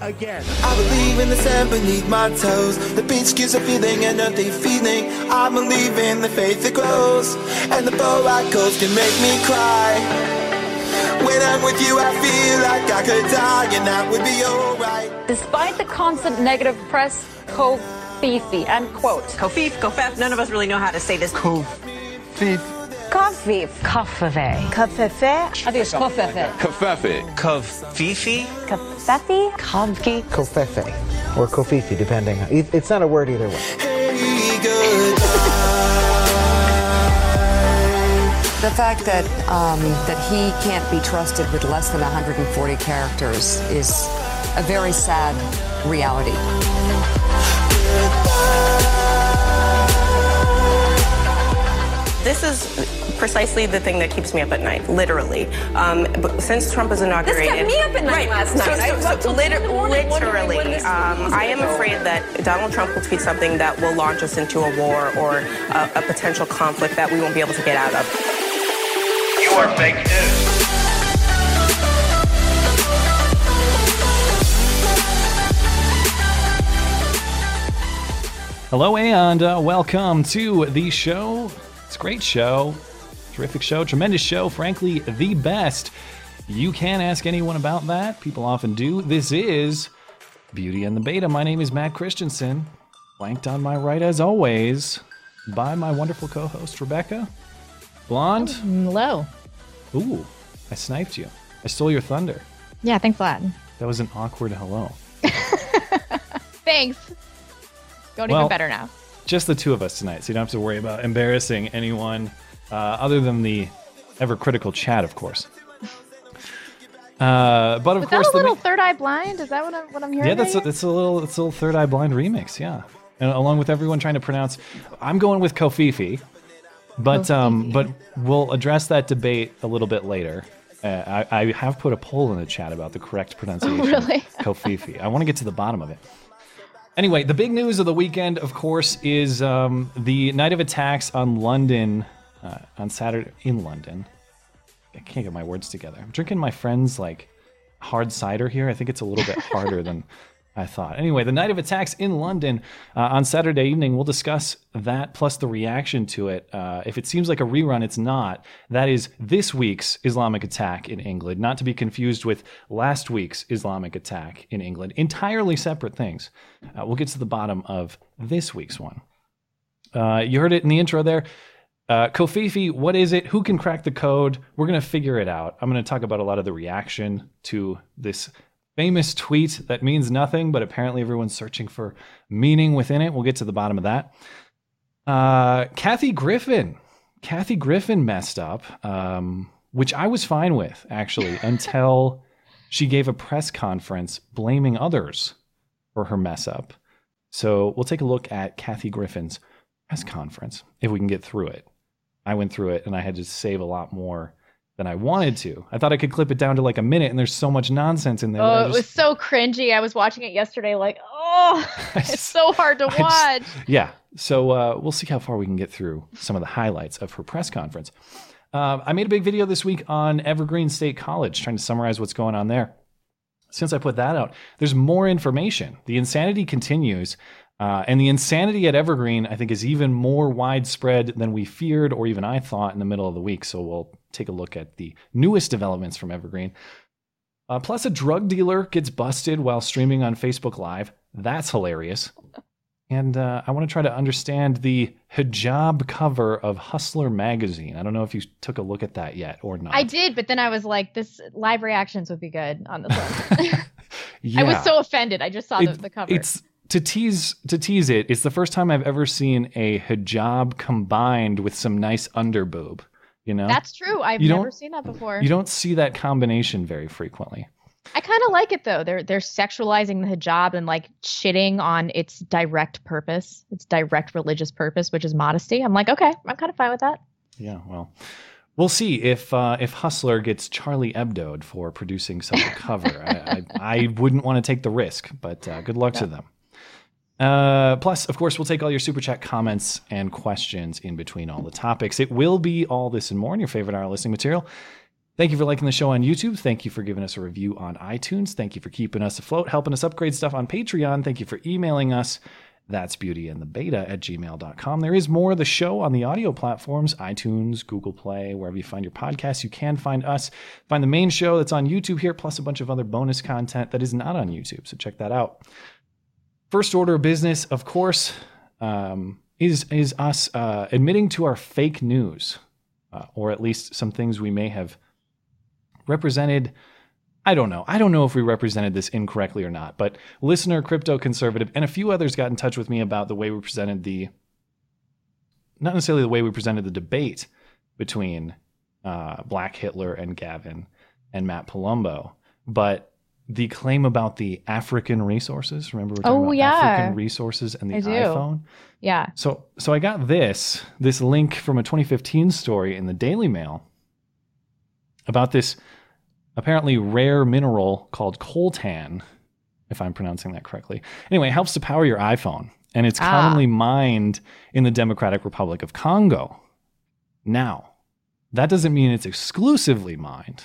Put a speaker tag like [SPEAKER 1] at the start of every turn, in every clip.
[SPEAKER 1] Again.
[SPEAKER 2] I believe in the sand beneath my toes. The beach gives a feeling and a deep feeling. I believe in the faith that grows. And the bow I coast can make me cry. When I'm with you, I feel like I could die, and that would be alright.
[SPEAKER 3] Despite the constant negative press, Kofifi, end quote.
[SPEAKER 4] Kofif, Kofef, none of us really know how to say this.
[SPEAKER 3] Kofif.
[SPEAKER 5] Kafefe. Kafefe.
[SPEAKER 3] I think it's Kofefe.
[SPEAKER 6] Kafefe. Kaffifi.
[SPEAKER 5] Kafefe. Kavki.
[SPEAKER 7] Kofefe or kofifi, depending. It- It's not a word either way.
[SPEAKER 2] Hey, goodbye.
[SPEAKER 8] The fact that um, that he can't be trusted with less than 140 characters is a very sad reality.
[SPEAKER 4] This is precisely the thing that keeps me up at night, literally. Um, but since Trump was inaugurated, this
[SPEAKER 3] kept me up at night
[SPEAKER 4] right,
[SPEAKER 3] last night. I was
[SPEAKER 4] So, so, liter-
[SPEAKER 3] two in the morning
[SPEAKER 4] literally, um, I am afraid that Donald Trump will tweet something that will launch us into a war or a, a potential conflict that we won't be able to get out of.
[SPEAKER 6] You are fake news.
[SPEAKER 9] Hello and uh, welcome to the show. It's a great show, terrific show, tremendous show, frankly, the best. You can ask anyone about that. People often do. This is Beauty and the Beta. My name is Matt Christensen, flanked on my right, as always, by my wonderful co host, Rebecca. Blonde.
[SPEAKER 10] Mm, hello.
[SPEAKER 9] Ooh, I sniped you. I stole your thunder.
[SPEAKER 10] Yeah, thanks a lot.
[SPEAKER 9] That was an awkward hello.
[SPEAKER 10] Thanks. Going
[SPEAKER 9] Well-
[SPEAKER 10] even better now.
[SPEAKER 9] just the two of us tonight, so you don't have to worry about embarrassing anyone uh, other than the ever critical chat, of course. Uh, but of
[SPEAKER 10] Was
[SPEAKER 9] course,
[SPEAKER 10] that a little
[SPEAKER 9] ma-
[SPEAKER 10] third eye blind? Is that what I'm, what I'm hearing?
[SPEAKER 9] yeah, that's a, that's a little it's a little third eye blind remix, yeah. And along with everyone trying to pronounce, I'm going with Kofifi, but um, but we'll address that debate a little bit later. Uh, I, I have put a poll in the chat about the correct pronunciation.
[SPEAKER 10] really?
[SPEAKER 9] of Kofifi. I want to get to the bottom of it. Anyway, the big news of the weekend, of course, is um, the night of attacks on London uh, on Saturday in London. I can't get my words together. I'm drinking my friend's like hard cider here. I think it's a little bit harder than I thought. Anyway, the night of attacks in London uh, on Saturday evening. We'll discuss that plus the reaction to it. Uh, if it seems like a rerun, it's not. That is this week's Islamic attack in England, not to be confused with last week's Islamic attack in England. Entirely separate things. Uh, we'll get to the bottom of this week's one. Uh, you heard it in the intro there. Uh, Kofifi, what is it? Who can crack the code? We're going to figure it out. I'm going to talk about a lot of the reaction to this famous tweet that means nothing, but apparently everyone's searching for meaning within it. We'll get to the bottom of that. Uh, Kathy Griffin. Kathy Griffin messed up, um, which I was fine with, actually, until she gave a press conference blaming others for her mess up. So we'll take a look at Kathy Griffin's press conference if we can get through it. I went through it and I had to save a lot more than I wanted to. I thought I could clip it down to like a minute, and there's so much nonsense in there.
[SPEAKER 10] Oh, it was so cringy. I was watching it yesterday, like, oh, it's so hard to watch.
[SPEAKER 9] just- yeah. So uh, we'll see how far we can get through some of the highlights of her press conference. Uh, I made a big video this week on Evergreen State College, trying to summarize what's going on there. Since I put that out, there's more information. The insanity continues. Uh, and the insanity at Evergreen, I think, is even more widespread than we feared or even I thought in the middle of the week. So we'll take a look at the newest developments from Evergreen. Uh, plus, a drug dealer gets busted while streaming on Facebook Live. That's hilarious. And uh, I want to try to understand the hijab cover of Hustler magazine. I don't know if you took a look at that yet or not.
[SPEAKER 10] I did, but then I was like, this live reactions would be good on this one.
[SPEAKER 9] yeah.
[SPEAKER 10] I was so offended. I just saw the, the cover.
[SPEAKER 9] It's to tease to tease it. It's the first time I've ever seen a hijab combined with some nice underboob. You know,
[SPEAKER 10] That's true. I've
[SPEAKER 9] You
[SPEAKER 10] never seen that before.
[SPEAKER 9] You don't see that combination very frequently.
[SPEAKER 10] I kind of like it though. They're they're sexualizing the hijab and like shitting on its direct purpose, its direct religious purpose, which is modesty. I'm like, okay, I'm kind of fine with that.
[SPEAKER 9] Yeah, well, we'll see if uh, if Hustler gets Charlie Hebdo'd for producing such a cover. I, I, I wouldn't want to take the risk, but uh, good luck to them. Uh, plus, of course, we'll take all your super chat comments and questions in between all the topics. It will be all this and more in your favorite hour listening material. Thank you for liking the show on YouTube. Thank you for giving us a review on iTunes. Thank you for keeping us afloat, helping us upgrade stuff on Patreon. Thank you for emailing us. That's beauty and the beta at gmail.com. There is more of the show on the audio platforms iTunes, Google Play, wherever you find your podcasts. You can find us, find the main show that's on YouTube here, plus a bunch of other bonus content that is not on YouTube. So check that out. First order of business, of course, um, is, is us uh, admitting to our fake news, uh, or at least some things we may have represented I don't know. I don't know if we represented this incorrectly or not, but listener, crypto conservative, and a few others got in touch with me about the way we presented the, not necessarily the way we presented the debate between uh, Black Hitler and Gavin and Matt Palumbo, but the claim about the African resources. Remember, we're talking
[SPEAKER 10] Oh,
[SPEAKER 9] about
[SPEAKER 10] yeah.
[SPEAKER 9] African resources and the
[SPEAKER 10] I do.
[SPEAKER 9] iPhone.
[SPEAKER 10] Yeah.
[SPEAKER 9] So, so I got this this link from a 2015 story in the Daily Mail about this apparently rare mineral called coltan, if I'm pronouncing that correctly. Anyway, it helps to power your iPhone, and it's
[SPEAKER 10] Ah.
[SPEAKER 9] commonly mined in the Democratic Republic of Congo. Now, that doesn't mean it's exclusively mined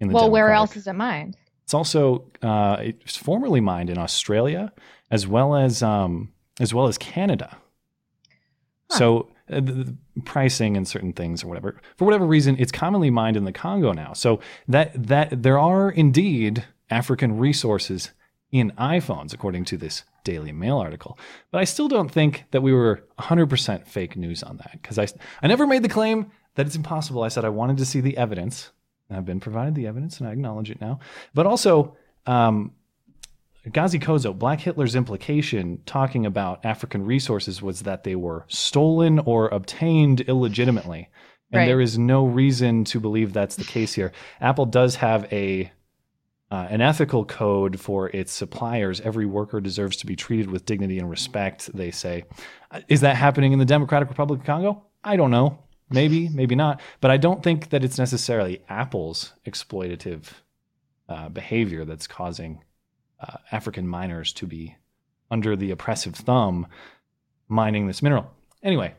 [SPEAKER 9] in the
[SPEAKER 10] Well, where else is it mined?
[SPEAKER 9] It's also uh, it's formerly mined in Australia as well as um, as well as Canada. So uh, the, the pricing and certain things or whatever, for whatever reason, it's commonly mined in the Congo now. So that that there are indeed African resources in iPhones, according to this Daily Mail article. But I still don't think that we were 100% fake news on that because I I never made the claim that it's impossible. I said I wanted to see the evidence. I've been provided the evidence, and I acknowledge it now. But also, um, Ghazi Kozo, Black Hitler's implication talking about African resources was that they were stolen or obtained illegitimately. And
[SPEAKER 10] Right.
[SPEAKER 9] there is no reason to believe that's the case here. Apple does have a uh, an ethical code for its suppliers. Every worker deserves to be treated with dignity and respect, they say. Uh, Is that happening in the Democratic Republic of Congo? I don't know. Maybe, maybe not. But I don't think that it's necessarily Apple's exploitative uh, behavior that's causing uh, African miners to be under the oppressive thumb mining this mineral. Anyway,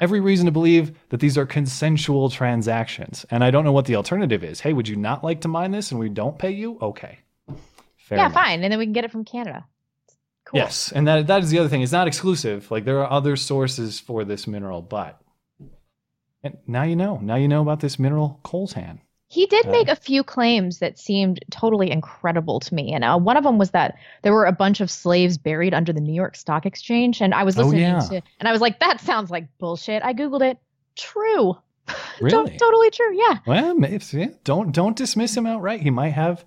[SPEAKER 9] every reason to believe that these are consensual transactions. And I don't know what the alternative is. Hey, would you not like to mine this and we don't pay you? Okay. Fair
[SPEAKER 10] yeah,
[SPEAKER 9] enough.
[SPEAKER 10] fine. And then we can get it from Canada. Cool.
[SPEAKER 9] Yes, and that that is the other thing. It's not exclusive. Like there are other sources for this mineral, but and now you know. Now you know about this mineral coltan.
[SPEAKER 10] He did
[SPEAKER 9] Uh,
[SPEAKER 10] make a few claims that seemed totally incredible to me. And uh, one of them was that there were a bunch of slaves buried under the New York Stock Exchange. And I was
[SPEAKER 9] Oh,
[SPEAKER 10] listening
[SPEAKER 9] yeah.
[SPEAKER 10] to and I was like, that sounds like bullshit. I Googled it. True.
[SPEAKER 9] Really?
[SPEAKER 10] totally true. Yeah.
[SPEAKER 9] Well, maybe, yeah, don't don't dismiss him outright. He might have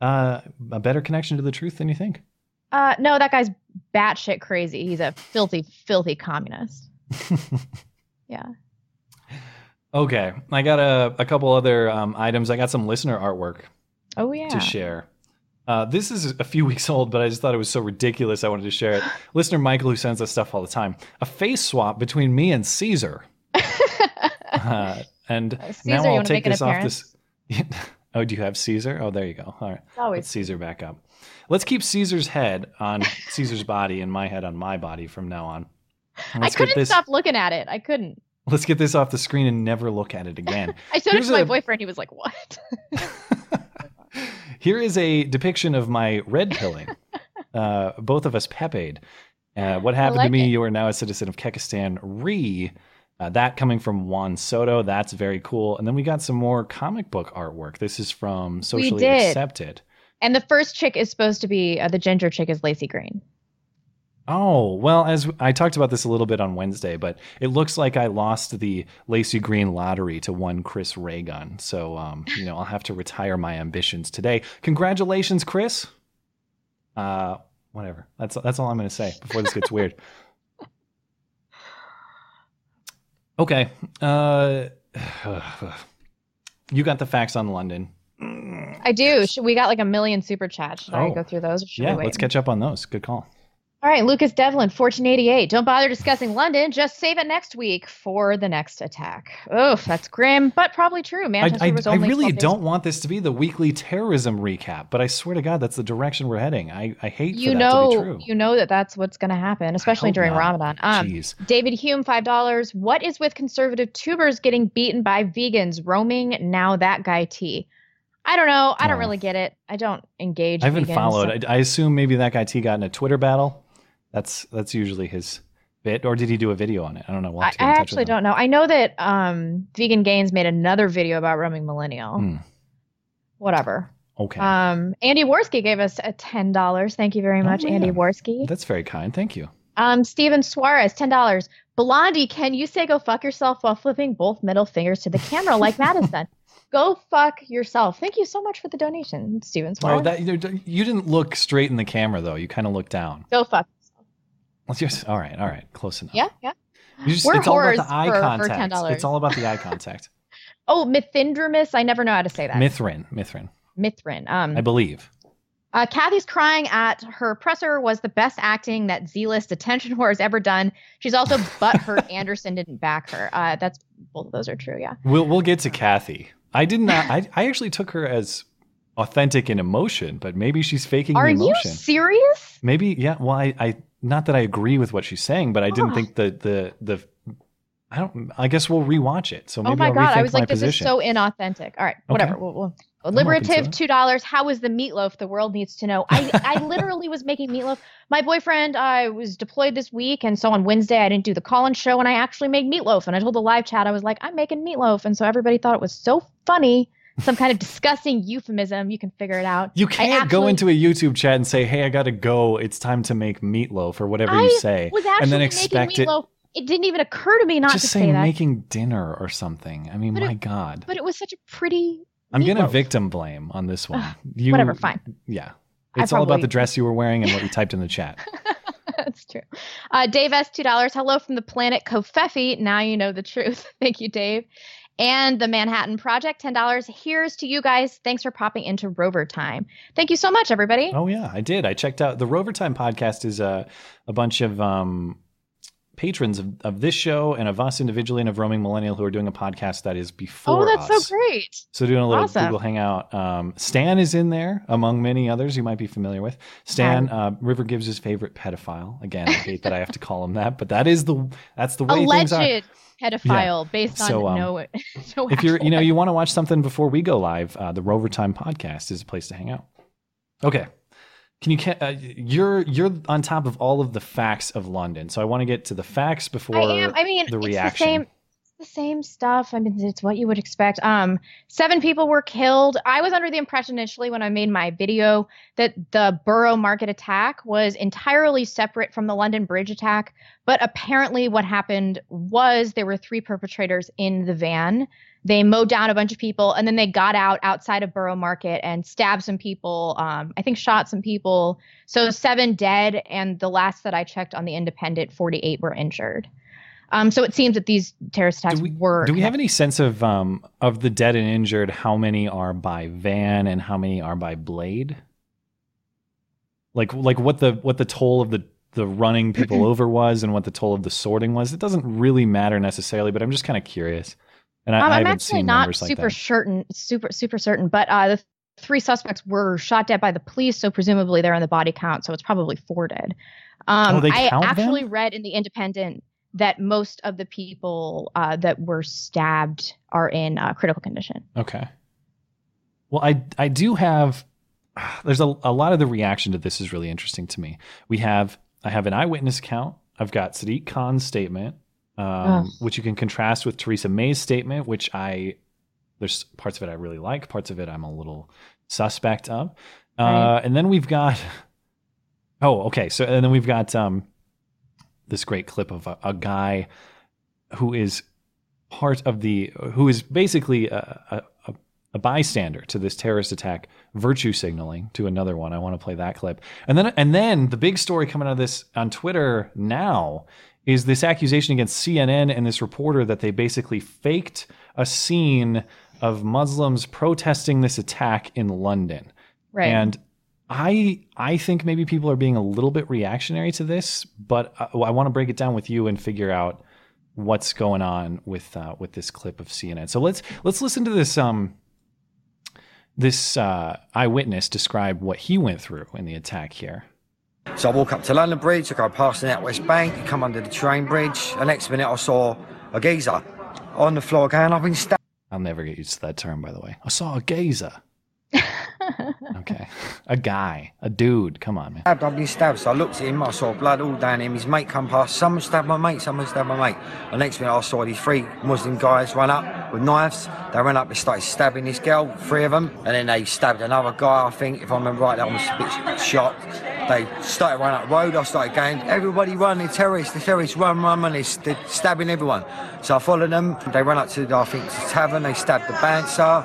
[SPEAKER 9] uh, a better connection to the truth than you think.
[SPEAKER 10] Uh, no, that guy's batshit crazy. He's a filthy, filthy communist. yeah.
[SPEAKER 9] Okay, I got a, a couple other um, items. I got some listener artwork
[SPEAKER 10] Oh yeah.
[SPEAKER 9] to share. Uh, this is a few weeks old, but I just thought it was so ridiculous. I wanted to share it. Listener Michael, who sends us stuff all the time, a face swap between me and Caesar. uh, and
[SPEAKER 10] Caesar,
[SPEAKER 9] now I'll take this off this. oh, do you have Caesar? Oh, there you go. All right,
[SPEAKER 10] always
[SPEAKER 9] Put Caesar back up. Let's keep Caesar's head on Caesar's body and my head on my body from now on.
[SPEAKER 10] I
[SPEAKER 9] Let's get
[SPEAKER 10] couldn't
[SPEAKER 9] this.
[SPEAKER 10] stop looking at it. I couldn't.
[SPEAKER 9] Let's get this off the screen and never look at it again.
[SPEAKER 10] I showed
[SPEAKER 9] Here's
[SPEAKER 10] it to my boyfriend. He was like, "What?"
[SPEAKER 9] Here is a depiction of my red pilling. uh, both of us pepe'd. Uh, what happened
[SPEAKER 10] like
[SPEAKER 9] to me?
[SPEAKER 10] it.
[SPEAKER 9] You are now a citizen of Kekistan. Re. Uh, that coming from Juan Soto. That's very cool. And then we got some more comic book artwork. This is from Socially. Accepted.
[SPEAKER 10] and the first chick is supposed to be uh, the ginger chick is Lacey Green.
[SPEAKER 9] Oh, well, as I talked about this a little bit on Wednesday, but it looks like I lost the Lacey Green lottery to one Chris Ray Gun. So, um, you know, I'll have to retire my ambitions today. Congratulations, Chris. Uh, whatever. That's that's all I'm going to say before this gets weird. Okay. Uh, you got the facts on London.
[SPEAKER 10] I do. Should, we got like a million super chats. Should I
[SPEAKER 9] Oh.
[SPEAKER 10] go through those? Or should
[SPEAKER 9] Yeah,
[SPEAKER 10] we wait?
[SPEAKER 9] let's catch up on those. Good call.
[SPEAKER 10] All right, Lucas Devlin, 1488. Don't bother discussing London. Just save it next week for the next attack. Oof, that's grim, but probably true.
[SPEAKER 9] I,
[SPEAKER 10] Manchester
[SPEAKER 9] I,
[SPEAKER 10] was
[SPEAKER 9] I really don't want this to be the weekly terrorism recap, but I swear to God, that's the direction we're heading. I, I hate
[SPEAKER 10] You
[SPEAKER 9] for that to be
[SPEAKER 10] know,
[SPEAKER 9] true.
[SPEAKER 10] you know that that's what's going to happen, especially during
[SPEAKER 9] not.
[SPEAKER 10] Ramadan. Um,
[SPEAKER 9] Jeez.
[SPEAKER 10] David Hume, five dollars. What is with conservative tubers getting beaten by vegans roaming now? That guy T. I don't know. I don't
[SPEAKER 9] Oh.
[SPEAKER 10] really get it. I don't engage.
[SPEAKER 9] I haven't
[SPEAKER 10] vegans,
[SPEAKER 9] followed.
[SPEAKER 10] so-
[SPEAKER 9] I, I assume maybe that guy T got in a Twitter battle. That's that's usually his bit, or did he do a video on it? I don't know. We'll
[SPEAKER 10] I, I actually don't know. I know that um, Vegan Gains made another video about roaming millennial.
[SPEAKER 9] Hmm.
[SPEAKER 10] Whatever.
[SPEAKER 9] Okay,
[SPEAKER 10] Um, Andy Worski gave us a ten dollars. Thank you very much,
[SPEAKER 9] Oh,
[SPEAKER 10] Andy. Worski.
[SPEAKER 9] that's very kind. Thank you.
[SPEAKER 10] Um, Steven Suarez, ten dollars. Blondie, can you say go fuck yourself while flipping both middle fingers to the camera like Madison? Go fuck yourself. Thank you so much for the donation, Steven Suarez.
[SPEAKER 9] Oh, that you, you didn't look straight in the camera though. You kind of looked down.
[SPEAKER 10] go fuck.
[SPEAKER 9] Let's just all right, all right, close enough.
[SPEAKER 10] Yeah, yeah.
[SPEAKER 9] You just,
[SPEAKER 10] We're
[SPEAKER 9] it's all about the eye
[SPEAKER 10] for- for
[SPEAKER 9] contact.
[SPEAKER 10] $10.
[SPEAKER 9] it's all about the eye contact.
[SPEAKER 10] Oh, Mithindramus. I never know how to say that.
[SPEAKER 9] Mithrin, Mithrin,
[SPEAKER 10] Mithrin. Um,
[SPEAKER 9] I believe.
[SPEAKER 10] Uh, Kathy's crying at her presser was the best acting that Z-list attention whore has ever done. She's also butthurt Anderson didn't back her. Uh, that's both of those are true. Yeah.
[SPEAKER 9] We'll we'll get to Kathy. I did not. I I actually took her as authentic in emotion, but maybe she's faking
[SPEAKER 10] Are
[SPEAKER 9] the
[SPEAKER 10] you
[SPEAKER 9] emotion.
[SPEAKER 10] serious?
[SPEAKER 9] Maybe yeah. Well, I, I not that I agree with what she's saying, but I didn't
[SPEAKER 10] Ah.
[SPEAKER 9] think the the the. I don't. I guess we'll rewatch it. So maybe
[SPEAKER 10] oh my
[SPEAKER 9] I'll
[SPEAKER 10] god! I was like, this
[SPEAKER 9] position.
[SPEAKER 10] is so inauthentic. All right, whatever. We'll, we'll, Liberative two dollars. How was the meatloaf? The world needs to know. I I literally was making meatloaf. My boyfriend I was deployed this week, and so on Wednesday I didn't do the call-in show, and I actually made meatloaf. And I told the live chat I was like, I'm making meatloaf, and so everybody thought it was so funny. Some kind of disgusting euphemism. You can figure it out.
[SPEAKER 9] You can't go into a YouTube chat and say, "Hey, I gotta go. It's time to make meatloaf" or whatever
[SPEAKER 10] I
[SPEAKER 9] you say,
[SPEAKER 10] actually
[SPEAKER 9] and then expect it.
[SPEAKER 10] It didn't even occur to me not
[SPEAKER 9] Just
[SPEAKER 10] to
[SPEAKER 9] say, that.
[SPEAKER 10] Just say that.
[SPEAKER 9] making dinner or something. I mean,
[SPEAKER 10] But it-
[SPEAKER 9] my God,
[SPEAKER 10] But it was such a pretty.
[SPEAKER 9] I'm gonna victim blame on this one. You,
[SPEAKER 10] whatever, fine.
[SPEAKER 9] Yeah, it's all about the dress you were wearing and what you typed in the chat.
[SPEAKER 10] That's true. Uh, Dave S. two dollars. Hello from the planet Kofefi. Now you know the truth. Thank you, Dave. And the Manhattan Project, ten dollars. Here's to you guys. Thanks for popping into Rover Time. Thank you so much, everybody.
[SPEAKER 9] Oh yeah, I did. I checked out the Rover Time podcast is a a bunch of um, patrons of, of this show and of us individually and of Roaming Millennial who are doing a podcast that is before
[SPEAKER 10] oh, that's
[SPEAKER 9] us.
[SPEAKER 10] so great.
[SPEAKER 9] So doing a little
[SPEAKER 10] Awesome.
[SPEAKER 9] Google Hangout. Um, Stan is in there among many others you might be familiar with. Stan uh, River gives his favorite pedophile. Again, I hate that I have to call him that, but that is the that's the way things are.
[SPEAKER 10] Alleged pedophile based on
[SPEAKER 9] So, um,
[SPEAKER 10] no. no
[SPEAKER 9] If you're you know you want to watch something before we go live, uh, the Rover Time podcast is a place to hang out. Okay. Can you uh, you're you're on top of all of the facts of London, so I want to get to the facts before
[SPEAKER 10] I am. I mean,
[SPEAKER 9] the
[SPEAKER 10] it's
[SPEAKER 9] reaction.
[SPEAKER 10] the same. It's the same stuff. I mean, it's what you would expect. Um, seven people were killed. I was under the impression initially when I made my video that the Borough Market attack was entirely separate from the London Bridge attack, but apparently, what happened was there were three perpetrators in the van. They mowed down a bunch of people, and then they got out outside of Borough Market and stabbed some people. Um, I think shot some people. So seven dead, and the last that I checked on the Independent, forty-eight were injured. Um, so it seems that these terrorist attacks were.
[SPEAKER 9] Do we have any sense of um of the dead and injured? How many are by van and how many are by blade? Like like what the what the toll of the the running people over was and what the toll of the sorting was. It doesn't really matter necessarily, but I'm just kind of curious. And I,
[SPEAKER 10] Um, I'm
[SPEAKER 9] haven't
[SPEAKER 10] actually not
[SPEAKER 9] numbers like
[SPEAKER 10] super certain, super super certain, but uh, the three suspects were shot dead by the police, so presumably they're in the body count, so it's probably four dead. Um,
[SPEAKER 9] Oh, they
[SPEAKER 10] I actually
[SPEAKER 9] them?
[SPEAKER 10] read in the Independent that most of the people uh, that were stabbed are in uh, critical condition.
[SPEAKER 9] Okay. Well, I I do have. There's a a lot of the reaction to this is really interesting to me. We have I have an eyewitness account. I've got Sadiq Khan's statement, um,
[SPEAKER 10] Ugh.
[SPEAKER 9] which you can contrast with Theresa May's statement, which I there's parts of it I really like, parts of it I'm a little suspect of. Uh,
[SPEAKER 10] Right.
[SPEAKER 9] And then we've got oh okay, so and then we've got um, this great clip of a, a guy who is part of the who is basically a, a, a bystander to this terrorist attack, virtue signaling to another one. I want to play that clip, and then and then the big story coming out of this on Twitter now is this accusation against CNN and this reporter that they basically faked a scene of Muslims protesting this attack in London.
[SPEAKER 10] Right.
[SPEAKER 9] And I I think maybe people are being a little bit reactionary to this, but I, I want to break it down with you and figure out what's going on with uh, with this clip of CNN. So let's let's listen to this um this uh, eyewitness describe what he went through in the attack here.
[SPEAKER 11] So I walk up to London Bridge, I go past the West Bank, come under the train bridge. The next minute I saw a geezer on the floor going, I've been stabbed.
[SPEAKER 9] I'll never get used to that term, by the way. I saw a gazer. Okay. A guy, a dude. Come on, man.
[SPEAKER 11] I've been stabbed. So I looked at him, I saw blood all down him. His mate come past. Someone stabbed my mate, someone stabbed my mate. The next minute I saw these three Muslim guys run up with knives. They ran up, they started stabbing this girl, three of them. And then they stabbed another guy, I think, if I remember right, that was a bit shocked. They started running up the road, I started going, everybody run, the terrorists, the terrorists, run, run, run. They're stabbing everyone. So I followed them. They ran up to, I think, the tavern. They stabbed the bouncer.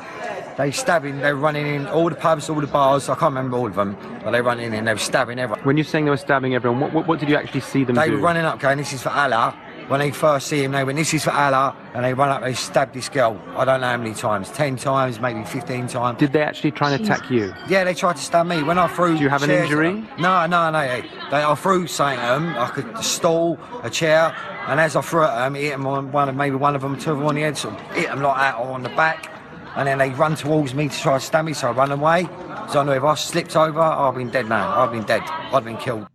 [SPEAKER 11] They stabbing, they were running in all the pubs, all the bars. I can't remember all of them, but they were running in. They were stabbing everyone.
[SPEAKER 12] When you're saying they were stabbing everyone, what, what, what did you actually see them
[SPEAKER 11] They
[SPEAKER 12] do?
[SPEAKER 11] They were running up, going, "This is for Allah." When they first see him, they went, "This is for Allah," and they run up. They stabbed this girl. I don't know how many times, ten times, maybe fifteen times.
[SPEAKER 12] Did they actually try and attack you?
[SPEAKER 11] Yeah, they tried to stab me. When I threw.
[SPEAKER 12] Do you have an injury?
[SPEAKER 11] No, no, no. They, they, I threw something at them, like a stool, a chair, and as I threw it at them, it hit them on one of maybe one of them, two of them on the head, so hit them like that or on the back, and then they run towards me to try to stab me. So I run away. So I knew if I slipped over, I'd been dead, man. I'd been dead. I'd been killed.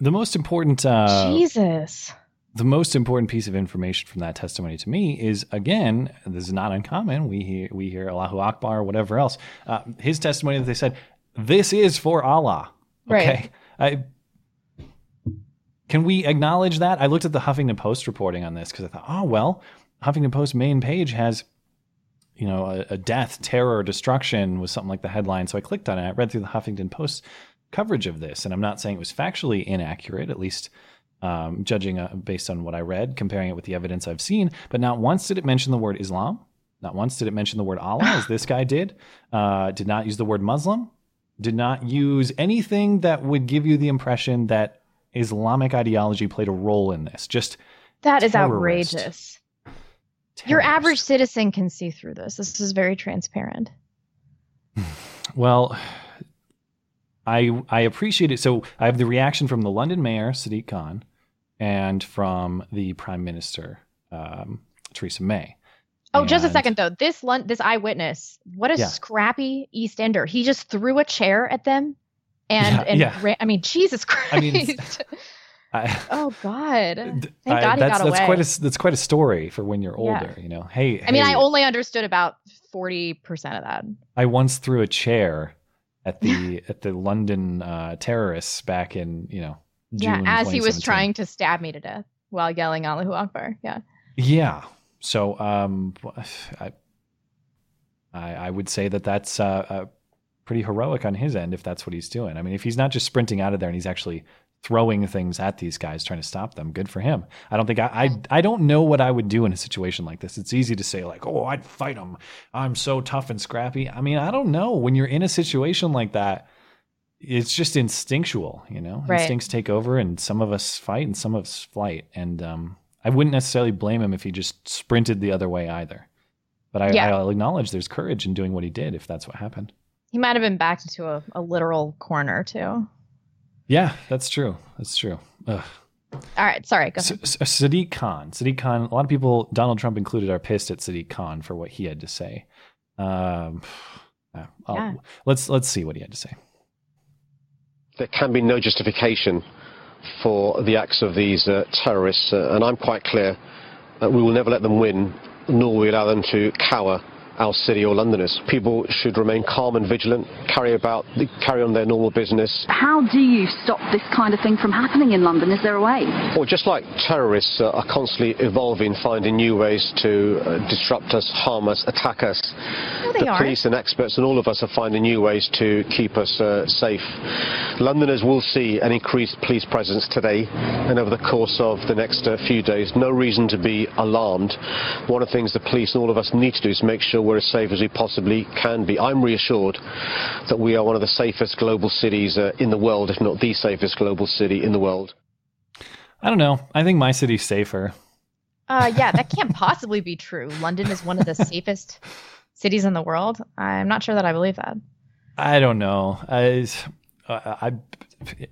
[SPEAKER 9] The most important uh,
[SPEAKER 10] Jesus.
[SPEAKER 9] the most important piece of information from that testimony to me is again, this is not uncommon. We hear we hear Allahu Akbar, or whatever else. Uh, his testimony that they said this is for Allah. Okay, I, can we acknowledge that? I looked at the Huffington Post reporting on this because I thought, oh well, Huffington Post main page has you know a, a death, terror, destruction was something like the headline. So I clicked on it. I read through the Huffington Post coverage of this, and I'm not saying it was factually inaccurate, at least um, judging uh, based on what I read, comparing it with the evidence I've seen. But not once did it mention the word Islam. Not once did it mention the word Allah, as this guy did. Uh, did not use the word Muslim. Did not use anything that would give you the impression that Islamic ideology played a role in this. Just
[SPEAKER 10] That is
[SPEAKER 9] terrorist.
[SPEAKER 10] Your average citizen can see through this. This is very transparent.
[SPEAKER 9] Well, I I appreciate it. So I have the reaction from the London mayor Sadiq Khan and from the Prime Minister um, Theresa May.
[SPEAKER 10] Oh, just a second though. This this eyewitness, what a
[SPEAKER 9] Yeah.
[SPEAKER 10] scrappy East Ender. He just threw a chair at them, and
[SPEAKER 9] Yeah,
[SPEAKER 10] and
[SPEAKER 9] yeah.
[SPEAKER 10] ra- I mean, Jesus Christ.
[SPEAKER 9] I mean, I,
[SPEAKER 10] oh God. Thank
[SPEAKER 9] I-
[SPEAKER 10] God he
[SPEAKER 9] that's
[SPEAKER 10] got
[SPEAKER 9] that's
[SPEAKER 10] away.
[SPEAKER 9] quite a that's quite a story for when you're
[SPEAKER 10] Yeah.
[SPEAKER 9] older. You know, hey,
[SPEAKER 10] I mean, I only understood about forty percent of that.
[SPEAKER 9] I once threw a chair at the at the London uh, terrorists back in you know June
[SPEAKER 10] yeah, as he was trying to stab me to death while yelling Allahu Akbar. Yeah.
[SPEAKER 9] Yeah. So um, I, I I would say that that's uh, uh, pretty heroic on his end if that's what he's doing. I mean, if he's not just sprinting out of there and he's actually throwing things at these guys trying to stop them, good for him. I don't think I I, I don't know what I would do in a situation like this. It's easy to say like, oh, I'd fight him. I'm so tough and scrappy. I mean, I don't know. When you're in a situation like that, it's just instinctual, you know.
[SPEAKER 10] Right.
[SPEAKER 9] Instincts take over, and some of us fight and some of us flight. And um, I wouldn't necessarily blame him if he just sprinted the other way either. But I,
[SPEAKER 10] Yeah.
[SPEAKER 9] I'll acknowledge there's courage in doing what he did if that's what happened.
[SPEAKER 10] He might have been backed into a, a literal corner too.
[SPEAKER 9] Yeah, that's true. That's true. Ugh.
[SPEAKER 10] All right, sorry. Go ahead.
[SPEAKER 9] S- S- Sadiq Khan. Sadiq Khan. A lot of people, Donald Trump included, are pissed at Sadiq Khan for what he had to say. Um, uh,
[SPEAKER 13] Yeah.
[SPEAKER 9] Let's let's see what he had to say.
[SPEAKER 13] there can be no justification for the acts of these uh, terrorists, uh, and I'm quite clear that we will never let them win, nor will we allow them to cower our city or Londoners. People should remain calm and vigilant, carry about, carry on their normal business.
[SPEAKER 14] How do you stop this kind of thing from happening in London? Is there a way?
[SPEAKER 13] Well, just like terrorists uh, are constantly evolving, finding new ways to uh, disrupt us, harm us, attack us,
[SPEAKER 10] they
[SPEAKER 13] the
[SPEAKER 10] aren't.
[SPEAKER 13] police and experts and all of us are finding new ways to keep us uh, safe. Londoners will see an increased police presence today and over the course of the next uh, few days. No reason to be alarmed. One of the things the police and all of us need to do is make sure we're as safe as we possibly can be. I'm reassured that we are one of the safest global cities uh, in the world, if not the safest global city in the world.
[SPEAKER 9] I don't know. I think my city's safer.
[SPEAKER 10] Uh, yeah, that can't possibly be true. London is one of the safest cities in the world. I'm not sure that I believe that.
[SPEAKER 9] I don't know. I, I,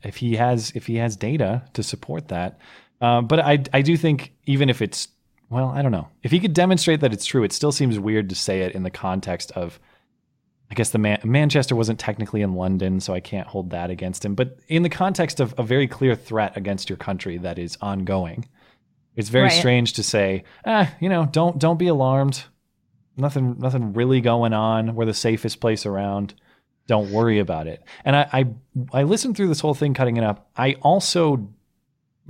[SPEAKER 9] if he has if he has data to support that, uh, but I I do think even if it's well, I don't know if he could demonstrate that it's true. It still seems weird to say it in the context of. I guess the Man- Manchester wasn't technically in London, so I can't hold that against him. But in the context of a very clear threat against your country that is ongoing, it's very
[SPEAKER 10] Right.
[SPEAKER 9] strange to say, ah, you know, don't don't be alarmed. Nothing nothing really going on. We're the safest place around. Don't worry about it. And I I, I listened through this whole thing, cutting it up. I also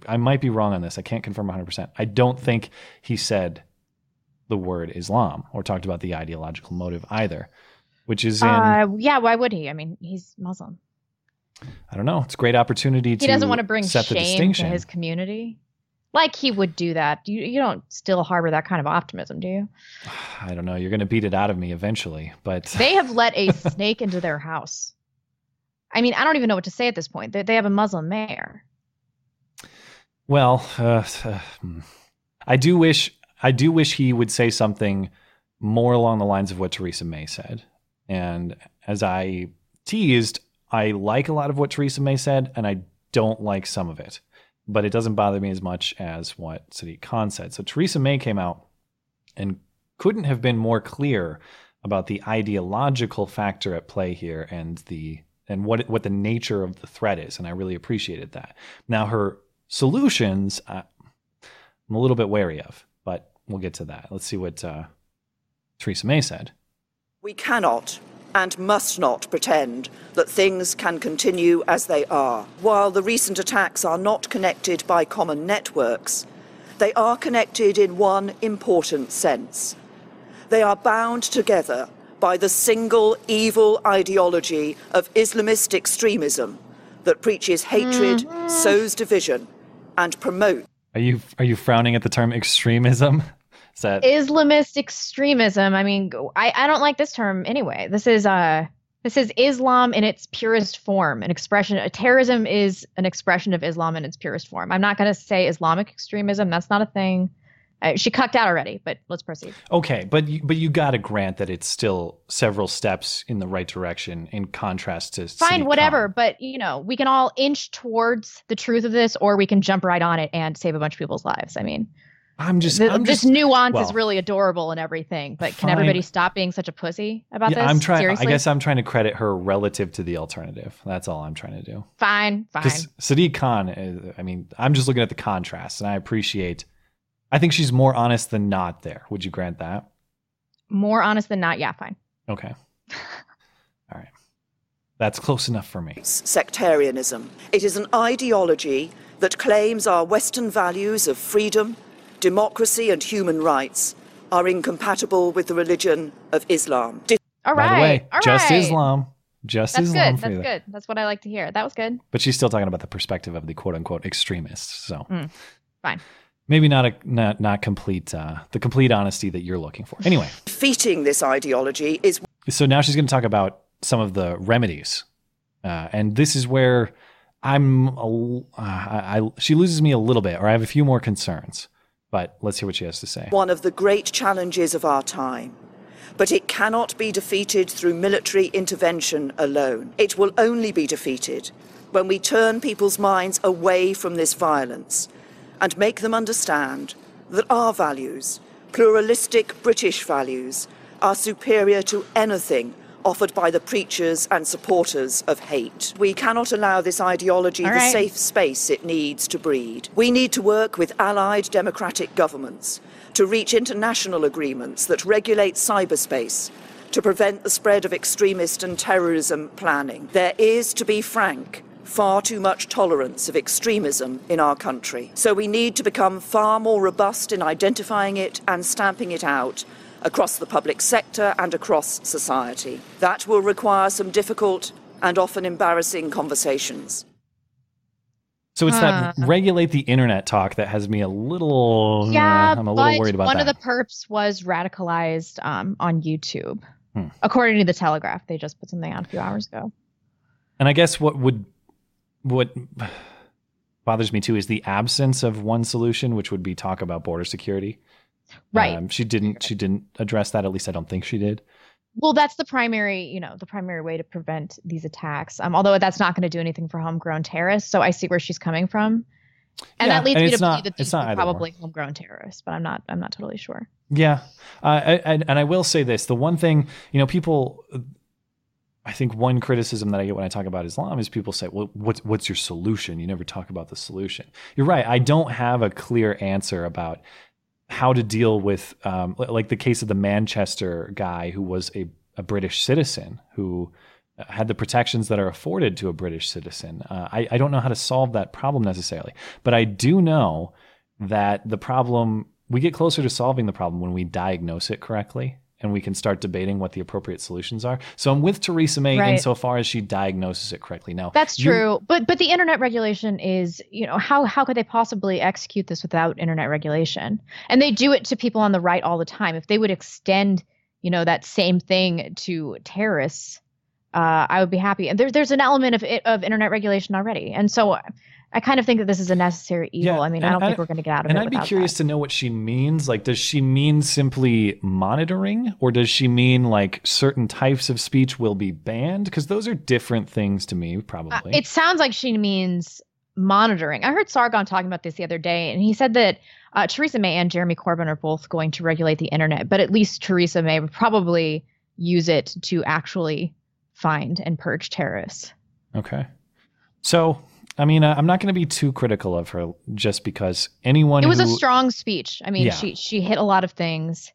[SPEAKER 9] I might be wrong on this. I can't confirm 100%. I don't think he said the word Islam or talked about the ideological motive either, which is in
[SPEAKER 10] Uh, yeah, why would he? I mean, he's Muslim.
[SPEAKER 9] I don't know. It's a great opportunity
[SPEAKER 10] He
[SPEAKER 9] to
[SPEAKER 10] doesn't want to bring shame to his community. Like he would do that. You you don't still harbor that kind of optimism, do you?
[SPEAKER 9] I don't know. You're going to beat it out of me eventually, but
[SPEAKER 10] They have let a snake into their house. I mean, I don't even know what to say at this point. They, they have a Muslim mayor.
[SPEAKER 9] Well, uh, uh. I do wish I do wish he would say something more along the lines of what Theresa May said. And as I teased, I like a lot of what Theresa May said, and I don't like some of it. But it doesn't bother me as much as what Sadiq Khan said. So Theresa May came out and couldn't have been more clear about the ideological factor at play here and the and what what the nature of the threat is, and I really appreciated that. Now her solutions, uh, I'm a little bit wary of, but we'll get to that. Let's see what uh, Theresa May said.
[SPEAKER 15] We cannot and must not pretend that things can continue as they are. While the recent attacks are not connected by common networks, they are connected in one important sense. They are bound together by the single evil ideology of Islamist extremism that preaches hatred, sows division, and promotes.
[SPEAKER 9] Are you are you frowning at the term extremism? Is that
[SPEAKER 10] Islamist extremism. I mean, I, I don't like this term anyway. This is uh this is Islam in its purest form, an expression. Uh, terrorism is an expression of Islam in its purest form. I'm not going to say Islamic extremism. That's not a thing. Uh, she cucked out already, but let's proceed.
[SPEAKER 9] okay? But you, but you got to grant that it's still several steps in the right direction in contrast to
[SPEAKER 10] Fine, whatever. But you know, we can all inch towards the truth of this, or we can jump right on it and save a bunch of people's lives. I mean,
[SPEAKER 9] I'm just
[SPEAKER 10] th-
[SPEAKER 9] I'm
[SPEAKER 10] this
[SPEAKER 9] just-
[SPEAKER 10] nuance
[SPEAKER 9] well,
[SPEAKER 10] is really adorable and everything. But can everybody stop being such a pussy about
[SPEAKER 9] yeah,
[SPEAKER 10] this?
[SPEAKER 9] I'm trying.
[SPEAKER 10] Seriously?
[SPEAKER 9] I guess I'm trying to credit her relative to the alternative. That's all I'm trying to do.
[SPEAKER 10] fine, fine.
[SPEAKER 9] Sadiq Khan, is, I mean, I'm just looking at the contrast, and I appreciate. I think she's more honest than not. There, would you grant that?
[SPEAKER 10] More honest than not. Yeah, fine.
[SPEAKER 9] Okay. All right. That's close enough for me.
[SPEAKER 15] sectarianism. It is an ideology that claims our Western values of freedom, democracy, and human rights are incompatible with the religion of Islam. Di-
[SPEAKER 10] All
[SPEAKER 9] By the way,
[SPEAKER 10] all
[SPEAKER 9] just
[SPEAKER 10] right.
[SPEAKER 9] Islam. Just
[SPEAKER 10] That's
[SPEAKER 9] Islam
[SPEAKER 10] good.
[SPEAKER 9] for
[SPEAKER 10] That's
[SPEAKER 9] you.
[SPEAKER 10] good. That's what I like to hear. That was good.
[SPEAKER 9] But she's still talking about the perspective of the quote unquote extremists. So
[SPEAKER 10] Mm, fine.
[SPEAKER 9] Maybe not a not not complete uh, the complete honesty that you're looking for. Anyway,
[SPEAKER 15] Defeating this ideology is
[SPEAKER 9] so now she's going to talk about some of the remedies, uh, and this is where I'm. A, uh, I, I she loses me a little bit, or I have a few more concerns. But let's hear what she has to say.
[SPEAKER 15] one of the great challenges of our time. But it cannot be defeated through military intervention alone. It will only be defeated when we turn people's minds away from this violence and make them understand that our values, pluralistic British values, are superior to anything offered by the preachers and supporters of hate. We cannot allow this ideology
[SPEAKER 10] All
[SPEAKER 15] the safe space it needs to breed. We need to work with allied democratic governments to reach international agreements that regulate cyberspace to prevent the spread of extremist and terrorism planning. There is, to be frank, far too much tolerance of extremism in our country. So we need to become far more robust in identifying it and stamping it out across the public sector and across society. That will require some difficult and often embarrassing conversations.
[SPEAKER 9] So it's that regulate the internet talk that has me a little.
[SPEAKER 10] Yeah,
[SPEAKER 9] I'm a little worried about
[SPEAKER 10] one
[SPEAKER 9] that.
[SPEAKER 10] of the perps was radicalized um, on YouTube,
[SPEAKER 9] Hmm.
[SPEAKER 10] according to the Telegraph. They just put something out a few hours ago.
[SPEAKER 9] And I guess what would what bothers me too is the absence of one solution, which would be talk about border security.
[SPEAKER 10] Right.
[SPEAKER 9] Um, she didn't. She didn't address that. At least I don't think she did.
[SPEAKER 10] Well, that's the primary, you know, the primary way to prevent these attacks. Um, although that's not going to do anything for homegrown terrorists, so I see where she's coming from, and
[SPEAKER 9] Yeah,
[SPEAKER 10] that leads
[SPEAKER 9] and
[SPEAKER 10] me to
[SPEAKER 9] not-
[SPEAKER 10] believe that these are probably homegrown terrorists, but I'm not, I'm not totally sure.
[SPEAKER 9] Yeah, uh, I, I, and I will say this: the one thing you know, people. I think one criticism that I get when I talk about Islam is people say, "Well, what's what's your solution? You never talk about the solution." You're right. I don't have a clear answer about how to deal with, um, like the case of the Manchester guy who was a, a British citizen who uh, had the protections that are afforded to a British citizen. Uh, I, I don't know how to solve that problem necessarily, but I do know that the problem we get closer to solving the problem when we diagnose it correctly and we can start debating what the appropriate solutions are. So I'm with Theresa May
[SPEAKER 10] Right.
[SPEAKER 9] insofar as she diagnoses it correctly. Now
[SPEAKER 10] That's true, but but the internet regulation is, you know, how how could they possibly execute this without internet regulation? And they do it to people on the right all the time. If they would extend, you know, that same thing to terrorists, uh, I would be happy. And there's there's an element of it, of internet regulation already, and so I kind of think that this is a necessary evil. I mean, I don't think we're going to get out of
[SPEAKER 9] and
[SPEAKER 10] it.
[SPEAKER 9] And I'd be curious to know what she means. Like, does she mean simply monitoring, or does she mean like certain types of speech will be banned? Because those are different things to me, probably.
[SPEAKER 10] It sounds like she means monitoring. I heard Sargon talking about this the other day, and he said that uh, Theresa May and Jeremy Corbyn are both going to regulate the internet, but at least Theresa May would probably use it to actually find and purge terrorists.
[SPEAKER 9] okay. So, I mean, uh, I'm not going to be too critical of her just because anyone.
[SPEAKER 10] it was a strong speech. I mean,
[SPEAKER 9] Yeah.
[SPEAKER 10] she she hit a lot of things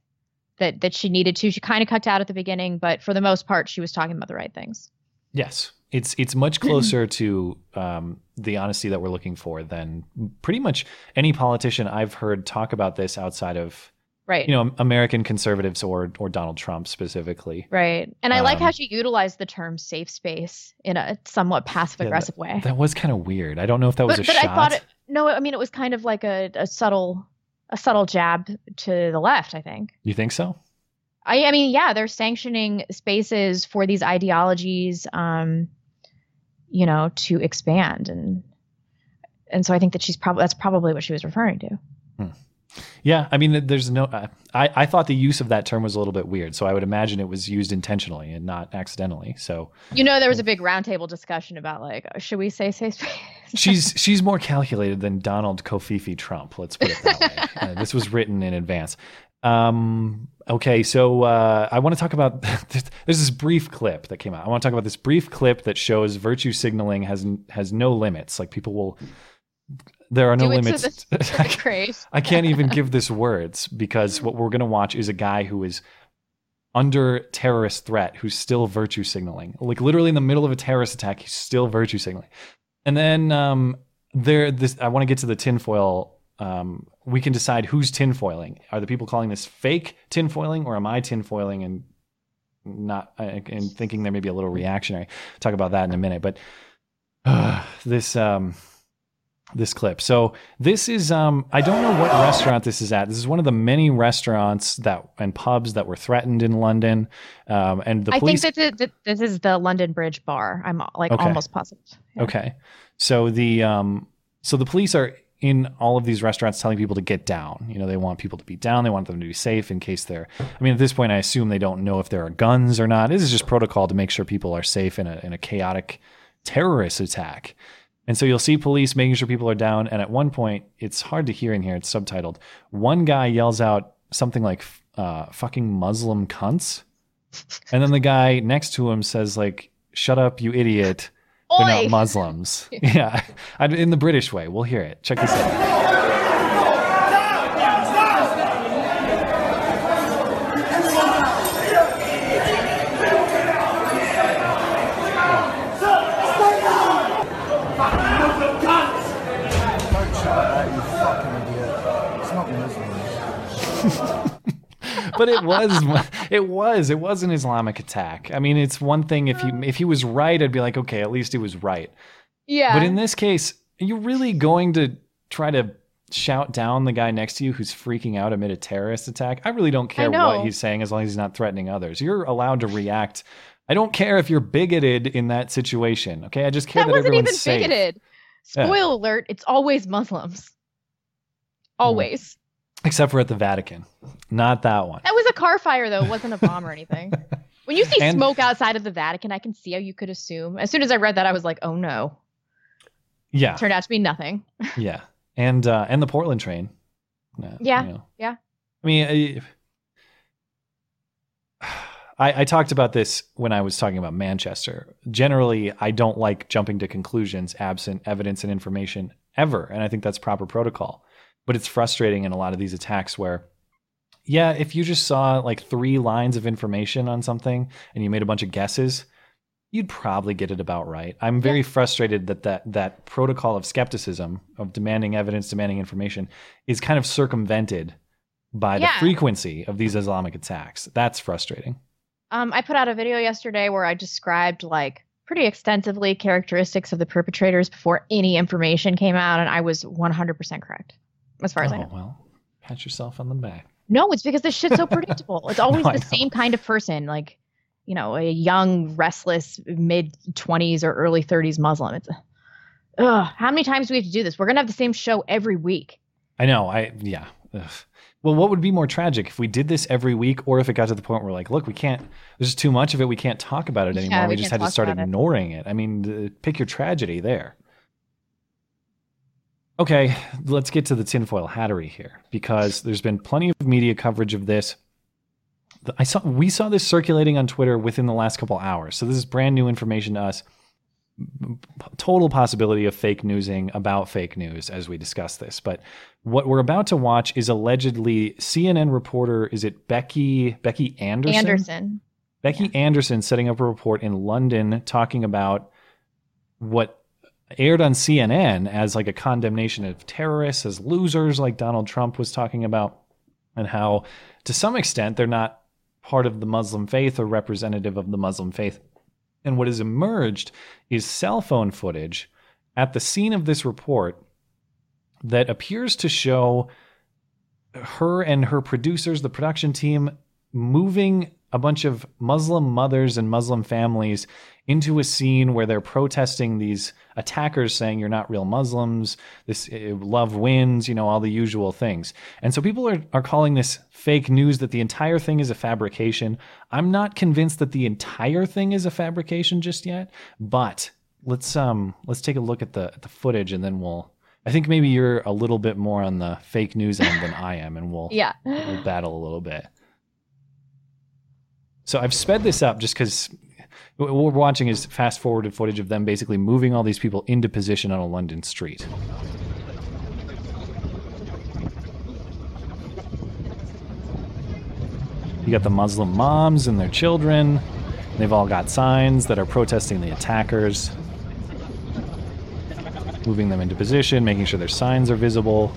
[SPEAKER 10] that that she needed to. She kind of cut out at the beginning, but for the most part, she was talking about the right things.
[SPEAKER 9] Yes, it's it's much closer to um, the honesty that we're looking for than pretty much any politician I've heard talk about this outside of
[SPEAKER 10] Right.
[SPEAKER 9] you know American conservatives or or Donald Trump specifically.
[SPEAKER 10] Right. And I like
[SPEAKER 9] Um,
[SPEAKER 10] how she utilized the term safe space in a somewhat passive aggressive way.
[SPEAKER 9] That was kind of weird. I don't know if that was
[SPEAKER 10] but,
[SPEAKER 9] a
[SPEAKER 10] but
[SPEAKER 9] shot.
[SPEAKER 10] I thought it, no, I mean it was kind of like a, a subtle a subtle jab to the left, I think.
[SPEAKER 9] you think so?
[SPEAKER 10] I I mean, yeah, they're sanctioning spaces for these ideologies um you know, to expand and and so I think that she's probably that's probably what she was referring to.
[SPEAKER 9] Yeah, I mean, there's no. Uh, I I thought the use of that term was a little bit weird, so I would imagine it was used intentionally and not accidentally. So
[SPEAKER 10] You know, there was a big roundtable discussion about like, should we say safe space?
[SPEAKER 9] she's she's more calculated than Donald Kofifi Trump. Let's put it that way. Uh, this was written in advance. Um, okay, so uh, I want to talk about there's this brief clip that came out. I want to talk about this brief clip that shows virtue signaling has has no limits. Like people will, there are no
[SPEAKER 10] Do it to
[SPEAKER 9] limits.
[SPEAKER 10] the- to the grave.
[SPEAKER 9] I can't even give this words because what we're going to watch is a guy who is under terrorist threat who's still virtue signaling. Like literally in the middle of a terrorist attack, he's still virtue signaling. And then um, there, this I want to get to the tinfoil. Um, we can decide who's tinfoiling. Are the people calling this fake tinfoiling, or am I tinfoiling and not and thinking there may be a little reactionary? Talk about that in a minute. But uh, this um, this clip. So this is um, I don't know what restaurant this is at. This is one of the many restaurants that and pubs that were threatened in London. Um, and the
[SPEAKER 10] I
[SPEAKER 9] police.
[SPEAKER 10] I think that, this is the London Bridge bar. I'm like
[SPEAKER 9] Okay.
[SPEAKER 10] almost positive.
[SPEAKER 9] Okay. So the um so the police are in all of these restaurants telling people to get down. You know, they want people to be down. They want them to be safe in case they're I mean, at this point I assume they don't know if there are guns or not. This is just protocol to make sure people are safe in a in a chaotic terrorist attack. And so you'll see police making sure people are down and at one point it's hard to hear in here, it's subtitled. One guy yells out something like uh fucking Muslim cunts. And then the guy next to him says like shut up you idiot. They're
[SPEAKER 10] Oi!
[SPEAKER 9] not Muslims. yeah. I- In the British way. We'll hear it. Check this out. But it was it was it was an Islamic attack. I mean, it's one thing if he mm. if he was right, I'd be like, okay, at least he was right.
[SPEAKER 10] Yeah.
[SPEAKER 9] But in this case, are you really going to try to shout down the guy next to you who's freaking out amid a terrorist attack? I really don't care what he's saying as long as he's not threatening others. You're allowed to react. I don't care if you're bigoted in that situation. Okay, I just care
[SPEAKER 10] that
[SPEAKER 9] that,
[SPEAKER 10] wasn't even
[SPEAKER 9] safe.
[SPEAKER 10] bigoted.
[SPEAKER 9] Yeah.
[SPEAKER 10] Spoil alert, it's always Muslims. Always.
[SPEAKER 9] Except for at the Vatican. Not that one.
[SPEAKER 10] That was a car fire, though. It wasn't a bomb or anything. when you see
[SPEAKER 9] And-
[SPEAKER 10] smoke outside of the Vatican, I can see how you could assume. As soon as I read that, I was like, oh no.
[SPEAKER 9] Yeah.
[SPEAKER 10] It Turned out to be nothing.
[SPEAKER 9] Yeah. And uh and the Portland train. No,
[SPEAKER 10] Yeah.
[SPEAKER 9] you know.
[SPEAKER 10] Yeah.
[SPEAKER 9] I mean, I, I talked about this when I was talking about Manchester. Generally, I don't like jumping to conclusions absent evidence and information ever. And I think that's proper protocol. But it's frustrating in a lot of these attacks where, yeah, if you just saw like three lines of information on something and you made a bunch of guesses, you'd probably get it about right. I'm very frustrated that, that that protocol of skepticism, of demanding evidence, demanding information, is kind of circumvented by
[SPEAKER 10] Yeah.
[SPEAKER 9] the frequency of these Islamic attacks. That's frustrating.
[SPEAKER 10] Um, I put out a video yesterday where I described like pretty extensively characteristics of the perpetrators before any information came out, and I was 100% correct as far as I know.
[SPEAKER 9] Oh, well, pat yourself on the back.
[SPEAKER 10] No, it's because this shit's so predictable. It's always
[SPEAKER 9] No,
[SPEAKER 10] the same kind of person, like you know, a young, restless, mid 20s or early 30s Muslim. It's ugh, how many times do we have to do this? We're gonna have the same show every week.
[SPEAKER 9] I know. I yeah. Ugh. Well, what would be more tragic if we did this every week, or if it got to the point where like, look, we can't. There's just too much of it. We can't talk about it
[SPEAKER 10] Yeah,
[SPEAKER 9] anymore.
[SPEAKER 10] we
[SPEAKER 9] we just had to start
[SPEAKER 10] about it.
[SPEAKER 9] ignoring it. I mean, uh, pick your tragedy there. Okay, let's get to the tinfoil hattery here because there's been plenty of media coverage of this. I saw we saw this circulating on Twitter within the last couple hours, so this is brand new information to us. Total possibility of fake newsing about fake news as we discuss this, but what we're about to watch is allegedly CNN reporter. Is it Becky Becky Anderson?
[SPEAKER 10] Anderson.
[SPEAKER 9] Becky Anderson setting up a report in London talking about what aired on CNN as like a condemnation of terrorists as losers, like Donald Trump was talking about, and how to some extent they're not part of the Muslim faith or representative of the Muslim faith. And what has emerged is cell phone footage at the scene of this report that appears to show her and her producers, the production team, moving a bunch of Muslim mothers and Muslim families into a scene where they're protesting these attackers saying you're not real Muslims, this uh, love wins, you know, all the usual things. And so people are, are calling this fake news that the entire thing is a fabrication. I'm not convinced that the entire thing is a fabrication just yet, but let's um let's take a look at the at the footage and then we'll I think maybe you're a little bit more on the fake news end than I am and we'll
[SPEAKER 10] Yeah.
[SPEAKER 9] we'll battle a little bit. So I've sped this up just because what we're watching is fast forwarded footage of them basically moving all these people into position on a London street. You got the Muslim moms and their children. They've all got signs that are protesting the attackers, moving them into position, making sure their signs are visible.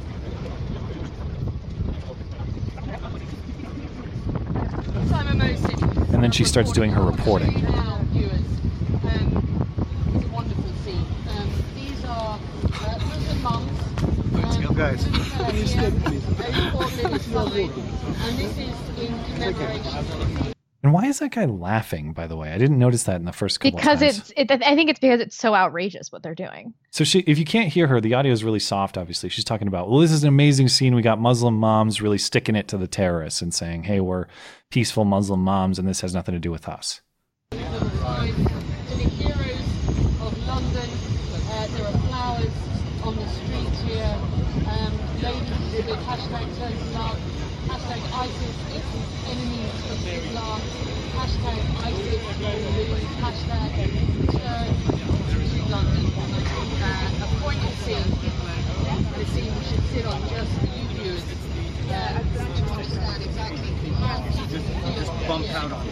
[SPEAKER 9] And then she starts doing her reporting.
[SPEAKER 16] guys.
[SPEAKER 9] And why is that guy laughing, by the way? I didn't notice that in the first couple
[SPEAKER 10] Because it's, it, I think it's because it's so outrageous what they're doing.
[SPEAKER 9] So she, if you can't hear her, the audio is really soft. Obviously, she's talking about, well, this is an amazing scene. We got Muslim moms really sticking it to the terrorists and saying, "Hey, we're peaceful Muslim moms, and this has nothing to do with us."
[SPEAKER 17] to the heroes of London. Uh, there are flowers on the street here. Um, ladies with hashtag turn love, hashtag ISIS is the enemy of Islam, hashtag ISIS will lose, hashtag turn to London. Uh, a poignant scene, and a scene sit on just for you. Yeah, I don't actually understand exactly.
[SPEAKER 16] Just bump out on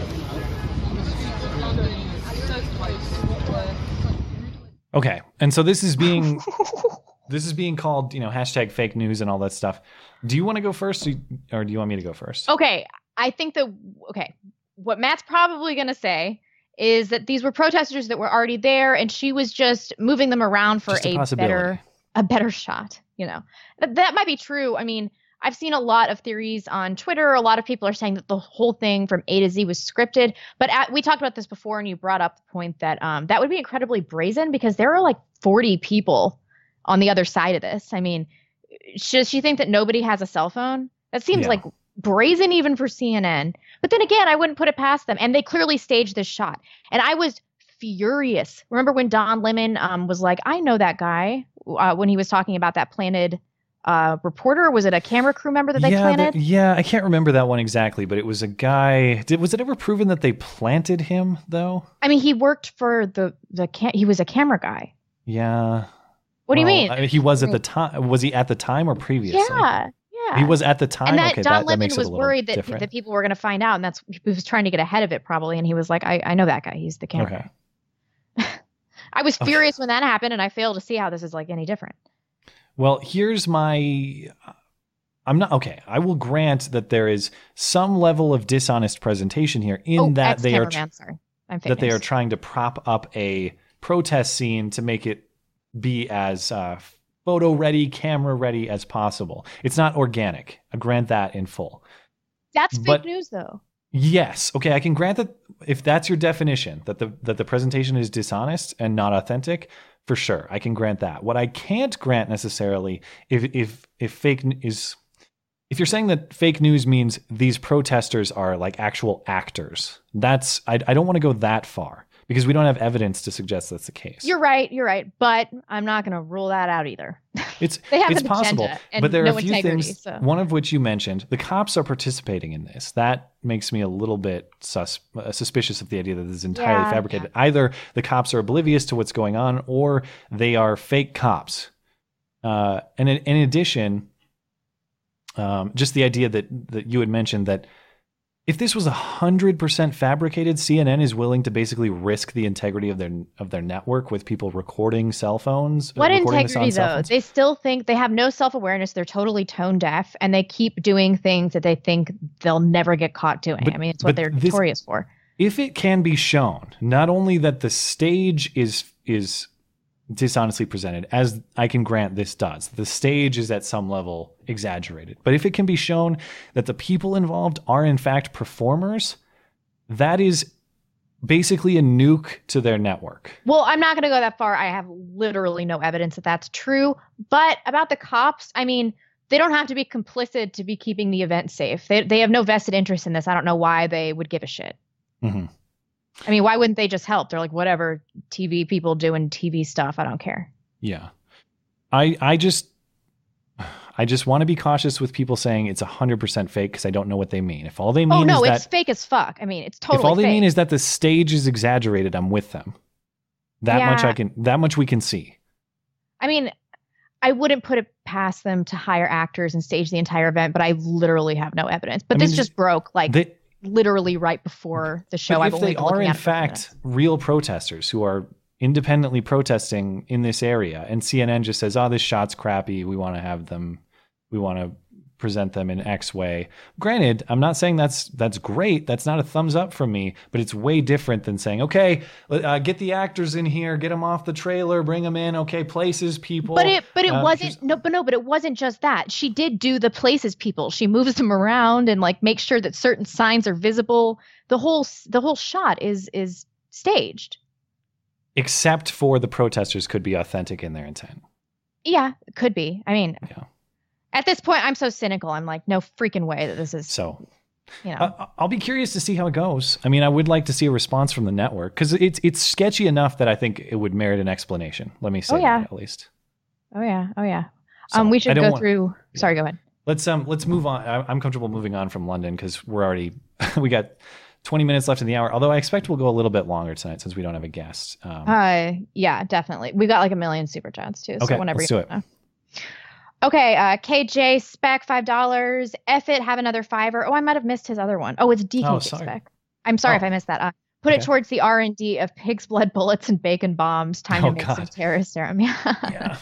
[SPEAKER 17] London, so close.
[SPEAKER 9] Okay, and so this is being this is being called, you know, hashtag fake news and all that stuff. Do you want to go first, or do you want me to go first?
[SPEAKER 10] Okay, I think that okay, what Matt's probably going to say is that these were protesters that were already there, and she was just moving them around for
[SPEAKER 9] Just a
[SPEAKER 10] a, better a better shot. You know, that, that might be true. I mean, I've seen a lot of theories on Twitter. A lot of people are saying that the whole thing from A to Z was scripted. But at, we talked about this before, and you brought up the point that um, that would be incredibly brazen because there are like 40 people on the other side of this. I mean, does she think that nobody has a cell phone? That seems
[SPEAKER 9] Yeah.
[SPEAKER 10] like brazen even for CNN. But then again, I wouldn't put it past them. And they clearly staged this shot. And I was furious. Remember when Don Lemon um, was like, I know that guy uh, when he was talking about that planted uh, reporter? Was it a camera crew member that they
[SPEAKER 9] yeah,
[SPEAKER 10] planted?
[SPEAKER 9] yeah, I can't remember that one exactly, but it was a guy. Did, was it ever proven that they planted him though?
[SPEAKER 10] I mean, he worked for the the cam- he was a camera guy.
[SPEAKER 9] Yeah.
[SPEAKER 10] What do you mean?
[SPEAKER 9] I he was at the time. Was he at the time or previously?
[SPEAKER 10] Yeah, yeah.
[SPEAKER 9] He was at the time.
[SPEAKER 10] And that
[SPEAKER 9] okay,
[SPEAKER 10] Don
[SPEAKER 9] that, that
[SPEAKER 10] Lemon
[SPEAKER 9] makes
[SPEAKER 10] was worried that,
[SPEAKER 9] different.
[SPEAKER 10] that people were going to find out, and that's he was trying to get ahead of it probably. And he was like, "I, I know that guy. He's the camera."
[SPEAKER 9] okay.
[SPEAKER 10] I was furious when that happened, and I fail to see how this is like any different.
[SPEAKER 9] Well, here's my. I'm not okay. I will grant that there is some level of dishonest presentation here in
[SPEAKER 10] oh,
[SPEAKER 9] that they are
[SPEAKER 10] ex-cameraman, sorry, I'm fake
[SPEAKER 9] that they are trying to prop up a protest scene to make it be as uh, photo ready, camera ready as possible. It's not organic. I grant that in full.
[SPEAKER 10] That's fake
[SPEAKER 9] but-
[SPEAKER 10] news, though.
[SPEAKER 9] Yes. Okay, I can grant that if that's your definition, that the that the presentation is dishonest and not authentic, for sure. I can grant that. What I can't grant necessarily if if if fake is if you're saying that fake news means these protesters are like actual actors, that's I, I don't want to go that far because we don't have evidence to suggest that's the case.
[SPEAKER 10] You're right. You're right. But I'm not going to rule that out either.
[SPEAKER 9] It's
[SPEAKER 10] They have
[SPEAKER 9] it's possible, but there
[SPEAKER 10] no
[SPEAKER 9] are a few things.
[SPEAKER 10] so.
[SPEAKER 9] One of which you mentioned, the cops are participating in this. That makes me a little bit sus- uh, suspicious of the idea that this is entirely
[SPEAKER 10] Yeah,
[SPEAKER 9] fabricated. Either the cops are oblivious to what's going on, or they are fake cops. Uh, and in, in addition, um, just the idea that that you had mentioned that if this was hundred percent fabricated, CNN is willing to basically risk the integrity of their of their network with people recording cell phones. uh,
[SPEAKER 10] What integrity, though? They still think they have no self awareness. They're totally tone deaf, and they keep doing things that they think they'll never get caught doing.
[SPEAKER 9] But-
[SPEAKER 10] I mean, it's what they're
[SPEAKER 9] this-
[SPEAKER 10] notorious for.
[SPEAKER 9] if it can be shown not only that the stage is is dishonestly presented as i can grant this does the stage is at some level exaggerated but if it can be shown that the people involved are in fact performers that is basically a nuke to their network
[SPEAKER 10] Well, I'm not going to go that far. I have literally no evidence that that's true. But about the cops, I mean, they don't have to be complicit to be keeping the event safe. They they have no vested interest in this. I don't know why they would give a shit.
[SPEAKER 9] Mhm.
[SPEAKER 10] I mean, why wouldn't they just help? They're like, whatever TV people doing TV stuff. I don't care.
[SPEAKER 9] yeah i i just i just want to be cautious with people saying it's 100% fake because i don't know what they mean if all they oh, mean
[SPEAKER 10] oh no,
[SPEAKER 9] is
[SPEAKER 10] it's
[SPEAKER 9] that
[SPEAKER 10] fake as fuck. I mean, it's totally
[SPEAKER 9] if all they
[SPEAKER 10] fake.
[SPEAKER 9] mean is that the stage is exaggerated, I'm with them. That much I can. That much we can see.
[SPEAKER 10] I mean, I wouldn't put it past them to hire actors and stage the entire event, but I literally have no evidence. But
[SPEAKER 9] I
[SPEAKER 10] this
[SPEAKER 9] mean,
[SPEAKER 10] just broke like
[SPEAKER 9] they-
[SPEAKER 10] literally right before the show.
[SPEAKER 9] but
[SPEAKER 10] I've
[SPEAKER 9] if
[SPEAKER 10] only
[SPEAKER 9] they are in
[SPEAKER 10] at it for a minute.
[SPEAKER 9] fact real protesters who are independently protesting in this area, and CNN just says, "Oh, this shot's crappy. We want to have them. We want to." Present them in x way granted i'm not saying that's that's great that's not a thumbs up from me but it's way different than saying okay uh, get the actors in here get them off the trailer bring them in okay places people
[SPEAKER 10] But it but it
[SPEAKER 9] Uh,
[SPEAKER 10] wasn't no but no but it wasn't just that. She did do the places people. She moves them around and like makes sure that certain signs are visible. The whole the whole shot is is staged.
[SPEAKER 9] except for the protesters could be authentic in their intent.
[SPEAKER 10] Yeah, could be. I mean, at this point I'm so cynical. I'm like no freaking way that this is
[SPEAKER 9] So
[SPEAKER 10] you know.
[SPEAKER 9] I- I'll be curious to see how it goes. I mean, I would like to see a response from the network because it's it's sketchy enough that I think it would merit an explanation. Let me say
[SPEAKER 10] Oh, yeah.
[SPEAKER 9] that at least.
[SPEAKER 10] oh yeah. Oh yeah.
[SPEAKER 9] So,
[SPEAKER 10] um we should go
[SPEAKER 9] want-
[SPEAKER 10] through Sorry, go ahead.
[SPEAKER 9] Let's um let's move on. I- I'm comfortable moving on from London because we're already we got 20 minutes left in the hour. Although I expect we'll go a little bit longer tonight since we don't have a guest. Um,
[SPEAKER 10] Uh yeah, definitely. We got like a million super chats too. So
[SPEAKER 9] Okay,
[SPEAKER 10] whenever
[SPEAKER 9] let's
[SPEAKER 10] you
[SPEAKER 9] do it.
[SPEAKER 10] wanna. Okay, uh, KJ spec five dollars. F it have another fiver. Oh, I might have missed his other one. Oh, it's DKJ
[SPEAKER 9] oh,
[SPEAKER 10] spec. I'm sorry
[SPEAKER 9] oh.
[SPEAKER 10] if I missed that. Uh, put
[SPEAKER 9] okay.
[SPEAKER 10] it towards the R and D of pig's blood bullets and bacon bombs. Time
[SPEAKER 9] oh,
[SPEAKER 10] to make
[SPEAKER 9] God.
[SPEAKER 10] some terrorist serum. yeah.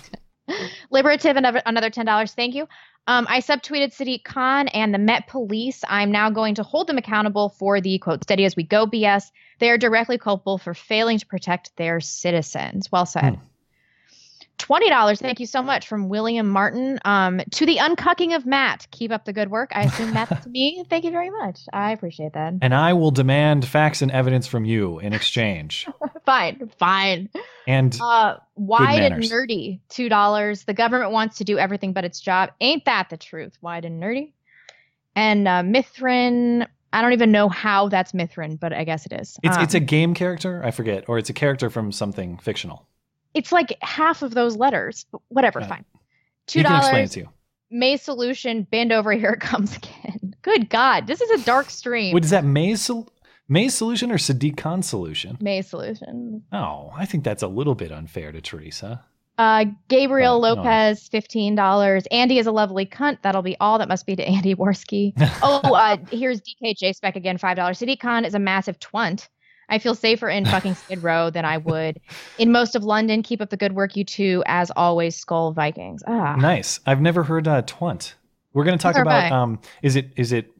[SPEAKER 10] Liberative and another ten dollars. Thank you. Um, I subtweeted Sadiq Khan and the Met Police. I'm now going to hold them accountable for the quote steady as we go BS. They are directly culpable for failing to protect their citizens. Well said. Hmm. $20. Thank you so much from William Martin. Um, to the uncucking of Matt. Keep up the good work. I assume that's me. Thank you very much. I appreciate that.
[SPEAKER 9] And I will demand facts and evidence from you in exchange.
[SPEAKER 10] fine. Fine.
[SPEAKER 9] And
[SPEAKER 10] uh, wide and nerdy. $2. The government wants to do everything but its job. Ain't that the truth? Wide and nerdy. And uh, Mithrin. I don't even know how that's Mithrin, but I guess it is.
[SPEAKER 9] It's,
[SPEAKER 10] um,
[SPEAKER 9] it's a um, game character. I forget. Or it's a character from something fictional
[SPEAKER 10] it's like half of those letters. But whatever,
[SPEAKER 9] Right.
[SPEAKER 10] fine. Two
[SPEAKER 9] You can explain it
[SPEAKER 10] dollars.
[SPEAKER 9] to you.
[SPEAKER 10] May solution. Bend over. Here it comes again. Good God, this is a dark stream.
[SPEAKER 9] What is that May's sol- May's solution or Sadiq Khan's solution?
[SPEAKER 10] May solution.
[SPEAKER 9] Oh, I think that's a little bit unfair to Theresa.
[SPEAKER 10] Uh, Gabriel
[SPEAKER 9] Right, no.
[SPEAKER 10] Lopez, fifteen dollars. Andy is a lovely cunt. That'll be all. That must be to Andy Warski. oh, uh, here's DKJ spec again, five dollars. Sadiq Khan is a massive twunt. I feel safer in fucking Skid Row than I would in most of London. Keep up the good work, you two. As always, Skull Vikings. Ah,
[SPEAKER 9] Nice. I've never heard uh, twunt. We're going to talk
[SPEAKER 10] Neither
[SPEAKER 9] about um is it is it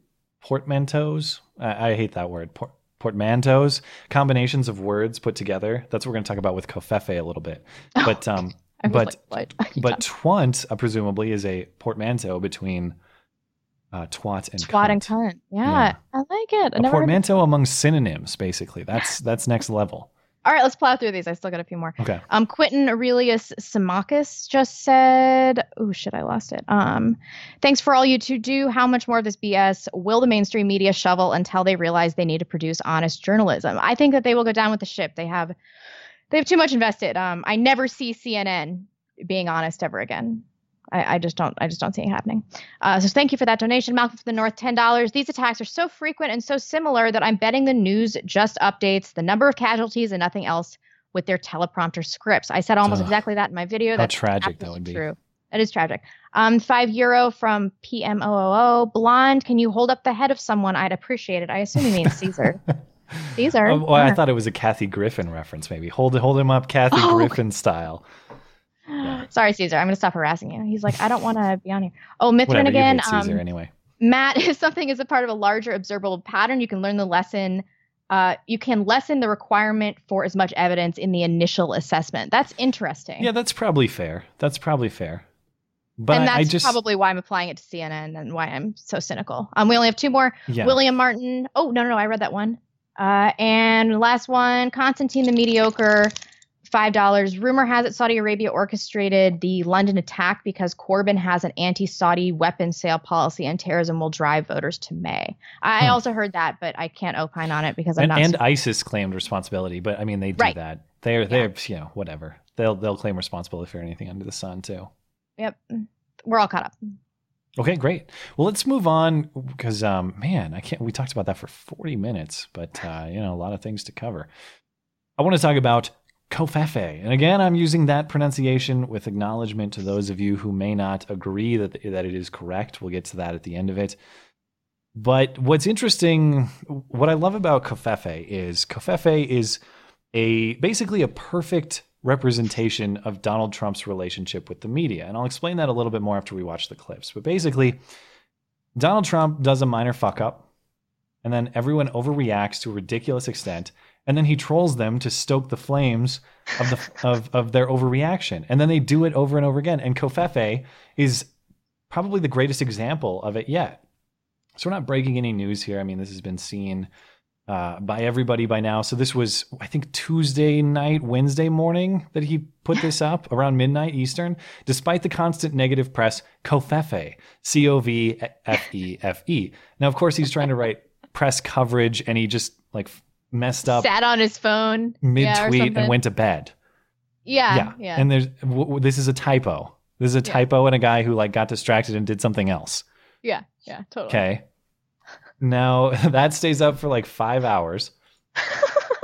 [SPEAKER 9] portmanteaus? I, I hate that word. Port, portmanteaus, combinations of words put together. That's what we're going to talk about with kofefe a little bit. But um but
[SPEAKER 10] like,
[SPEAKER 9] but twunt uh, presumably is a portmanteau between uh, twat and
[SPEAKER 10] Twat
[SPEAKER 9] cunt.
[SPEAKER 10] and cunt. Yeah,
[SPEAKER 9] Yeah.
[SPEAKER 10] I like it. I
[SPEAKER 9] a portmanteau among synonyms basically. That's that's next level.
[SPEAKER 10] All right, let's plow through these. I still got a few more.
[SPEAKER 9] Okay.
[SPEAKER 10] Um, Quentin Aurelius Symmachus just said, "Oh shit, I lost it." Um, thanks for all you two do. How much more of this BS will the mainstream media shovel until they realize they need to produce honest journalism? I think that they will go down with the ship. They have, they have too much invested. Um, I never see CNN being honest ever again. I, I just don't. I just don't see it happening. Uh, so thank you for that donation, Malcolm for the North, ten dollars. These attacks are so frequent and so similar that I'm betting the news just updates the number of casualties and nothing else with their teleprompter scripts. I said almost
[SPEAKER 9] Ugh.
[SPEAKER 10] exactly that in my video. That's
[SPEAKER 9] tragic that would be.
[SPEAKER 10] True. That is tragic. Um, five euro from PMOOO. Blonde, can you hold up the head of someone? I'd appreciate it. I assume you mean Caesar. Caesar.
[SPEAKER 9] Oh, well, I thought it was a Kathy Griffin reference. Maybe hold hold him up, Kathy
[SPEAKER 10] Oh.
[SPEAKER 9] Griffin style.
[SPEAKER 10] Sorry, Caesar. I'm going to stop harassing you. He's like, I don't want to be on here. Oh, Mithrin again.
[SPEAKER 9] hate Caesar
[SPEAKER 10] um,
[SPEAKER 9] anyway.
[SPEAKER 10] Matt, if something is a part of a larger observable pattern, you can learn the lesson. Uh, you can lessen the requirement for as much evidence in the initial assessment. That's interesting.
[SPEAKER 9] Yeah, that's probably fair. That's probably fair. But
[SPEAKER 10] and that's
[SPEAKER 9] I just
[SPEAKER 10] probably why I'm applying it to CNN and why I'm so cynical. Um, we only have two more.
[SPEAKER 9] Yeah.
[SPEAKER 10] William Martin. Oh no, no, no, I read that one. Uh, and last one, Constantine the Mediocre. Five dollars. Rumor has it Saudi Arabia orchestrated the London attack because Corbyn has an anti-Saudi weapon sale policy and terrorism will drive voters to May. I
[SPEAKER 9] Hmm.
[SPEAKER 10] also heard that, but I can't opine on it because I'm
[SPEAKER 9] and,
[SPEAKER 10] not.
[SPEAKER 9] and ISIS claimed responsibility, but I mean they do
[SPEAKER 10] Right.
[SPEAKER 9] that. They're they're you know whatever. They'll they'll claim responsibility for anything under the sun too.
[SPEAKER 10] yep, we're all caught up.
[SPEAKER 9] Okay, great. Well, let's move on because um man, I can't. We talked about that for forty minutes, but uh, you know a lot of things to cover. I want to talk about Kofefe, and again, I'm using that pronunciation with acknowledgement to those of you who may not agree that that it is correct. We'll get to that at the end of it. But what's interesting, what I love about Kofefe is Kofefe is a basically a perfect representation of Donald Trump's relationship with the media. And I'll explain that a little bit more after we watch the clips. But basically, Donald Trump does a minor fuck up, and then everyone overreacts to a ridiculous extent, and then he trolls them to stoke the flames of the of, of their overreaction. And then they do it over and over again. And Kofefe is probably the greatest example of it yet. So we're not breaking any news here. I mean, this has been seen uh, by everybody by now. So this was, I think, Tuesday night, Wednesday morning that he put this up around midnight Eastern. Despite the constant negative press, Kofefe, C O V F E F E. Now, of course, he's trying to write press coverage, and he just like messed up
[SPEAKER 10] Sat on his phone
[SPEAKER 9] mid tweet
[SPEAKER 10] something.
[SPEAKER 9] and went to bed.
[SPEAKER 10] Yeah, yeah. yeah.
[SPEAKER 9] And there's w- w- this is a typo. This is a typo and a guy who like got distracted and did something else.
[SPEAKER 10] yeah, yeah, totally.
[SPEAKER 9] Okay. Now that stays up for like five hours. and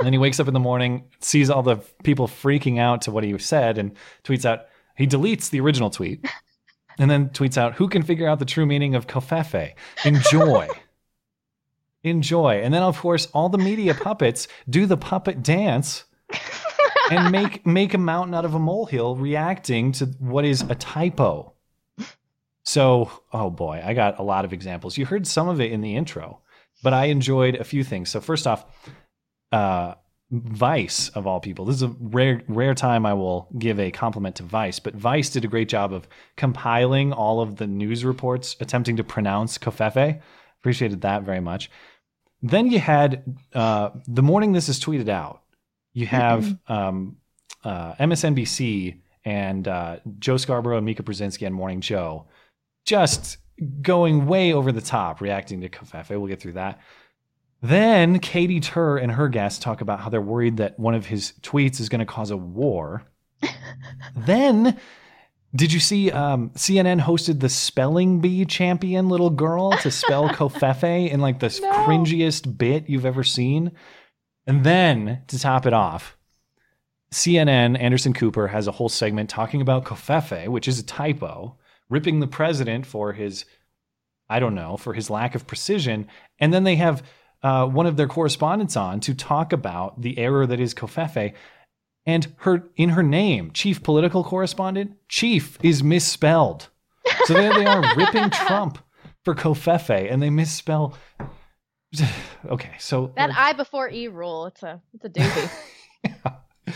[SPEAKER 9] then he wakes up in the morning, sees all the people freaking out to what he said, and tweets out, he deletes the original tweet and then tweets out, Who can figure out the true meaning of kofefe? Enjoy. Enjoy. And then, of course, all the media puppets do the puppet dance and make make a mountain out of a molehill reacting to what is a typo. So, oh boy, I got a lot of examples. You heard some of it in the intro, but I enjoyed a few things. So, first off, uh, Vice of all people. This is a rare rare time I will give a compliment to Vice, but Vice did a great job of compiling all of the news reports attempting to pronounce Kofefe. Appreciated that very much. Then you had uh, the morning this is tweeted out. You have um, uh, MSNBC and uh, Joe Scarborough and Mika Brzezinski and Morning Joe just going way over the top, reacting to Kofefe. We'll get through that. Then Katie Tur and her guests talk about how they're worried that one of his tweets is going to cause a war. then, did you see um, CNN hosted the spelling bee champion little girl to spell Kofefe in like the cringiest bit you've ever seen? And then to top it off, CNN, Anderson Cooper has a whole segment talking about Kofefe, which is a typo, ripping the president for his, I don't know, for his lack of precision. And then they have uh, one of their correspondents on to talk about the error that is Kofefe. And her in her name, chief political correspondent, chief is misspelled. So there they are ripping Trump for Kofefe, and they misspell. okay, so
[SPEAKER 10] That I before E rule. It's a it's a doozy.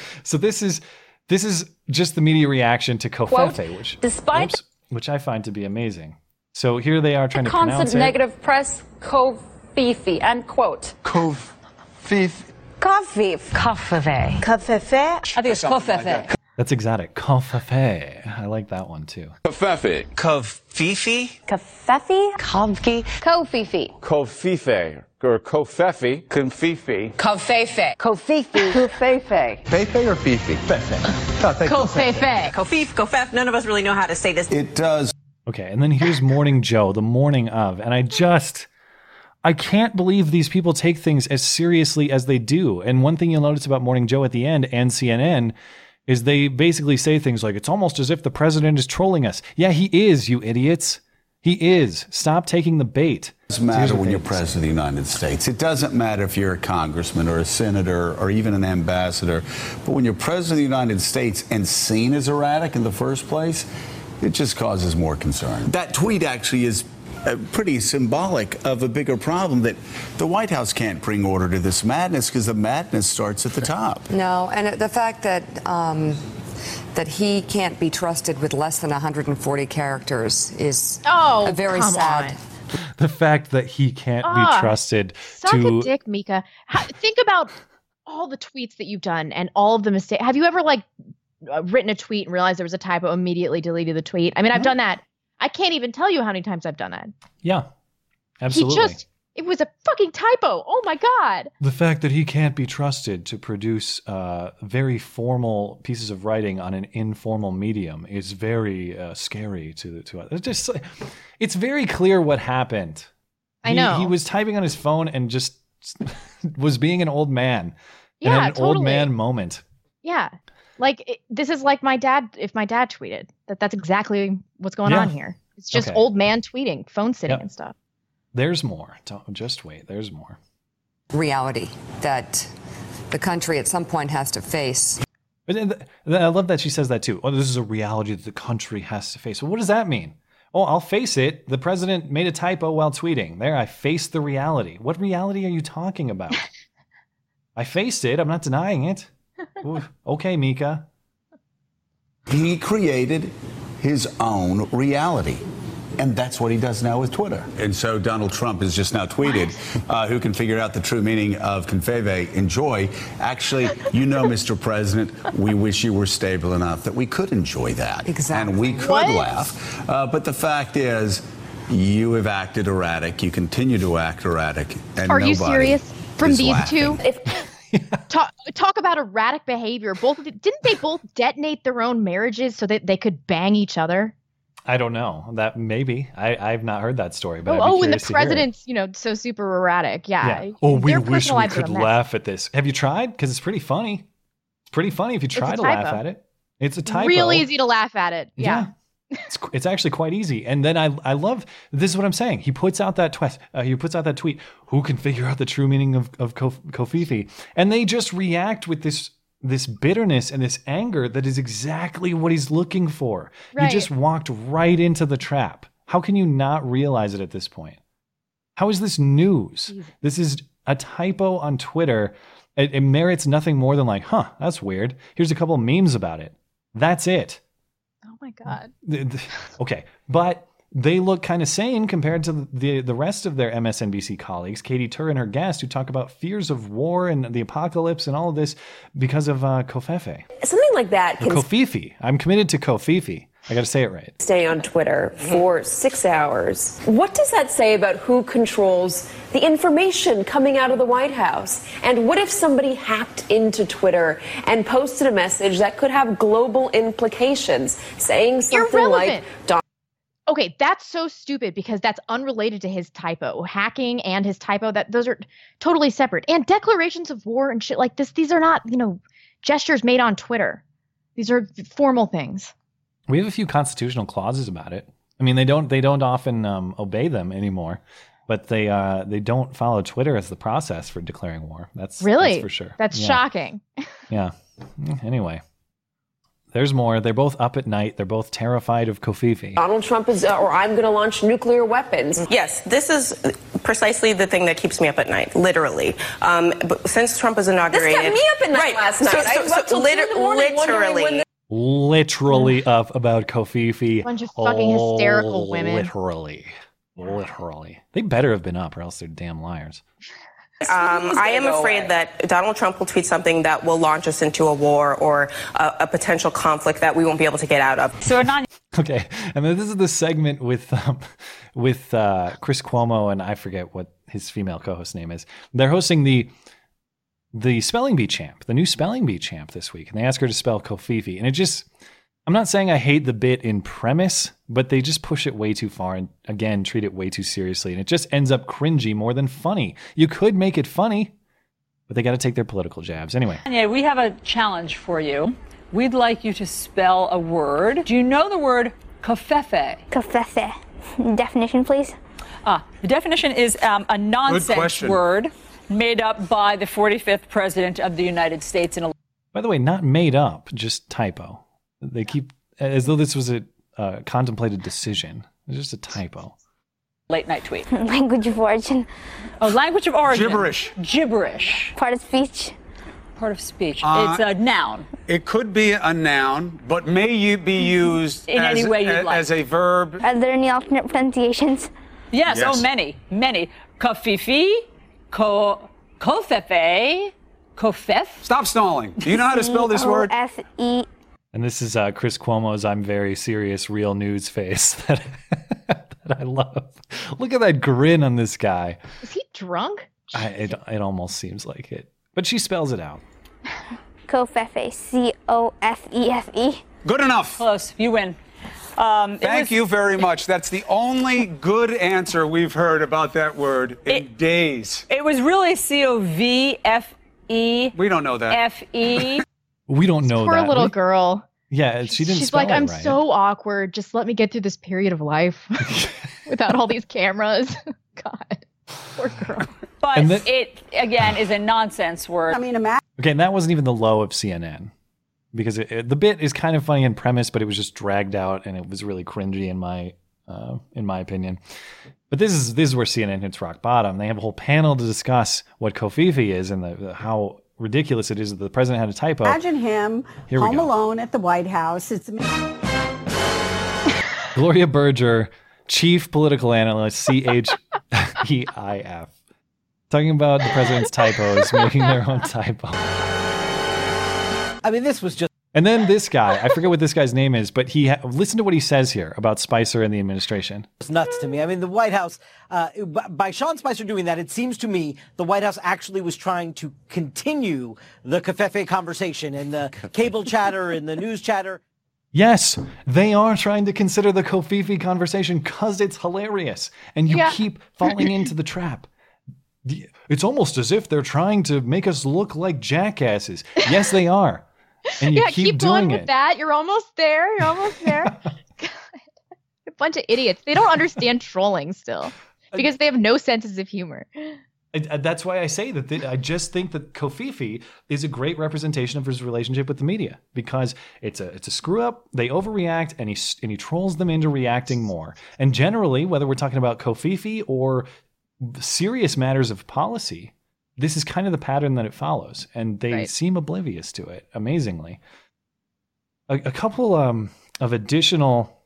[SPEAKER 9] so this is this is just the media reaction to
[SPEAKER 3] Quote,
[SPEAKER 9] Kofefe, which
[SPEAKER 3] despite-
[SPEAKER 9] whoops, which I find to be amazing. So here they are trying to
[SPEAKER 3] Constant
[SPEAKER 9] pronounce it.
[SPEAKER 3] negative press, Kofifi, end quote.
[SPEAKER 7] Kofif.
[SPEAKER 5] Kofif. Kofefe. Kofefe.
[SPEAKER 3] I think it's Kofefe.
[SPEAKER 9] That's exotic. Kofefe. I like that one too.
[SPEAKER 6] Kofefe. Kofifi.
[SPEAKER 5] Kofefe. Kovki.
[SPEAKER 3] Kofifi.
[SPEAKER 6] Kofife. Or Kofefi. Konfifi.
[SPEAKER 3] Kofefe.
[SPEAKER 5] Kofifi. Kofefe.
[SPEAKER 7] Fefe or Fifi? Fefe. Oh, thank you.
[SPEAKER 3] Kofefe.
[SPEAKER 4] Kofif, Kofef, none of us really know how to say this.
[SPEAKER 7] It does.
[SPEAKER 9] Okay, and then here's Morning Joe, the morning of, and I just I can't believe these people take things as seriously as they do. And one thing you'll notice about Morning Joe at the end and CNN is they basically say things like it's almost as if the president is trolling us. Yeah, he is, you idiots. He is. Stop taking the bait.
[SPEAKER 18] It doesn't matter when you're president of the United States. It doesn't matter if you're a congressman or a senator or even an ambassador. But when you're president of the United States and seen as erratic in the first place, it just causes more concern. That tweet actually is pretty symbolic of a bigger problem that the White House can't bring order to this madness because the madness starts at the top.
[SPEAKER 8] No, and the fact that um, that he can't be trusted with less than 140 characters is
[SPEAKER 10] Oh,
[SPEAKER 8] a very
[SPEAKER 10] come
[SPEAKER 8] sad.
[SPEAKER 10] on.
[SPEAKER 9] The fact that he can't
[SPEAKER 10] Ah,
[SPEAKER 9] be trusted
[SPEAKER 10] Suck
[SPEAKER 9] to
[SPEAKER 10] a dick, Mika. Ha- think about all the tweets that you've done and all of the mistakes. Have you ever like uh, written a tweet and realized there was a typo, immediately deleted the tweet? I mean, I've done that. I can't even tell you how many times I've done that.
[SPEAKER 9] Yeah. Absolutely.
[SPEAKER 10] He just it was a fucking typo. Oh my god.
[SPEAKER 9] The fact that he can't be trusted to produce uh, very formal pieces of writing on an informal medium is very uh, scary to to us. It's just it's very clear what happened.
[SPEAKER 10] I know.
[SPEAKER 9] he was typing on his phone and just was being an old man.
[SPEAKER 10] Yeah,
[SPEAKER 9] in an old man moment.
[SPEAKER 10] Yeah. Like it, this is like my dad if my dad tweeted. That that's exactly what's going
[SPEAKER 9] Yeah.
[SPEAKER 10] on here. It's just
[SPEAKER 9] Okay.
[SPEAKER 10] old man tweeting, phone sitting
[SPEAKER 9] Yep.
[SPEAKER 10] and stuff.
[SPEAKER 9] There's more. Don't, just wait. There's more.
[SPEAKER 8] Reality that the country at some point has to face.
[SPEAKER 9] But then th- I love that she says that too. Oh, this is a reality that the country has to face. Well, what does that mean? Oh, I'll face it. The president made a typo while tweeting. There, I faced the reality. What reality are you talking about? I faced it. I'm not denying it. Ooh, okay, Mika.
[SPEAKER 18] He created his own reality. And that's what he does now with Twitter. And so Donald Trump has just now tweeted, uh, who can figure out the true meaning of confeve, enjoy. Actually, you know, Mr. President, we wish you were stable enough that we could enjoy that. Exactly. And we could
[SPEAKER 10] What?
[SPEAKER 18] laugh. Uh, but the fact is, you have acted erratic. You continue to act erratic. And
[SPEAKER 10] Are you serious? From these
[SPEAKER 18] laughing.
[SPEAKER 10] two? talk, talk about erratic behavior. Both didn't they both detonate their own marriages so that they could bang each other?
[SPEAKER 9] I don't know. That maybe. I, I've not heard that story, but
[SPEAKER 10] oh, oh, and the
[SPEAKER 9] curious to hear it.
[SPEAKER 10] president's, you know, so super erratic. Yeah.
[SPEAKER 9] Yeah. Oh, we
[SPEAKER 10] Their
[SPEAKER 9] wish we could laugh at this. Have you tried? Because it's pretty funny. It's pretty funny if you try to laugh at it. It's a typo.
[SPEAKER 10] Real easy to laugh at it. Yeah.
[SPEAKER 9] It's, it's actually quite easy. And then I I love this is what I'm saying. He puts out that tweet. Uh, he puts out that tweet. Who can figure out the true meaning of of Kof- Kofifi? And they just react with this this bitterness and this anger that is exactly what he's looking for.
[SPEAKER 10] Right.
[SPEAKER 9] You just walked right into the trap. How can you not realize it at this point? How is this news? This is a typo on Twitter It, it merits nothing more than like, huh, that's weird. Here's a couple memes about it. That's it.
[SPEAKER 10] Oh my god.
[SPEAKER 9] The- the- okay, but they look kind of sane compared to the the rest of their MSNBC colleagues, Katie Tur and her guest, who talk about fears of war and the apocalypse and all of this because of uh, Kofefe.
[SPEAKER 19] Something like that
[SPEAKER 9] Or
[SPEAKER 19] can
[SPEAKER 9] Kofifi. I'm committed to Kofifi. I got to say it right.
[SPEAKER 19] stay on Twitter for six hours. What does that say about who controls the information coming out of the White House? And what if somebody hacked into Twitter and posted a message that could have global implications, saying something like,
[SPEAKER 10] Irrelevant.
[SPEAKER 19] "Don-
[SPEAKER 10] Okay, that's so stupid because that's unrelated to his typo. Hacking and his typo that those are totally separate. And declarations of war and shit like this, these are not, you know, gestures made on Twitter. These are formal things.
[SPEAKER 9] We have a few constitutional clauses about it. I mean, they don't they don't often um, obey them anymore, but they uh, they don't follow Twitter as the process for declaring war. That's
[SPEAKER 10] Really?
[SPEAKER 9] that's for sure.
[SPEAKER 10] That's
[SPEAKER 9] Yeah.
[SPEAKER 10] shocking.
[SPEAKER 9] Yeah. Anyway, there's more. They're both up at night. They're both terrified of Kofifi.
[SPEAKER 19] Donald Trump is, uh, or I'm going to launch nuclear weapons. Yes, this is precisely the thing that keeps me up at night, literally. Um, but since Trump was inaugurated, this
[SPEAKER 4] kept me up at night
[SPEAKER 19] right,
[SPEAKER 4] last
[SPEAKER 19] so-
[SPEAKER 4] night. I
[SPEAKER 19] so-
[SPEAKER 4] was up
[SPEAKER 19] so
[SPEAKER 4] till two in the morning wondering when the-
[SPEAKER 9] Literally up about Kofifi.
[SPEAKER 10] Bunch of fucking hysterical women.
[SPEAKER 9] Literally. Literally. They better have been up, or else they're damn liars.
[SPEAKER 4] Um, I am afraid that Donald Trump will tweet something that will launch us into a war or a, a potential conflict that we won't be able to get out of.
[SPEAKER 20] So we're not
[SPEAKER 9] Okay, and then this is the segment with um, with uh, Chris Cuomo and I forget what his female co-host name is. They're hosting the the spelling bee champ, the new spelling bee champ this week, and they ask her to spell Kofifi, and it just I'm not saying I hate the bit in premise, but they just push it way too far and again treat it way too seriously, and it just ends up cringy more than funny. You could make it funny, but they got to take their political jabs anyway.
[SPEAKER 20] Tanya, we have a challenge for you. We'd like you to spell a word. Do you know the word kofefe?
[SPEAKER 21] Kafefe. Definition, please.
[SPEAKER 20] Ah, the definition is um, a nonsense
[SPEAKER 21] question.
[SPEAKER 20] word made up by the 45th president of the United States in a
[SPEAKER 9] By the way, not made up, just typo. They keep as though this was a uh, contemplated decision. It's just a typo.
[SPEAKER 20] late night tweet.
[SPEAKER 21] Language of origin.
[SPEAKER 20] Oh, language of origin.
[SPEAKER 22] Gibberish.
[SPEAKER 20] Gibberish.
[SPEAKER 21] Part of speech.
[SPEAKER 20] Part of speech.
[SPEAKER 22] Uh,
[SPEAKER 20] it's a noun.
[SPEAKER 22] It could be a noun, but may you be used
[SPEAKER 20] In
[SPEAKER 22] as,
[SPEAKER 20] any way you'd
[SPEAKER 22] a-
[SPEAKER 20] like.
[SPEAKER 22] as a verb.
[SPEAKER 21] Are there any alternate pronunciations?
[SPEAKER 20] Yes,
[SPEAKER 22] Yes.
[SPEAKER 20] oh, many, many. Kafifi, ko, kofefe, kofef.
[SPEAKER 22] Stop stalling. Do you know how to spell this word?
[SPEAKER 21] F E.
[SPEAKER 9] And this is uh, Chris Cuomo's "I'm very serious" real news face that, that I love. Look at that grin on this guy.
[SPEAKER 10] Is he drunk?
[SPEAKER 9] I, it it almost seems like it, but she spells it out.
[SPEAKER 21] Kofefe. C O F E F E.
[SPEAKER 22] Good enough.
[SPEAKER 20] Close. You win. Um,
[SPEAKER 22] Thank
[SPEAKER 20] was-
[SPEAKER 22] you very much. That's the only good answer we've heard about that word in days.
[SPEAKER 20] It was really C O V F E
[SPEAKER 22] We don't know that.
[SPEAKER 20] F E.
[SPEAKER 9] We don't know
[SPEAKER 10] Poor
[SPEAKER 9] that.
[SPEAKER 10] Poor little
[SPEAKER 9] We-
[SPEAKER 10] girl.
[SPEAKER 9] Yeah, she didn't
[SPEAKER 10] She's
[SPEAKER 9] spell
[SPEAKER 10] like,
[SPEAKER 9] it
[SPEAKER 10] I'm
[SPEAKER 9] right.
[SPEAKER 10] so awkward. Just let me get through this period of life without all these cameras. God, poor girl.
[SPEAKER 20] But
[SPEAKER 9] And then-
[SPEAKER 20] it again is a nonsense word. I mean, imagine.
[SPEAKER 9] Okay, and that wasn't even the low of CNN because it, it- the bit is kind of funny in premise, but it was just dragged out and it was really cringy in my uh, in my opinion. But this is this is where CNN hits rock bottom. They have a whole panel to discuss what Kofifi is and the, the- how ridiculous it is that the president had a typo.
[SPEAKER 23] Imagine him
[SPEAKER 9] Here
[SPEAKER 23] home alone at the White House. It's
[SPEAKER 9] Gloria Borger, chief political analyst, C H E I F, talking about the president's typos, making their own typo.
[SPEAKER 7] I mean, this was just.
[SPEAKER 9] And then this guy, I forget what this guy's name is, but he ha- listen to what he says here about Spicer and the administration.
[SPEAKER 7] It's nuts to me. I mean, the White House, uh, by Sean Spicer doing that, it seems to me the White House actually was trying to continue the Cafefe conversation and the cable chatter and the news chatter.
[SPEAKER 9] Yes, they are trying to consider the Kofifi conversation because it's hilarious, and you
[SPEAKER 10] Yeah.
[SPEAKER 9] keep falling into the trap. It's almost as if they're trying to make us look like jackasses. Yes, they are, and you
[SPEAKER 10] yeah,
[SPEAKER 9] keep,
[SPEAKER 10] keep, going with
[SPEAKER 9] it.
[SPEAKER 10] that. You're almost there. You're almost there. God. A bunch of idiots. They don't understand trolling still because they have no senses of humor.
[SPEAKER 9] That's why I say that th- I just think that Kofifi is a great representation of his relationship with the media because it's a it's a screw up. They overreact, and he and he trolls them into reacting more. And generally, whether we're talking about Kofifi or serious matters of policy, this is kind of the pattern that it follows, and they
[SPEAKER 10] Right.
[SPEAKER 9] seem oblivious to it. Amazingly, a, a couple um, of additional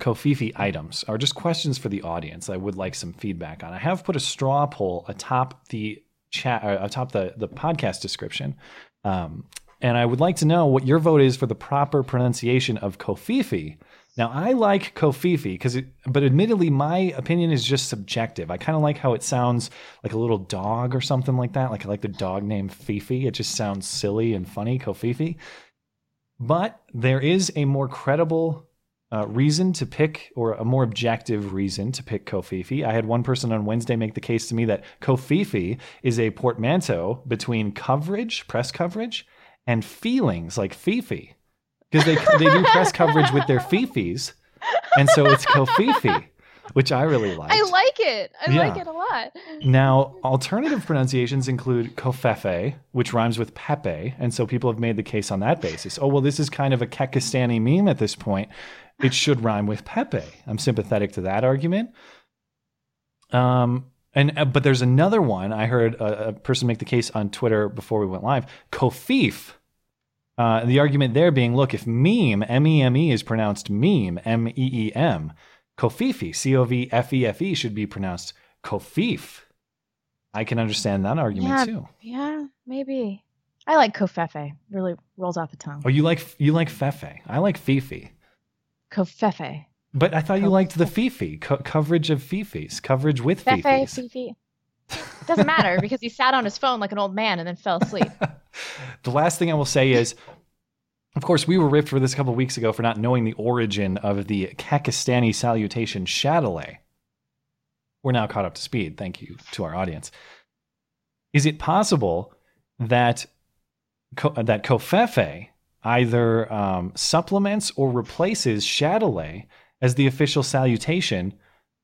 [SPEAKER 9] Kofifi items are just questions for the audience. I would like some feedback on. I have put a straw poll atop the chat, uh, atop the the podcast description, um, and I would like to know what your vote is for the proper pronunciation of Kofifi. Now, I like Kofifi because, but admittedly, my opinion is just subjective. I kind of like how it sounds like a little dog or something like that. Like I like the dog name Fifi. It just sounds silly and funny, Kofifi. But there is a more credible uh, reason to pick, or a more objective reason to pick Kofifi. I had one person on Wednesday make the case to me that Kofifi is a portmanteau between coverage, press coverage, and feelings like Fifi. Because they, they do press coverage with their Fifis, and so it's Kofifi, which I really like.
[SPEAKER 10] I like it. I like it a lot.
[SPEAKER 9] Now, alternative pronunciations include kofefe, which rhymes with Pepe, and so people have made the case on that basis. Oh, well, this is kind of a Kekistani meme at this point. It should rhyme with Pepe. I'm sympathetic to that argument. Um, and uh, but there's another one. I heard a, a person make the case on Twitter before we went live. Kofif. Uh, the argument there being, look, if meme, M E M E, is pronounced meme, M E E M, Kofifi, C O V F E F E, should be pronounced Kofif. I can understand that argument
[SPEAKER 10] Yeah,
[SPEAKER 9] too.
[SPEAKER 10] yeah, maybe. I like kofefe. Really rolls off the tongue.
[SPEAKER 9] Oh, you like you like Fefe. I like Fifi.
[SPEAKER 10] Kofefe.
[SPEAKER 9] But I thought you liked the Fifi co- coverage of Fifis, coverage with
[SPEAKER 10] Fefe,
[SPEAKER 9] Fifis.
[SPEAKER 10] Fifi. Doesn't matter because he sat on his phone like an old man and then fell asleep.
[SPEAKER 9] The last thing I will say is, of course, we were ripped for this a couple weeks ago for not knowing the origin of the Kekistani salutation Shadilay. We're now caught up to speed. Thank you to our audience. Is it possible that that Kofefe either um, supplements or replaces Shadilay as the official salutation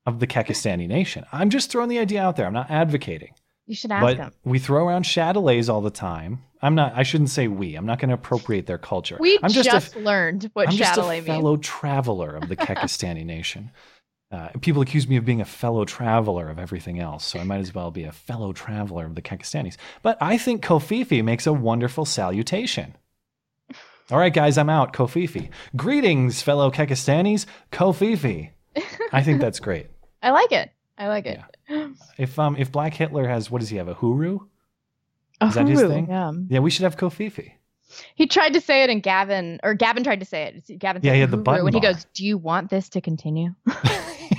[SPEAKER 9] of the Kekistani nation? I'm just throwing the idea out there. I'm not advocating
[SPEAKER 10] You should ask
[SPEAKER 9] but
[SPEAKER 10] him.
[SPEAKER 9] we throw around Shadilays all the time. I'm not. I shouldn't say we. I'm not going to appropriate their culture.
[SPEAKER 10] We
[SPEAKER 9] I'm just,
[SPEAKER 10] just,
[SPEAKER 9] a,
[SPEAKER 10] learned what
[SPEAKER 9] I'm just a
[SPEAKER 10] Shadilay means.
[SPEAKER 9] fellow traveler of the Kekistani nation. Uh, people accuse me of being a fellow traveler of everything else, so I might as well be a fellow traveler of the Kekistanis. But I think Kofifi makes a wonderful salutation. All right, guys, I'm out. Kofifi. Greetings, fellow Kekistanis. Kofifi. I think that's great.
[SPEAKER 10] I like it. I like it.
[SPEAKER 9] If um if Black Hitler has what does he have a huru?
[SPEAKER 10] A
[SPEAKER 9] Is that his thing?
[SPEAKER 10] yeah.
[SPEAKER 9] Yeah, we should have Kofifi.
[SPEAKER 10] He tried to say it, and Gavin or Gavin tried to say it. Gavin
[SPEAKER 9] Yeah, he had the
[SPEAKER 10] "Huru,"
[SPEAKER 9] button
[SPEAKER 10] and he goes, "Do you want this to continue?"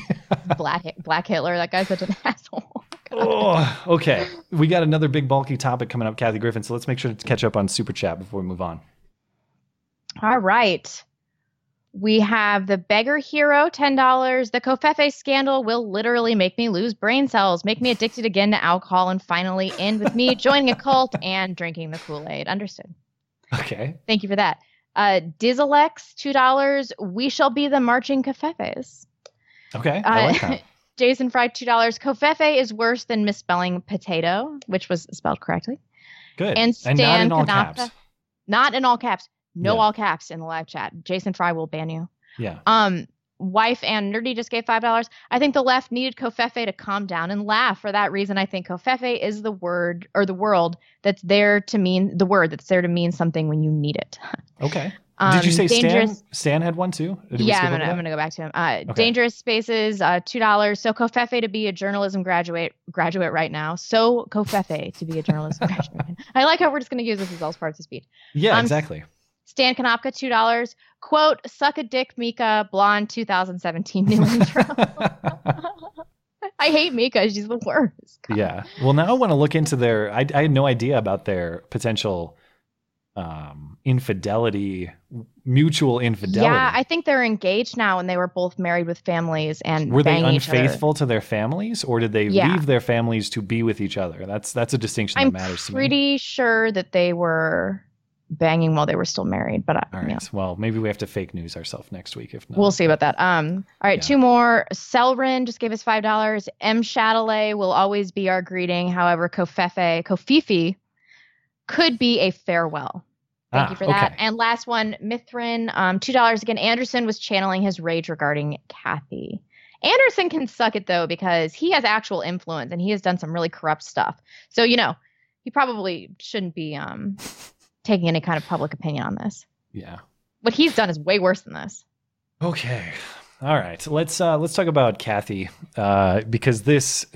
[SPEAKER 10] Black Black Hitler. That guy's such an asshole.
[SPEAKER 9] oh, okay. We got another big bulky topic coming up, Kathy Griffin. So let's make sure to catch up on Super Chat before we move on.
[SPEAKER 10] All right. We have the beggar hero, $10. The Kofefe scandal will literally make me lose brain cells, make me addicted again to alcohol, and finally end with me joining a cult and drinking the Kool Aid. Understood.
[SPEAKER 9] Okay.
[SPEAKER 10] Thank you for that. Uh, Dizzlex, $2. We shall be the marching Kofefes.
[SPEAKER 9] Okay. I like
[SPEAKER 10] Uh,
[SPEAKER 9] that.
[SPEAKER 10] Jason Fry, $2. Kofefe is worse than misspelling potato, which was spelled correctly.
[SPEAKER 9] Good.
[SPEAKER 10] And Stan
[SPEAKER 9] not in all caps.
[SPEAKER 10] Not in all caps. No
[SPEAKER 9] Yeah.
[SPEAKER 10] all caps in the live chat. Jason Fry will ban you.
[SPEAKER 9] Yeah.
[SPEAKER 10] Um, wife and nerdy just gave five dollars. I think the left needed Kofefe to calm down and laugh. For that reason, I think Kofefe is the word or the world that's there to mean the word that's there to mean something when you need it.
[SPEAKER 9] Okay.
[SPEAKER 10] Um,
[SPEAKER 9] Did you say Stan?
[SPEAKER 10] dangerous-
[SPEAKER 9] Stan had one too?
[SPEAKER 10] Yeah, I'm gonna. I'm gonna go back to him. Uh,
[SPEAKER 9] Okay.
[SPEAKER 10] Dangerous Spaces, uh, two dollars. So Kofefe to be a journalism graduate graduate right now. So Kofefe to be a journalism graduate. I like how we're just gonna use this as all parts of speech.
[SPEAKER 9] Yeah,
[SPEAKER 10] Um,
[SPEAKER 9] exactly.
[SPEAKER 10] Stan Kanopka, two dollars. Quote: "Suck a dick, Mika." Blonde, 2017 new intro. I hate Mika. She's the worst.
[SPEAKER 9] Yeah. Well, now I want to look into their. I, I had no idea about their potential um, infidelity, mutual infidelity.
[SPEAKER 10] Yeah, I think they're engaged now, and they were both married with families and
[SPEAKER 9] Were they
[SPEAKER 10] bang each other.
[SPEAKER 9] unfaithful to their families, or did they
[SPEAKER 10] Yeah.
[SPEAKER 9] leave their families to be with each other? That's that's a distinction
[SPEAKER 10] I'm
[SPEAKER 9] that matters to me.
[SPEAKER 10] I'm pretty sure that they were banging while they were still married, but I,
[SPEAKER 9] All right.
[SPEAKER 10] yeah.
[SPEAKER 9] Well, maybe we have to fake news ourselves next week if not.
[SPEAKER 10] We'll see about that. Um, all right, two more. Selrin just gave us five dollars. M Shadilay will always be our greeting. However, Kofefe, Kofifi could be a farewell. Thank
[SPEAKER 9] Ah,
[SPEAKER 10] you for that.
[SPEAKER 9] okay.
[SPEAKER 10] And last one, Mithrin, um, two dollars again. Anderson was channeling his rage regarding Kathy. Anderson can suck it though because he has actual influence and he has done some really corrupt stuff. So you know, he probably shouldn't be um taking any kind of public opinion on this.
[SPEAKER 9] Yeah.
[SPEAKER 10] What he's done is way worse than this.
[SPEAKER 9] Okay. All right. Let's uh let's talk about Kathy uh because this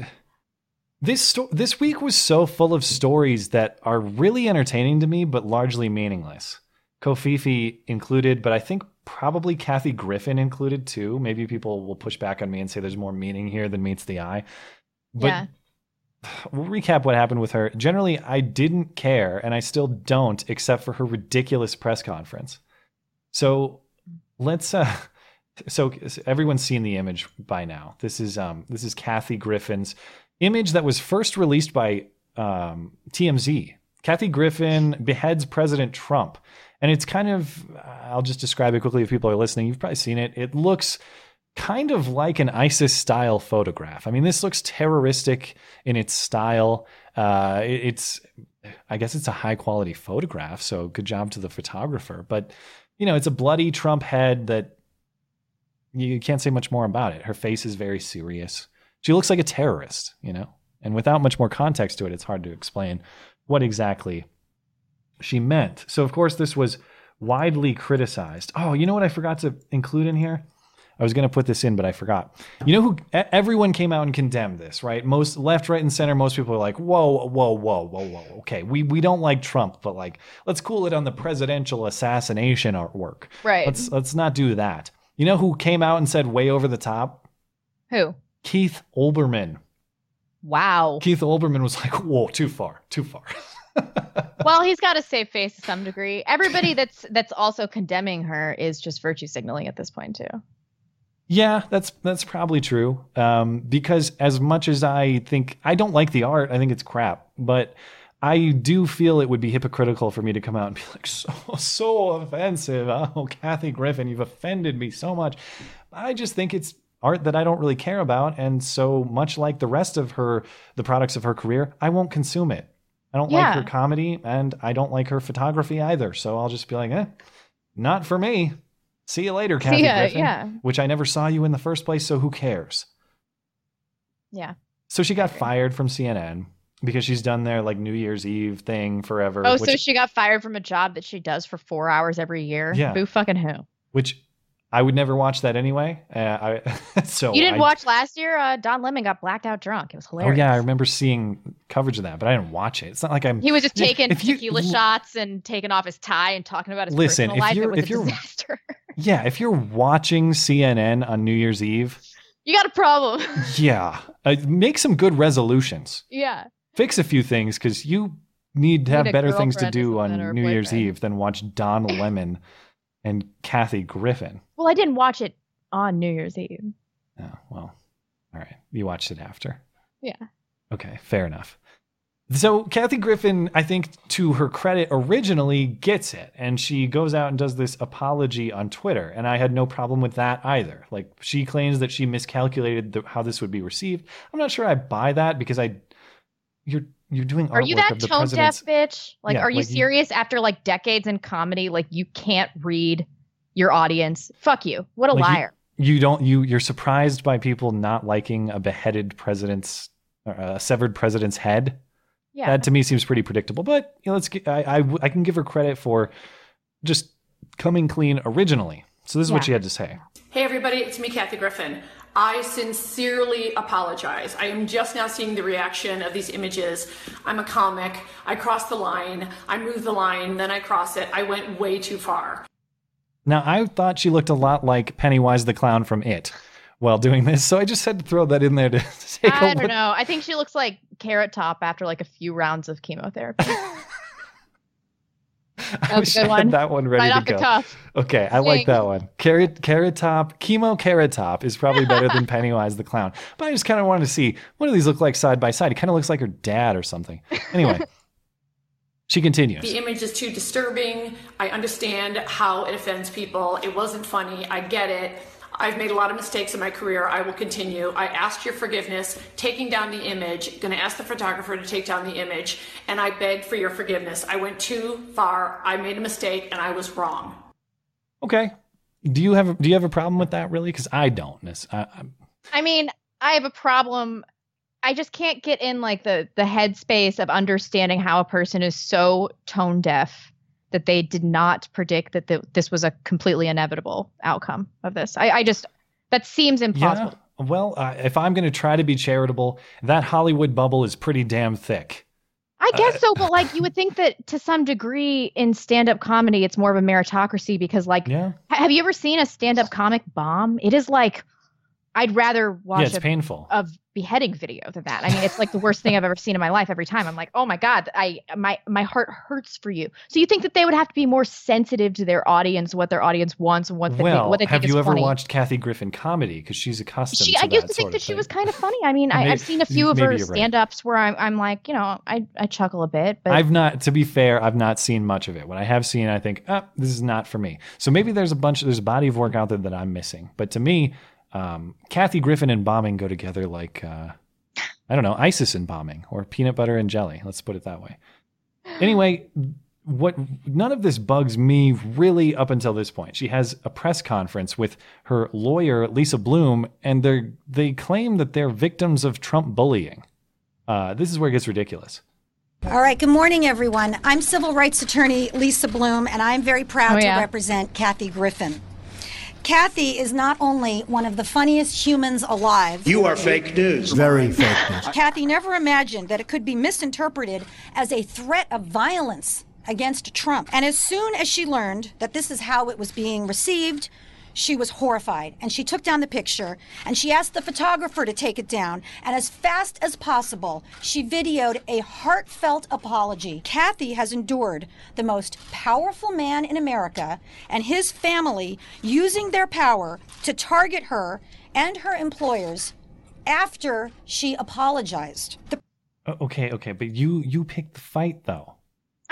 [SPEAKER 9] this sto- this week was so full of stories that are really entertaining to me but largely meaningless. Kofifi included, but I think probably Kathy Griffin included too. Maybe people will push back on me and say there's more meaning here than meets the eye. But
[SPEAKER 10] yeah.
[SPEAKER 9] We'll recap what happened with her. Generally, I didn't care, and I still don't, except for her ridiculous press conference. So let's. Uh, so everyone's seen the image by now. This is um, this is Kathy Griffin's image that was first released by um, TMZ. Kathy Griffin beheads President Trump, and it's kind of. I'll just describe it quickly if people are listening. You've probably seen it. It looks kind of like an ISIS style photograph. I mean, this looks terroristic in its style. Uh, it- it's, I guess it's a high quality photograph. So good job to the photographer. But, you know, it's a bloody Trump head that you can't say much more about it. Her face is very serious. She looks like a terrorist, you know, and without much more context to it, it's hard to explain what exactly she meant. So, of course, this was widely criticized. Oh, you know what I forgot to include in here? I was going to put this in, but I forgot. You know who? Everyone came out and condemned this, right? Most left, right, and center. Most people are like, "Whoa, whoa, whoa, whoa, whoa." Okay, we we don't like Trump, but like, let's cool it on the presidential assassination artwork.
[SPEAKER 10] Right.
[SPEAKER 9] Let's let's not do that. You know who came out and said way over the top?
[SPEAKER 10] Who?
[SPEAKER 9] Keith Olbermann.
[SPEAKER 10] Wow.
[SPEAKER 9] Keith Olbermann was like, "Whoa, too far, too far."
[SPEAKER 10] well, he's got a safe face to some degree. Everybody that's that's also condemning her is just virtue signaling at this point too.
[SPEAKER 9] Yeah, that's that's probably true. Um, because as much as I think I don't like the art, I think it's crap. But I do feel it would be hypocritical for me to come out and be like, so so offensive. Oh, Kathy Griffin, you've offended me so much. I just think it's art that I don't really care about, and so much like the rest of her, the products of her career, I won't consume it. I don't like her comedy, and I don't like her photography either. So I'll just be like, eh, not for me. See you later, Kathy
[SPEAKER 10] ya,
[SPEAKER 9] Griffin.
[SPEAKER 10] yeah.
[SPEAKER 9] Which I never saw you in the first place, so who cares?
[SPEAKER 10] Yeah.
[SPEAKER 9] So she got fired from CNN because she's done their like New Year's Eve thing forever.
[SPEAKER 10] Oh,
[SPEAKER 9] which,
[SPEAKER 10] so she got fired from a job that she does for four hours every year.
[SPEAKER 9] Yeah.
[SPEAKER 10] Boo fucking who?
[SPEAKER 9] which I would never watch that anyway. Uh, I, so
[SPEAKER 10] you didn't
[SPEAKER 9] I-
[SPEAKER 10] watch last year? Uh, Don Lemon got blacked out drunk. It was hilarious.
[SPEAKER 9] Oh yeah, I remember seeing coverage of that, but I didn't watch it. It's not like I'm.
[SPEAKER 10] He was just
[SPEAKER 9] If-
[SPEAKER 10] taking
[SPEAKER 9] if you-
[SPEAKER 10] tequila shots and taking off his tie and talking about his
[SPEAKER 9] Listen,
[SPEAKER 10] personal
[SPEAKER 9] if
[SPEAKER 10] life.
[SPEAKER 9] you're-
[SPEAKER 10] it was
[SPEAKER 9] if
[SPEAKER 10] a
[SPEAKER 9] you're-
[SPEAKER 10] disaster.
[SPEAKER 9] Yeah, if you're watching CNN on New Year's Eve,
[SPEAKER 10] you got a problem.
[SPEAKER 9] yeah, uh, make some good resolutions.
[SPEAKER 10] yeah.
[SPEAKER 9] Fix a few things because you need to have
[SPEAKER 10] a
[SPEAKER 9] better things to do on New Year's. Eve than watch Don Lemon and Kathy Griffin.
[SPEAKER 10] Well, I didn't watch it on New Year's Eve.
[SPEAKER 9] Oh, well, all right. You watched it after.
[SPEAKER 10] Yeah.
[SPEAKER 9] Okay, fair enough. So Kathy Griffin, I think to her credit, originally gets it, and she goes out and does this apology on Twitter, and I had no problem with that either. Like she claims that she miscalculated the, how this would be received. I'm not sure I buy that because I, you're you're doing
[SPEAKER 10] Are you that
[SPEAKER 9] of the
[SPEAKER 10] tone deaf bitch? Like,
[SPEAKER 9] Yeah,
[SPEAKER 10] are you
[SPEAKER 9] like you-
[SPEAKER 10] serious after like decades in comedy? Like, you can't read your audience. Fuck you. What a
[SPEAKER 9] Like,
[SPEAKER 10] liar.
[SPEAKER 9] You, don't you you're surprised by people not liking a beheaded president's, uh, a severed president's head.
[SPEAKER 10] Yeah.
[SPEAKER 9] That to me seems pretty predictable, but you know, let's get, I, I I can give her credit for just coming clean originally. So this is what she had to say.
[SPEAKER 24] Hey everybody, it's me, Kathy Griffin. I sincerely apologize. I am just now seeing the reaction of these images. I'm a comic. I cross the line. I move the line, then I cross it. I went way too far.
[SPEAKER 9] Now I thought she looked a lot like Pennywise the clown from It while doing this, so I just had to throw that in there to take a
[SPEAKER 10] I
[SPEAKER 9] look.
[SPEAKER 10] I don't know. I think she looks like Carrot Top after like a few rounds of chemotherapy.
[SPEAKER 9] I
[SPEAKER 10] was
[SPEAKER 9] wish
[SPEAKER 10] a good
[SPEAKER 9] I had
[SPEAKER 10] one.
[SPEAKER 9] that one ready
[SPEAKER 10] Right
[SPEAKER 9] to
[SPEAKER 10] off the
[SPEAKER 9] go.
[SPEAKER 10] cuff.
[SPEAKER 9] Okay, I like that one. Carrot Carrot Top, Chemo Carrot Top is probably better than Pennywise the clown. But I just kind of wanted to see what do these look like side by side. He kind of looks like her dad or something. Anyway, she continues.
[SPEAKER 24] The image is too disturbing. I understand how it offends people. It wasn't funny. I get it. I've made a lot of mistakes in my career. I will continue. I asked your forgiveness, taking down the image, going to ask the photographer to take down the image, and I beg for your forgiveness. I went too far. I made a mistake and I was wrong.
[SPEAKER 9] Okay. Do you have do you have a problem with that really? Because I don't. Miss- I, I,
[SPEAKER 10] I mean, I have a problem. I just can't get in like the the headspace of understanding how a person is so tone deaf that they did not predict that the, this was a completely inevitable outcome of this. I, I just that seems impossible.
[SPEAKER 9] Yeah. Well, uh, if I'm going to try to be charitable, that Hollywood bubble is pretty damn thick.
[SPEAKER 10] I guess so, but like you would think that to some degree in stand-up comedy, it's more of a meritocracy because, like,
[SPEAKER 9] Yeah.
[SPEAKER 10] have you ever seen a stand-up comic bomb? It is like I'd rather watch
[SPEAKER 9] Yeah, it's
[SPEAKER 10] a,
[SPEAKER 9] painful.
[SPEAKER 10] a beheading video than that. I mean, it's like the worst thing I've ever seen in my life. Every time I'm like, oh my god, I my my heart hurts for you. So you think that they would have to be more sensitive to their audience, what their audience wants, and what they
[SPEAKER 9] well,
[SPEAKER 10] think, what they
[SPEAKER 9] have
[SPEAKER 10] think
[SPEAKER 9] you ever
[SPEAKER 10] funny.
[SPEAKER 9] watched Kathy Griffin comedy? Because she's accustomed
[SPEAKER 10] She, I used to think that she was kind of funny. I mean, I, I've seen a few of her
[SPEAKER 9] right.
[SPEAKER 10] stand-ups where I'm, I'm like, you know, I, I chuckle a bit, but
[SPEAKER 9] I've not, to be fair, I've not seen much of it. What I have seen, I think, ah, this is not for me. So maybe there's a bunch, there's a body of work out there that I'm missing. But to me, um, Kathy Griffin and bombing go together like, uh, I don't know, ISIS and bombing or peanut butter and jelly. Let's put it that way. Anyway, what none of this bugs me really up until this point. She has a press conference with her lawyer Lisa Bloom, and they they claim that they're victims of Trump bullying. Uh, this is where it gets ridiculous.
[SPEAKER 25] All right, good morning, everyone. I'm civil rights attorney Lisa Bloom, and I'm very proud
[SPEAKER 10] Oh, yeah.
[SPEAKER 25] to represent Kathy Griffin. Kathy is not only one of the funniest humans alive.
[SPEAKER 26] You are fake news.
[SPEAKER 25] Very fake news. Kathy never imagined that it could be misinterpreted as a threat of violence against Trump. And as soon as she learned that this is how it was being received, she was horrified and she took down the picture and she asked the photographer to take it down. And as fast as possible, she videoed a heartfelt apology. Kathy has endured the most powerful man in America and his family using their power to target her and her employers after she apologized. The
[SPEAKER 9] Okay, okay, but you you picked the fight though.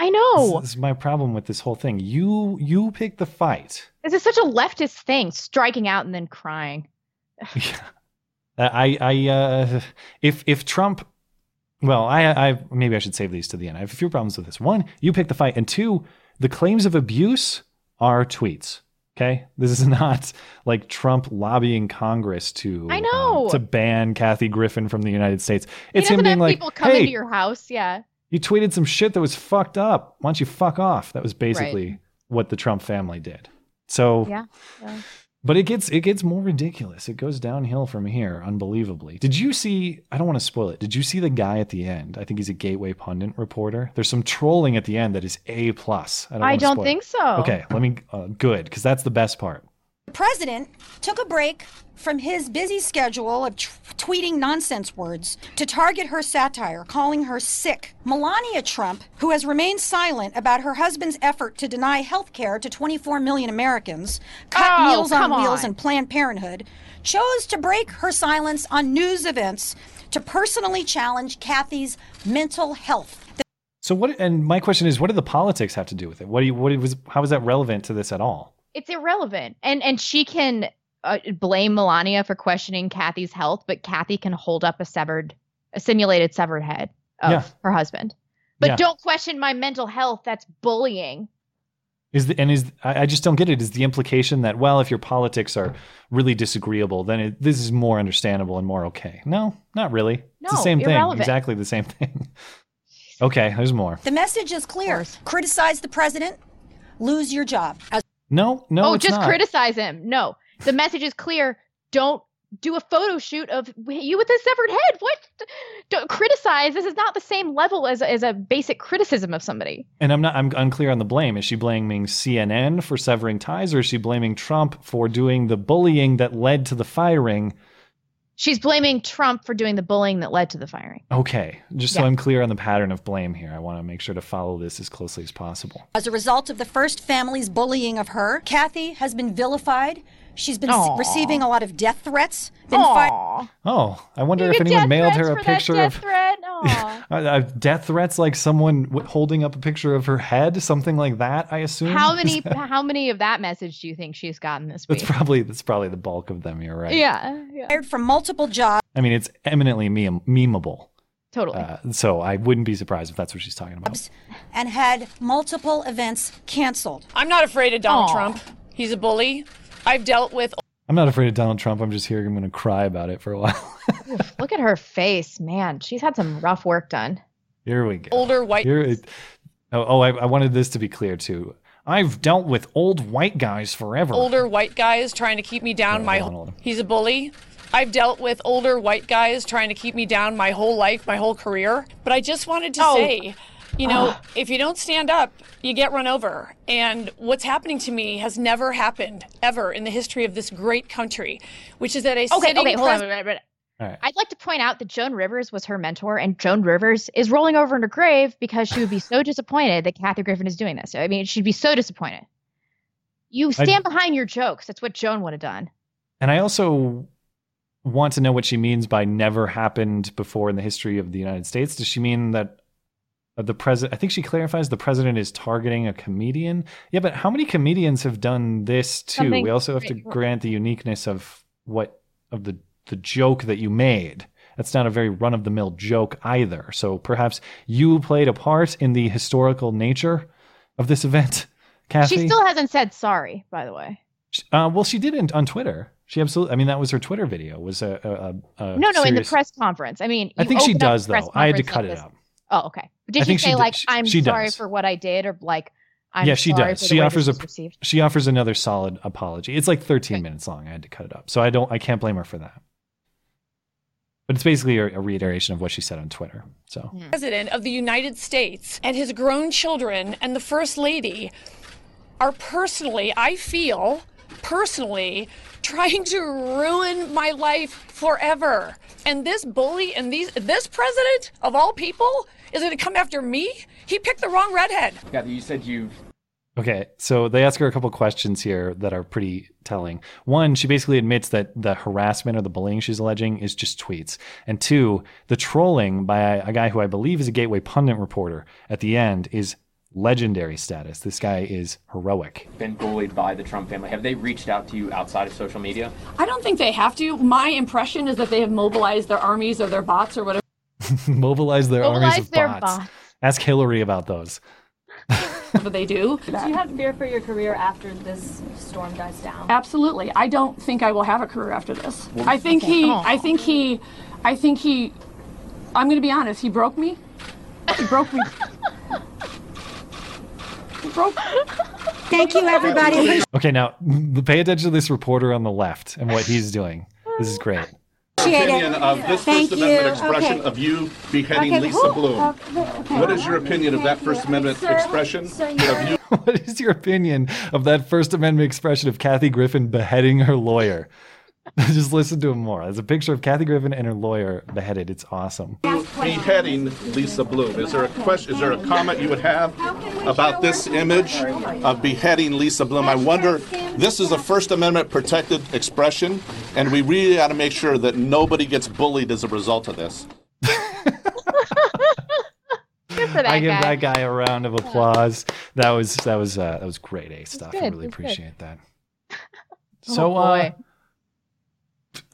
[SPEAKER 10] I know
[SPEAKER 9] This is my problem with this whole thing. You you pick the fight.
[SPEAKER 10] this is such a leftist thing, striking out and then crying.
[SPEAKER 9] yeah. I I uh, if if Trump, well, I I maybe I should save these to the end. I have a few problems with this. One, you pick the fight, and two, the claims of abuse are tweets. Okay, this is not like Trump lobbying Congress to
[SPEAKER 10] I know.
[SPEAKER 9] um, to ban Kathy Griffin from the United States. It's him being
[SPEAKER 10] have
[SPEAKER 9] like,
[SPEAKER 10] people come
[SPEAKER 9] hey,
[SPEAKER 10] into your house. Yeah.
[SPEAKER 9] You tweeted some shit that was fucked up. Why don't you fuck off? That was basically what the Trump family did. So
[SPEAKER 10] Yeah. yeah.
[SPEAKER 9] but it gets it gets more ridiculous. It goes downhill from here, unbelievably. Did you see? I don't want to spoil it. Did you see the guy at the end? I think he's a Gateway pundit reporter. There's some trolling at the end that is a plus. I don't,
[SPEAKER 10] I don't think
[SPEAKER 9] it.
[SPEAKER 10] so.
[SPEAKER 9] Okay, let me. Uh, good, because that's the best part.
[SPEAKER 25] The president took a break from his busy schedule of t- tweeting nonsense words to target her satire, calling her sick. Melania Trump, who has remained silent about her husband's effort to deny health care to 24 million Americans, cut
[SPEAKER 10] Oh,
[SPEAKER 25] Meals on
[SPEAKER 10] come
[SPEAKER 25] Wheels and Planned Parenthood, chose to break her silence on news events to personally challenge Kathy's mental health.
[SPEAKER 9] So what? And my question is, what did the politics have to do with it? What do you? What was? How is that relevant to this at all?
[SPEAKER 10] It's irrelevant. And and she can uh, blame Melania for questioning Kathy's health, but Kathy can hold up a severed, a simulated severed head of
[SPEAKER 9] Yeah.
[SPEAKER 10] her husband. But
[SPEAKER 9] Yeah.
[SPEAKER 10] don't question my mental health. That's bullying.
[SPEAKER 9] Is the and is I I just don't get it. Is the implication that well, if your politics are really disagreeable, then it, this is more understandable and more okay? No, not really. it's the
[SPEAKER 25] No,
[SPEAKER 9] same thing. Exactly the same thing. okay, there's more.
[SPEAKER 25] The message is clear. Criticize the president, lose your job. As
[SPEAKER 9] No, no,
[SPEAKER 10] oh, just
[SPEAKER 9] not.
[SPEAKER 10] criticize him. No, the message is clear. Don't do a photo shoot of you with a severed head. What? Don't criticize. This is not the same level as as a basic criticism of somebody.
[SPEAKER 9] And I'm not. I'm unclear on the blame. Is she blaming CNN for severing ties, or is she blaming Trump for doing the bullying that led to the firing?
[SPEAKER 10] She's blaming Trump for doing the bullying that led to the firing.
[SPEAKER 9] Okay, just so
[SPEAKER 10] Yeah.
[SPEAKER 9] I'm clear on the pattern of blame here, I want to make sure to follow this as closely as possible.
[SPEAKER 25] As a result of the first family's bullying of her, Kathy has been vilified. She's been
[SPEAKER 9] Aw.
[SPEAKER 25] receiving a lot of death threats. Been fi-
[SPEAKER 9] Oh, I wonder
[SPEAKER 10] You
[SPEAKER 9] if anyone mailed her a picture
[SPEAKER 10] death
[SPEAKER 9] of
[SPEAKER 10] threat. Aw.
[SPEAKER 9] uh, uh, death threats, like someone w- holding up a picture of her head, something like that. I assume.
[SPEAKER 10] how
[SPEAKER 9] Is
[SPEAKER 10] many
[SPEAKER 9] that-
[SPEAKER 10] how many of that message do you think she's gotten this week?
[SPEAKER 9] That's probably that's probably the bulk of them. You're right.
[SPEAKER 10] Yeah, yeah.
[SPEAKER 25] Fired from multiple jobs.
[SPEAKER 9] I mean, it's eminently meme- memeable.
[SPEAKER 10] Totally.
[SPEAKER 9] Uh, so I wouldn't be surprised if that's what she's talking about.
[SPEAKER 25] and had multiple events canceled.
[SPEAKER 27] I'm not afraid of Donald
[SPEAKER 10] Aw.
[SPEAKER 27] Trump. He's a bully. I've dealt with
[SPEAKER 9] I'm not afraid of Donald Trump. I'm just here. I'm going to cry about it for a while.
[SPEAKER 10] Oof, look at her face, man. She's had some rough work done.
[SPEAKER 9] Here we go.
[SPEAKER 24] Older white.
[SPEAKER 9] Here it, oh, oh I, I wanted this to be clear too. I've dealt with old white guys forever.
[SPEAKER 24] older white guys trying to keep me down my
[SPEAKER 9] hold on.
[SPEAKER 24] he's a bully i've dealt with older white guys trying to keep me down my whole life my whole career but i just wanted to
[SPEAKER 10] Oh.
[SPEAKER 24] say you know ah. if you don't stand up you get run over and what's happening to me has never happened ever in the history of this great country which is that a
[SPEAKER 10] Okay,
[SPEAKER 24] sitting
[SPEAKER 10] okay, hold on.
[SPEAKER 24] pres-
[SPEAKER 10] wait, wait, wait.
[SPEAKER 9] All right.
[SPEAKER 10] I'd like to point out that Joan Rivers was her mentor, and Joan Rivers is rolling over in her grave because she would be so disappointed that Kathy Griffin is doing this. I mean, she'd be so disappointed. You stand behind your jokes. That's what Joan would have done.
[SPEAKER 9] And I also want to know what she means by never happened before in the history of the United States. Does she mean that the president, I think she clarifies the president is targeting a comedian? Yeah, but how many comedians have done this too?
[SPEAKER 10] Something-
[SPEAKER 9] we also have to grant the uniqueness of what, of the, the joke that you made. That's not a very run of the mill joke either. So perhaps you played a part in the historical nature of this event, Kathy.
[SPEAKER 10] She still hasn't said sorry, by the way.
[SPEAKER 9] Uh, well, she did it on Twitter. She absolutely. I mean, that was her Twitter video. Was a, a, a,
[SPEAKER 10] no, no, in the press conference. I mean,
[SPEAKER 9] I think she
[SPEAKER 10] open up a
[SPEAKER 9] does though. I had to cut
[SPEAKER 10] like
[SPEAKER 9] it
[SPEAKER 10] this-
[SPEAKER 9] out.
[SPEAKER 10] Oh, okay. But did
[SPEAKER 9] I
[SPEAKER 10] she
[SPEAKER 9] think she
[SPEAKER 10] say
[SPEAKER 9] did-
[SPEAKER 10] like,
[SPEAKER 9] she-
[SPEAKER 10] "I'm
[SPEAKER 9] she
[SPEAKER 10] sorry
[SPEAKER 9] does.
[SPEAKER 10] for what I did," or like, "I'm
[SPEAKER 9] yeah, she
[SPEAKER 10] sorry
[SPEAKER 9] does. She offers a
[SPEAKER 10] was received.
[SPEAKER 9] she offers another solid apology. It's like 13 minutes long. I had to cut it up, so I don't. I can't blame her for that. But it's basically a, a reiteration of what she said on Twitter. So hmm.
[SPEAKER 24] president of the United States and his grown children and the first lady are personally, I feel, personally trying to ruin my life forever. And this bully and these this president of all people is it going to come after me? He picked the wrong redhead.
[SPEAKER 16] Yeah, you said you
[SPEAKER 9] Okay, so they ask her a couple questions here that are pretty telling. One, she basically admits that the harassment or the bullying she's alleging is just tweets. And two, the trolling by a, a guy who I believe is a Gateway pundit reporter at the end is legendary status. This guy is heroic.
[SPEAKER 16] been bullied by the Trump family. Have they reached out to you outside of social media?
[SPEAKER 24] I don't think they have to. My impression is that they have mobilized their armies or their bots or whatever.
[SPEAKER 9] Mobilize their armies of
[SPEAKER 24] their
[SPEAKER 9] bots.
[SPEAKER 24] bots.
[SPEAKER 9] Ask Hillary about those.
[SPEAKER 24] But they do.
[SPEAKER 26] Do you have fear for your career after this storm dies down?
[SPEAKER 24] Absolutely. I don't think I will have a career after this.
[SPEAKER 26] Well-
[SPEAKER 24] I think he,
[SPEAKER 26] Oh.
[SPEAKER 24] I think he, I think he, I'm going to be honest, he broke me. He broke me. He broke
[SPEAKER 25] Thank you, everybody.
[SPEAKER 9] Okay, now pay attention to this reporter on the left and what he's doing. This is great.
[SPEAKER 27] Opinion of this
[SPEAKER 25] Thank
[SPEAKER 27] First Amendment
[SPEAKER 25] you.
[SPEAKER 27] expression
[SPEAKER 25] Okay.
[SPEAKER 27] of you beheading
[SPEAKER 25] Okay,
[SPEAKER 27] Lisa
[SPEAKER 25] who-
[SPEAKER 27] Bloom?
[SPEAKER 25] Uh, okay.
[SPEAKER 27] What is your opinion of that First Amendment expression of you?
[SPEAKER 9] what is your opinion of that First Amendment expression of Kathy Griffin beheading her lawyer? Just listen to him more. There's a picture of Kathy Griffin and her lawyer beheaded. It's awesome.
[SPEAKER 27] beheading Lisa Bloom? Is there a question? Is there a comment you would have about this image of beheading Lisa Bloom? I wonder. This is a First Amendment protected expression, and we really got to make sure that nobody gets bullied as a result of this.
[SPEAKER 10] Good for that
[SPEAKER 9] I give
[SPEAKER 10] guy.
[SPEAKER 9] that guy a round of applause. That was that was uh, that was great A stuff. I really
[SPEAKER 10] it was good.
[SPEAKER 9] appreciate that.
[SPEAKER 10] Oh,
[SPEAKER 9] So, uh,
[SPEAKER 10] boy.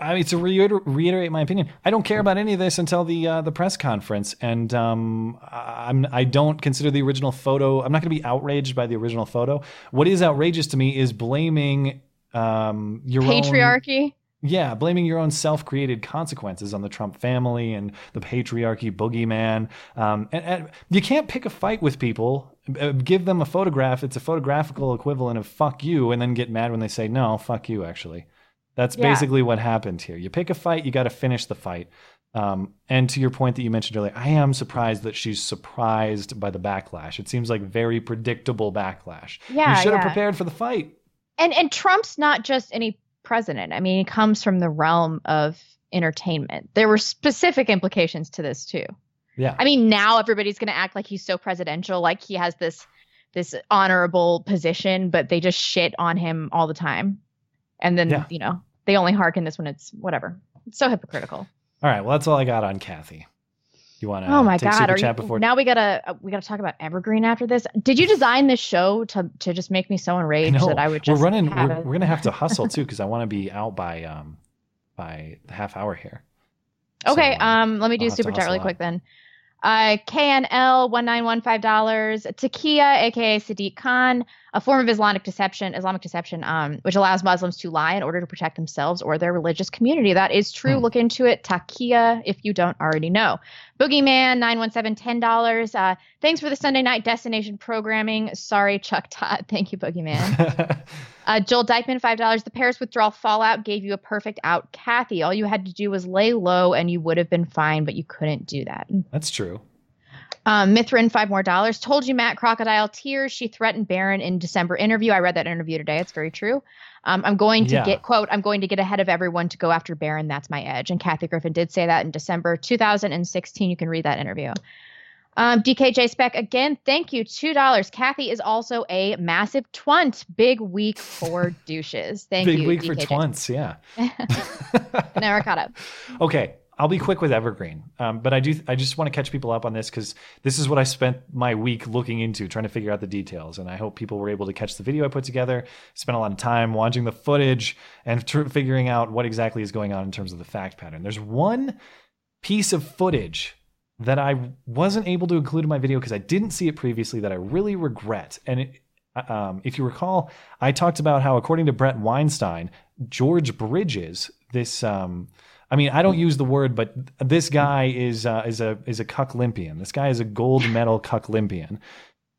[SPEAKER 9] I mean, to reiter- reiterate my opinion, I don't care about any of this until the uh, the press conference, and um, I- I'm I don't consider the original photo. I'm not going to be outraged by the original photo. What is outrageous to me is blaming um, your own
[SPEAKER 10] Patriarchy.
[SPEAKER 9] yeah, blaming your own self-created consequences on the Trump family and the patriarchy boogeyman. Um, and, and you can't pick a fight with people, uh, give them a photograph. It's a photographical equivalent of "fuck you," and then get mad when they say "no, fuck you." Actually, that's
[SPEAKER 10] Yeah.
[SPEAKER 9] basically what happened here. You pick a fight, you got to finish the fight. Um, and to your point that you mentioned earlier, I am surprised that she's surprised by the backlash. It seems like very predictable backlash.
[SPEAKER 10] Yeah,
[SPEAKER 9] you should have
[SPEAKER 10] yeah.
[SPEAKER 9] prepared for the fight.
[SPEAKER 10] And and Trump's not just any president. I mean, he comes from the realm of entertainment. There were specific implications to this too.
[SPEAKER 9] Yeah.
[SPEAKER 10] I mean, now everybody's going to act like he's so presidential, like he has this this honorable position, but they just shit on him all the time. And then,
[SPEAKER 9] Yeah.
[SPEAKER 10] you know, they only hearken this when it's whatever. It's so hypocritical.
[SPEAKER 9] All right. Well, that's all I got on Kathy. You want to
[SPEAKER 10] oh my god!
[SPEAKER 9] super chat
[SPEAKER 10] you,
[SPEAKER 9] before
[SPEAKER 10] now we gotta uh, we gotta talk about Evergreen after this. Did you design this show to to just make me so enraged that I would just
[SPEAKER 9] we're running. We're, we're gonna have to hustle too because I want to be out by um by the half hour here.
[SPEAKER 10] Okay, um, let me do super chat really quick then. Uh, KNL one nine one five dollars. Taqiyya, aka Sadiq Khan, a form of Islamic deception, Islamic deception, um, which allows Muslims to lie in order to protect themselves or their religious community. That is true. Look into it. Taqiyya, if you don't already know. Boogeyman nine one seven ten dollars. Uh, thanks for the Sunday night destination programming. Sorry, Chuck Todd. Thank you, Boogeyman. Uh, Joel Dykeman, five dollars. The Paris withdrawal fallout gave you a perfect out, Kathy. All you had to do was lay low, and you would have been fine, but you couldn't do that.
[SPEAKER 9] That's true.
[SPEAKER 10] Um, Mithrin, five more dollars. Told you, Matt. Crocodile tears. She threatened Barron in December interview. I read that interview today. It's very true. Um, I'm going to
[SPEAKER 9] Yeah.
[SPEAKER 10] get quote. I'm going to get ahead of everyone to go after Barron. That's my edge. And Kathy Griffin did say that in December 2016. You can read that interview. Um, DKJ Spec again. Thank you. Two dollars. Kathy is also a massive twunt. Big week for douches. Thank
[SPEAKER 9] Big
[SPEAKER 10] you.
[SPEAKER 9] Big week for twunts, yeah.
[SPEAKER 10] Never caught up.
[SPEAKER 9] Okay, I'll be quick with Evergreen, um, but I do. I just want to catch people up on this because this is what I spent my week looking into, trying to figure out the details, and I hope people were able to catch the video I put together. Spent a lot of time watching the footage and tr- figuring out what exactly is going on in terms of the fact pattern. There's one piece of footage that I wasn't able to include in my video because I didn't see it previously that I really regret. And it, um, if you recall, I talked about how, according to Bret Weinstein, George Bridges, this, um, I mean, I don't use the word, but this guy is uh, is a is a cucklympian. This guy is a gold medal cucklympian.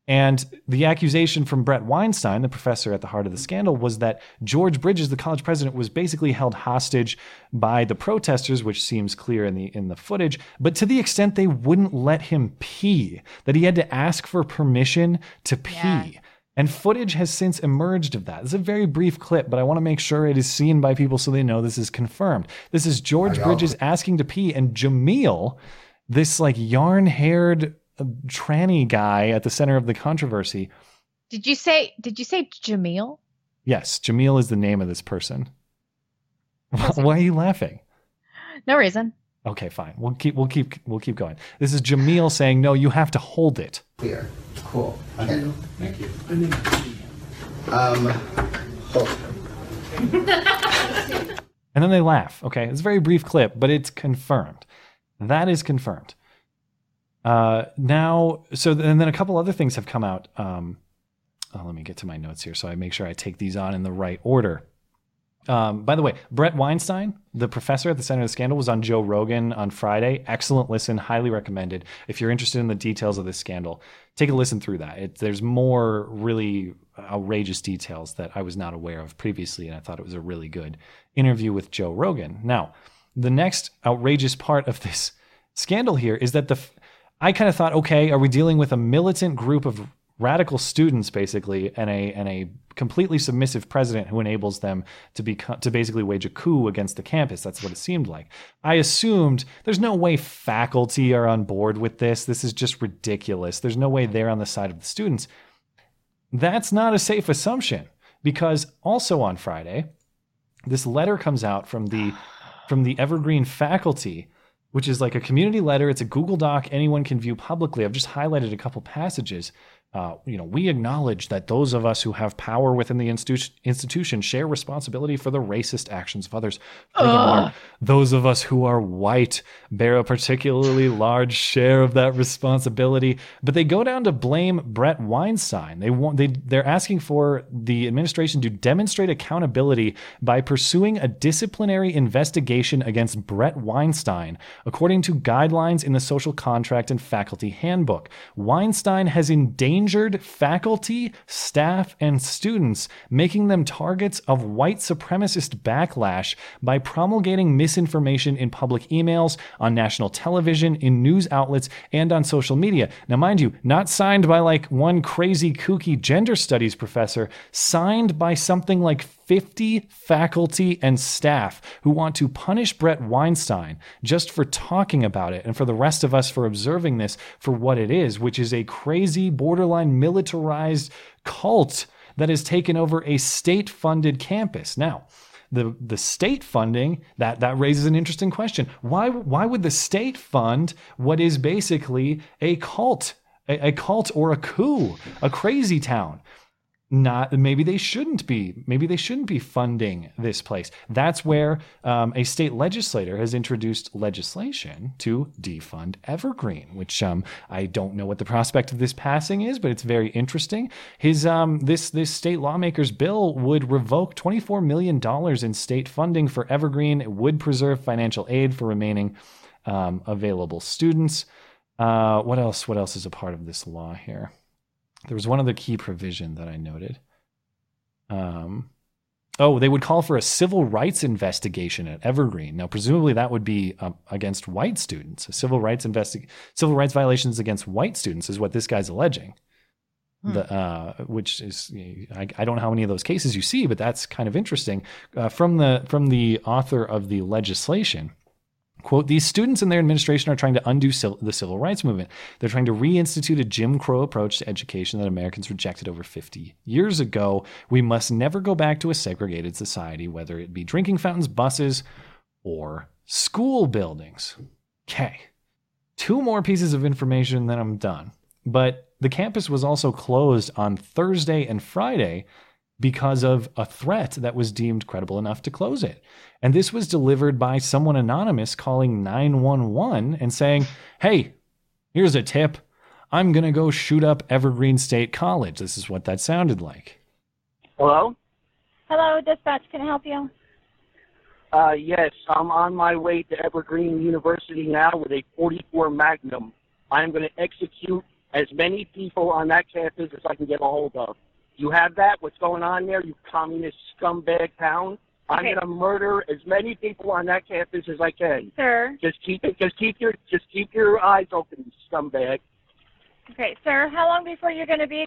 [SPEAKER 9] And the accusation from Bret Weinstein, the professor at the heart of the scandal, was that George Bridges, the college president, was basically held hostage by the protesters, which seems clear in the in the footage, but to the extent they wouldn't let him pee, that he had to ask for permission to pee. And footage has since emerged of that. It's a very brief clip, but I want to make sure it is seen by people so they know this is confirmed. This is George Bridges asking to pee, and Jameel, this like yarn haired uh, tranny guy at the center of the controversy.
[SPEAKER 10] Did you say? Did you say Jameel?
[SPEAKER 9] Yes, Jameel is the name of this person. Why are you laughing?
[SPEAKER 10] No reason.
[SPEAKER 9] Okay, fine. We'll keep we'll keep we'll keep going. This is Jameel saying, "No, you have to hold it."
[SPEAKER 28] Clear. Cool. Okay. Thank you. Um, hold.
[SPEAKER 9] And then they laugh. Okay, it's a very brief clip, but it's confirmed. That is confirmed. Uh, now, so th- and then a couple other things have come out. Um, oh, let me get to my notes here so I make sure I take these on in the right order. Um, by the way, Bret Weinstein, the professor at the center of the scandal, was on Joe Rogan on Friday. Excellent listen, highly recommended. If you're interested in the details of this scandal, take a listen through that. It, there's more really outrageous details that I was not aware of previously, and I thought it was a really good interview with Joe Rogan. Now, the next outrageous part of this scandal here is that the I kind of thought, okay, are we dealing with a militant group of radical students basically and a and a completely submissive president who enables them to be to basically wage a coup against the campus. That's what it seemed like. I assumed there's no way faculty are on board with this. This is just ridiculous. There's no way they're on the side of the students. That's not a safe assumption because also on friday this letter comes out from the from the evergreen faculty which is like a community letter. It's a google doc. Anyone can view publicly. I've just highlighted a couple passages uh, you know, we acknowledge that those of us who have power within the institu- institution share responsibility for the racist actions of others. Furthermore, those of us who are white bear a particularly large share of that responsibility. But they go down to blame Bret Weinstein. They want they they're asking for the administration to demonstrate accountability by pursuing a disciplinary investigation against Bret Weinstein, according to guidelines in the social contract and faculty handbook. Weinstein has endangered faculty, staff, and students, making them targets of white supremacist backlash by promulgating misinformation in public emails, on national television, in news outlets, and on social media. Now, mind you, not signed by like one crazy kooky gender studies professor, signed by something like 50 faculty and staff who want to punish Bret Weinstein just for talking about it and for the rest of us for observing this for what it is, which is a crazy, borderline militarized cult that has taken over a state funded campus. Now, the, the state funding that that raises an interesting question. Why why would the state fund what is basically a cult, a, a cult or a coup, a crazy town? Not maybe they shouldn't be maybe they shouldn't be funding this place. That's where um, a state legislator has introduced legislation to defund evergreen which um, i don't know what the prospect of this passing is but it's very interesting. His um, this this state lawmaker's bill would revoke 24 million dollars in state funding for evergreen. It would preserve financial aid for remaining um, available students. Uh, what else what else is a part of this law here there was one other key provision that I noted. Um, oh, they would call for a civil rights investigation at Evergreen. Now, presumably, that would be um, against white students. A civil rights investi- civil rights violations against white students is what this guy's alleging.
[SPEAKER 29] Hmm.
[SPEAKER 9] The, uh, which is I, I don't know how many of those cases you see, but that's kind of interesting. Uh, from the from the author of the legislation, Quote, these students and their administration are trying to undo the civil rights movement. They're trying to reinstitute a Jim Crow approach to education that Americans rejected over 50 years ago. We must never go back to a segregated society, whether it be drinking fountains, buses, or school buildings. Okay. Two more pieces of information, then I'm done. But the campus was also closed on Thursday and Friday because of a threat that was deemed credible enough to close it. And this was delivered by someone anonymous calling 911 and saying, Hey, here's a tip. I'm going to go shoot up Evergreen State College. This is what that sounded like.
[SPEAKER 30] Hello?
[SPEAKER 31] Hello, dispatch. Can I help you?
[SPEAKER 30] Uh, yes, I'm on my way to Evergreen University now with a 44 Magnum. I'm going to execute as many people on that campus as I can get a hold of. You have that? What's going on there, you communist scumbag town? I'm going to murder as many people on that campus as I can.
[SPEAKER 31] Sir.
[SPEAKER 30] Just keep it. Just keep your. Just keep your eyes open, you scumbag.
[SPEAKER 31] Okay, sir. How long before you're going to be?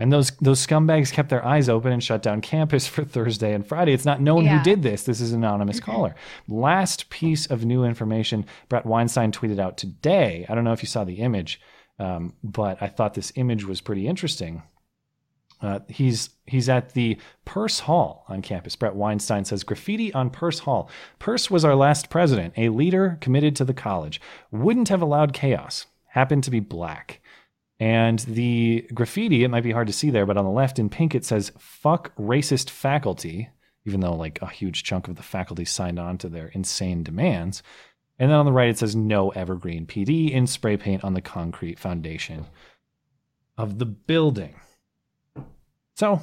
[SPEAKER 9] And those those scumbags kept their eyes open and shut down campus for Thursday and Friday. It's not known
[SPEAKER 31] Yeah.
[SPEAKER 9] who did this. This is an anonymous caller. Last piece of new information Bret Weinstein tweeted out today. I don't know if you saw the image, um, but I thought this image was pretty interesting. Uh, he's he's at the Purce Hall on campus. Bret Weinstein says graffiti on Purce Hall. Purce was our last president, a leader committed to the college. Wouldn't have allowed chaos. Happened to be black. And the graffiti, it might be hard to see there, but on the left in pink it says "fuck racist faculty," even though like a huge chunk of the faculty signed on to their insane demands. And then on the right it says "No Evergreen PD" in spray paint on the concrete foundation of the building. So,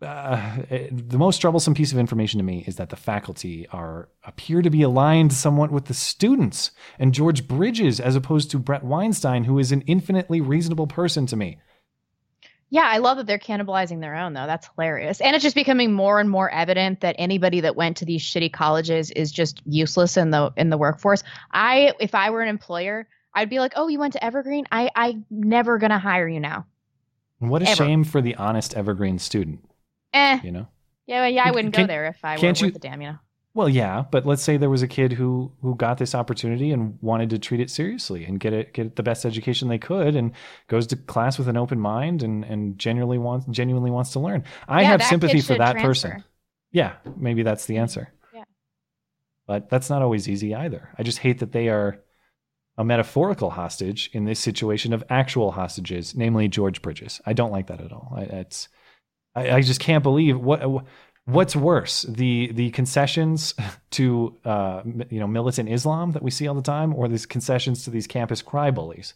[SPEAKER 9] uh, the most troublesome piece of information to me is that the faculty are appear to be aligned somewhat with the students and George Bridges, as opposed to Bret Weinstein, who is an infinitely reasonable person to me.
[SPEAKER 10] Yeah, I love that they're cannibalizing their own though. That's hilarious. And it's just becoming more and more evident that anybody that went to these shitty colleges is just useless in the in the workforce. I if I were an employer, I'd be like, "Oh, you went to Evergreen? I I'm never going to hire you now."
[SPEAKER 9] What a
[SPEAKER 10] Ever.
[SPEAKER 9] shame for the honest Evergreen student,
[SPEAKER 10] Eh.
[SPEAKER 9] you know?
[SPEAKER 10] Yeah, well, yeah, I wouldn't
[SPEAKER 9] Can-
[SPEAKER 10] go there if I were
[SPEAKER 9] can't
[SPEAKER 10] worth
[SPEAKER 9] you-
[SPEAKER 10] a damn, you know.
[SPEAKER 9] Well, yeah, but let's say there was a kid who who got this opportunity and wanted to treat it seriously and get it get the best education they could and goes to class with an open mind and and genuinely wants genuinely wants to learn. I
[SPEAKER 10] Yeah,
[SPEAKER 9] have sympathy for that
[SPEAKER 10] transfer.
[SPEAKER 9] person. Yeah, maybe that's the answer.
[SPEAKER 10] Yeah.
[SPEAKER 9] But that's not always easy either. I just hate that they are a metaphorical hostage in this situation of actual hostages, namely George Bridges. I don't like that at all. I, it's I, I just can't believe what what's worse the the concessions to uh, you know militant Islam that we see all the time, or these concessions to these campus cry bullies.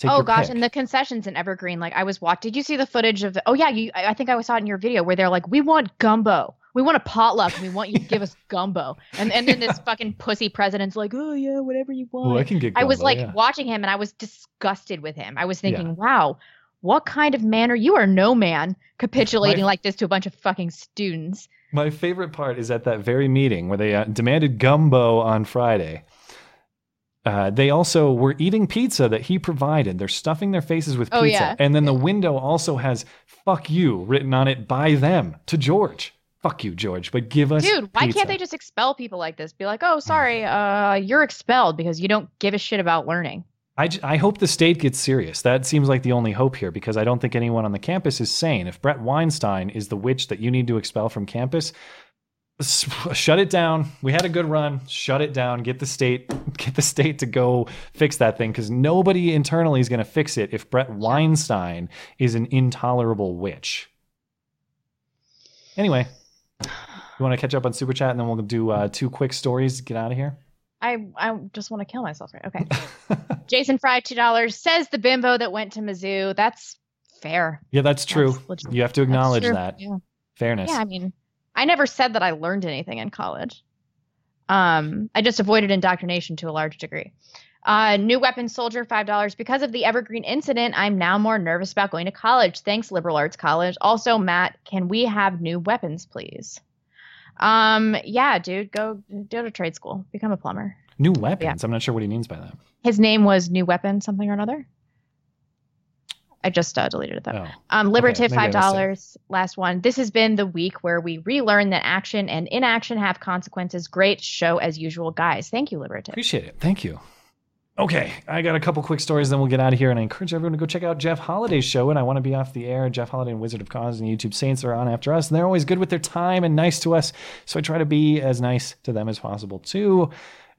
[SPEAKER 9] Take
[SPEAKER 10] oh gosh,
[SPEAKER 9] pick.
[SPEAKER 10] and the concessions in Evergreen, like I was watching. Did you see the footage of the? Oh yeah, you. I I think I saw it in your video where they're like, "We want gumbo. We want a potluck, and we want you to give us gumbo." And and then this fucking pussy president's like, "Oh yeah, whatever you want."
[SPEAKER 9] Ooh, I can get gumbo,
[SPEAKER 10] I was like
[SPEAKER 9] yeah.
[SPEAKER 10] watching him, and I was disgusted with him. I was thinking,
[SPEAKER 9] Yeah.
[SPEAKER 10] "Wow, what kind of man are you? Are no man capitulating
[SPEAKER 9] My-
[SPEAKER 10] like this to a bunch of fucking students."
[SPEAKER 9] My favorite part is at that very meeting where they uh, demanded gumbo on Friday. Uh, they also were eating pizza that he provided. They're stuffing their faces with pizza.
[SPEAKER 10] Oh, yeah.
[SPEAKER 9] And then the window also has fuck you written on it by them to George. Fuck you, George, but give us
[SPEAKER 10] Dude, why
[SPEAKER 9] pizza.
[SPEAKER 10] can't they just expel people like this? Be like, "Oh, sorry, uh, you're expelled because you don't give a shit about learning."
[SPEAKER 9] I, j- I hope the state gets serious. That seems like the only hope here because I don't think anyone on the campus is sane. If Bret Weinstein is the witch that you need to expel from campus, Shut it down. We had a good run. Shut it down. Get the state, get the state to go fix that thing because nobody internally is going to fix it if Bret Weinstein is an intolerable witch. Anyway, you want to catch up on super chat and then we'll do uh, two quick stories. to Get out of here.
[SPEAKER 10] I I just want to kill myself. Right? Okay. Jason Fry, two dollars says the bimbo that went to Mizzou. That's fair.
[SPEAKER 9] Yeah, that's true.
[SPEAKER 10] legit.
[SPEAKER 9] you have to acknowledge that.
[SPEAKER 10] Yeah.
[SPEAKER 9] Fairness.
[SPEAKER 10] Yeah, I mean, I never said that I learned anything in college. Um, I just avoided indoctrination to a large degree. Uh, new weapon soldier, five dollars. Because of the Evergreen incident, I'm now more nervous about going to college. Thanks, liberal arts college. Also, Matt, can we have new weapons, please? Um, yeah, dude, go go to trade school, become a plumber.
[SPEAKER 9] New weapons. I'm not sure what he means by that.
[SPEAKER 10] His name was New Weapon something or another. I just uh, deleted it though.
[SPEAKER 9] Oh.
[SPEAKER 10] Um,
[SPEAKER 9] Okay,
[SPEAKER 10] Liberative five dollars. Last one. This has been the week where we relearn that action and inaction have consequences. Great show as usual, guys. Thank you, Liberative.
[SPEAKER 9] Appreciate it. Thank you. Okay, I got a couple quick stories, then we'll get out of here. And I encourage everyone to go check out Jeff Holiday's show. And I want to be off the air. Jeff Holiday and Wizard of Cause and YouTube Saints are on after us, and they're always good with their time and nice to us. So I try to be as nice to them as possible too,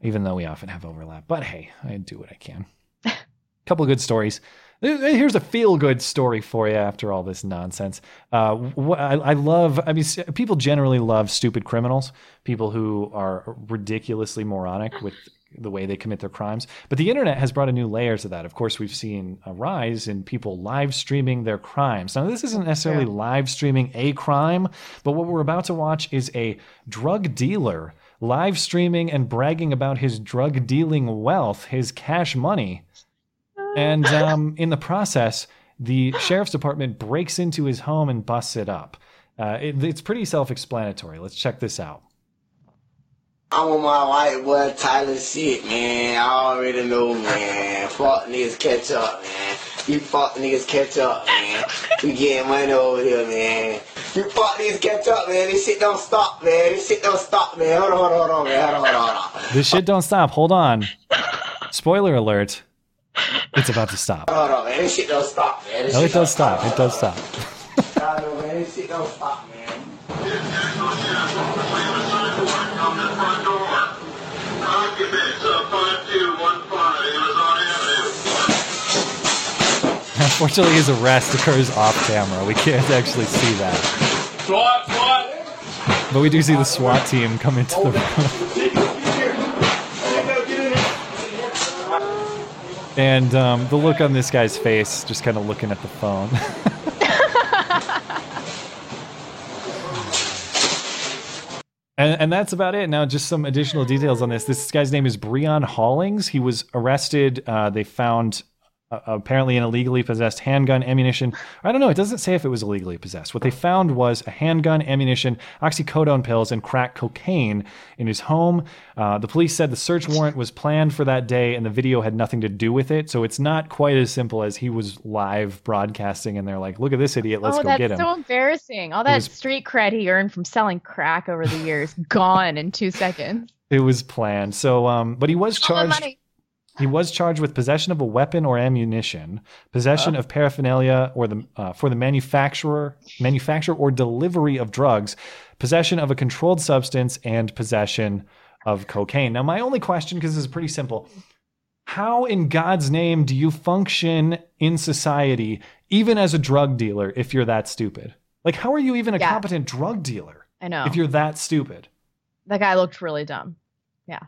[SPEAKER 9] even though we often have overlap. But hey, I do what I can. a couple of good stories. Here's a feel good story for you after all this nonsense. Uh, I, I love, I mean, people generally love stupid criminals, people who are ridiculously moronic with the way they commit their crimes. But the internet has brought a new layer to that. Of course, we've seen a rise in people live streaming their crimes. Now, this isn't necessarily live streaming a crime, but what we're about to watch is a drug dealer live streaming and bragging about his drug dealing wealth, his cash money. And um, in the process, the sheriff's department breaks into his home and busts it up. Uh, it, it's pretty self explanatory. Let's check this out.
[SPEAKER 32] I'm on my white boy Tyler shit, man. I already know, man. Fuck niggas catch up, man. You fuck niggas catch up, man. We getting money over here, man. You fuck niggas catch up, man. This shit don't stop, man. This shit don't stop, man. Hold on, hold on, hold on, man. Hold on, hold on, hold on.
[SPEAKER 9] This shit don't stop. Hold on. Spoiler alert. It's about to stop.
[SPEAKER 32] Hold on, man. This shit don't stop, man. This
[SPEAKER 9] No, it does stop. It does stop.
[SPEAKER 32] I know, man. This shit don't stop, man.
[SPEAKER 9] Unfortunately, his arrest occurs off camera. We can't actually see that.
[SPEAKER 32] SWAT, SWAT.
[SPEAKER 9] But we do see the SWAT team come into the room. And um, the look on this guy's face, just kind of looking at the phone. And, and that's about it. Now, just some additional details on this. This guy's name is Breon Hollings. He was arrested. Uh, they found uh, apparently an illegally possessed handgun, ammunition. I don't know. It doesn't say if it was illegally possessed. What they found was a handgun, ammunition, oxycodone pills, and crack cocaine in his home. Uh, the police said the search warrant was planned for that day, and the video had nothing to do with it. So it's not quite as simple as he was live broadcasting, and they're like, "Look at this idiot. Let's
[SPEAKER 10] oh,
[SPEAKER 9] go get him."
[SPEAKER 10] That's so embarrassing. All that
[SPEAKER 9] was-
[SPEAKER 10] street cred he earned from selling crack over the years gone in two seconds.
[SPEAKER 9] It was planned. So, um, but he was charged. He was charged with possession of a weapon or ammunition, possession of paraphernalia or the uh, for the manufacturer, manufacture or delivery of drugs, possession of a controlled substance, and possession of cocaine. Now, my only question, because this is pretty simple, how in God's name do you function in society, even as a drug dealer, if you're that stupid? Like, how are you even a
[SPEAKER 10] Yeah.
[SPEAKER 9] competent drug dealer
[SPEAKER 10] I know.
[SPEAKER 9] if you're that stupid?
[SPEAKER 10] That guy looked really dumb. Yeah.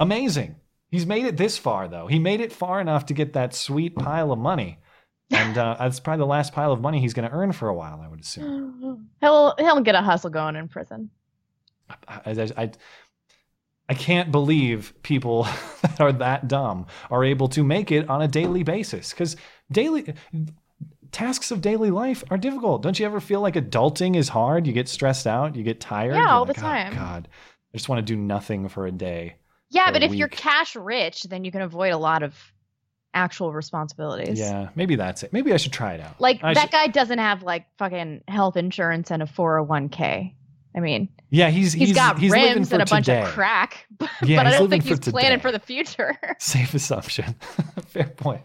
[SPEAKER 9] Amazing. He's made it this far, though. He made it far enough to get that sweet pile of money. And uh, that's probably the last pile of money he's going to earn for a while, I would assume.
[SPEAKER 10] He'll he'll get a hustle going in prison.
[SPEAKER 9] I, I, I, I can't believe people that are that dumb are able to make it on a daily basis because daily tasks of daily life are difficult. Don't you ever feel like adulting is hard? You get stressed out, you get tired.
[SPEAKER 10] Yeah, all the
[SPEAKER 9] like, "Oh,
[SPEAKER 10] time."
[SPEAKER 9] God, I just want to do nothing for a day.
[SPEAKER 10] Yeah, but
[SPEAKER 9] a
[SPEAKER 10] if you're cash rich, then you can avoid a lot of actual responsibilities.
[SPEAKER 9] Yeah, maybe that's it. Maybe I should try it out.
[SPEAKER 10] Like
[SPEAKER 9] I
[SPEAKER 10] that
[SPEAKER 9] should-
[SPEAKER 10] guy doesn't have like fucking health insurance and a 401k. I mean,
[SPEAKER 9] Yeah, he's
[SPEAKER 10] he's got
[SPEAKER 9] he's living
[SPEAKER 10] rims
[SPEAKER 9] for
[SPEAKER 10] and a bunch
[SPEAKER 9] today.
[SPEAKER 10] of crack, but,
[SPEAKER 9] Yeah,
[SPEAKER 10] but I don't think
[SPEAKER 9] for
[SPEAKER 10] he's planning for the future.
[SPEAKER 9] Safe assumption. Fair point.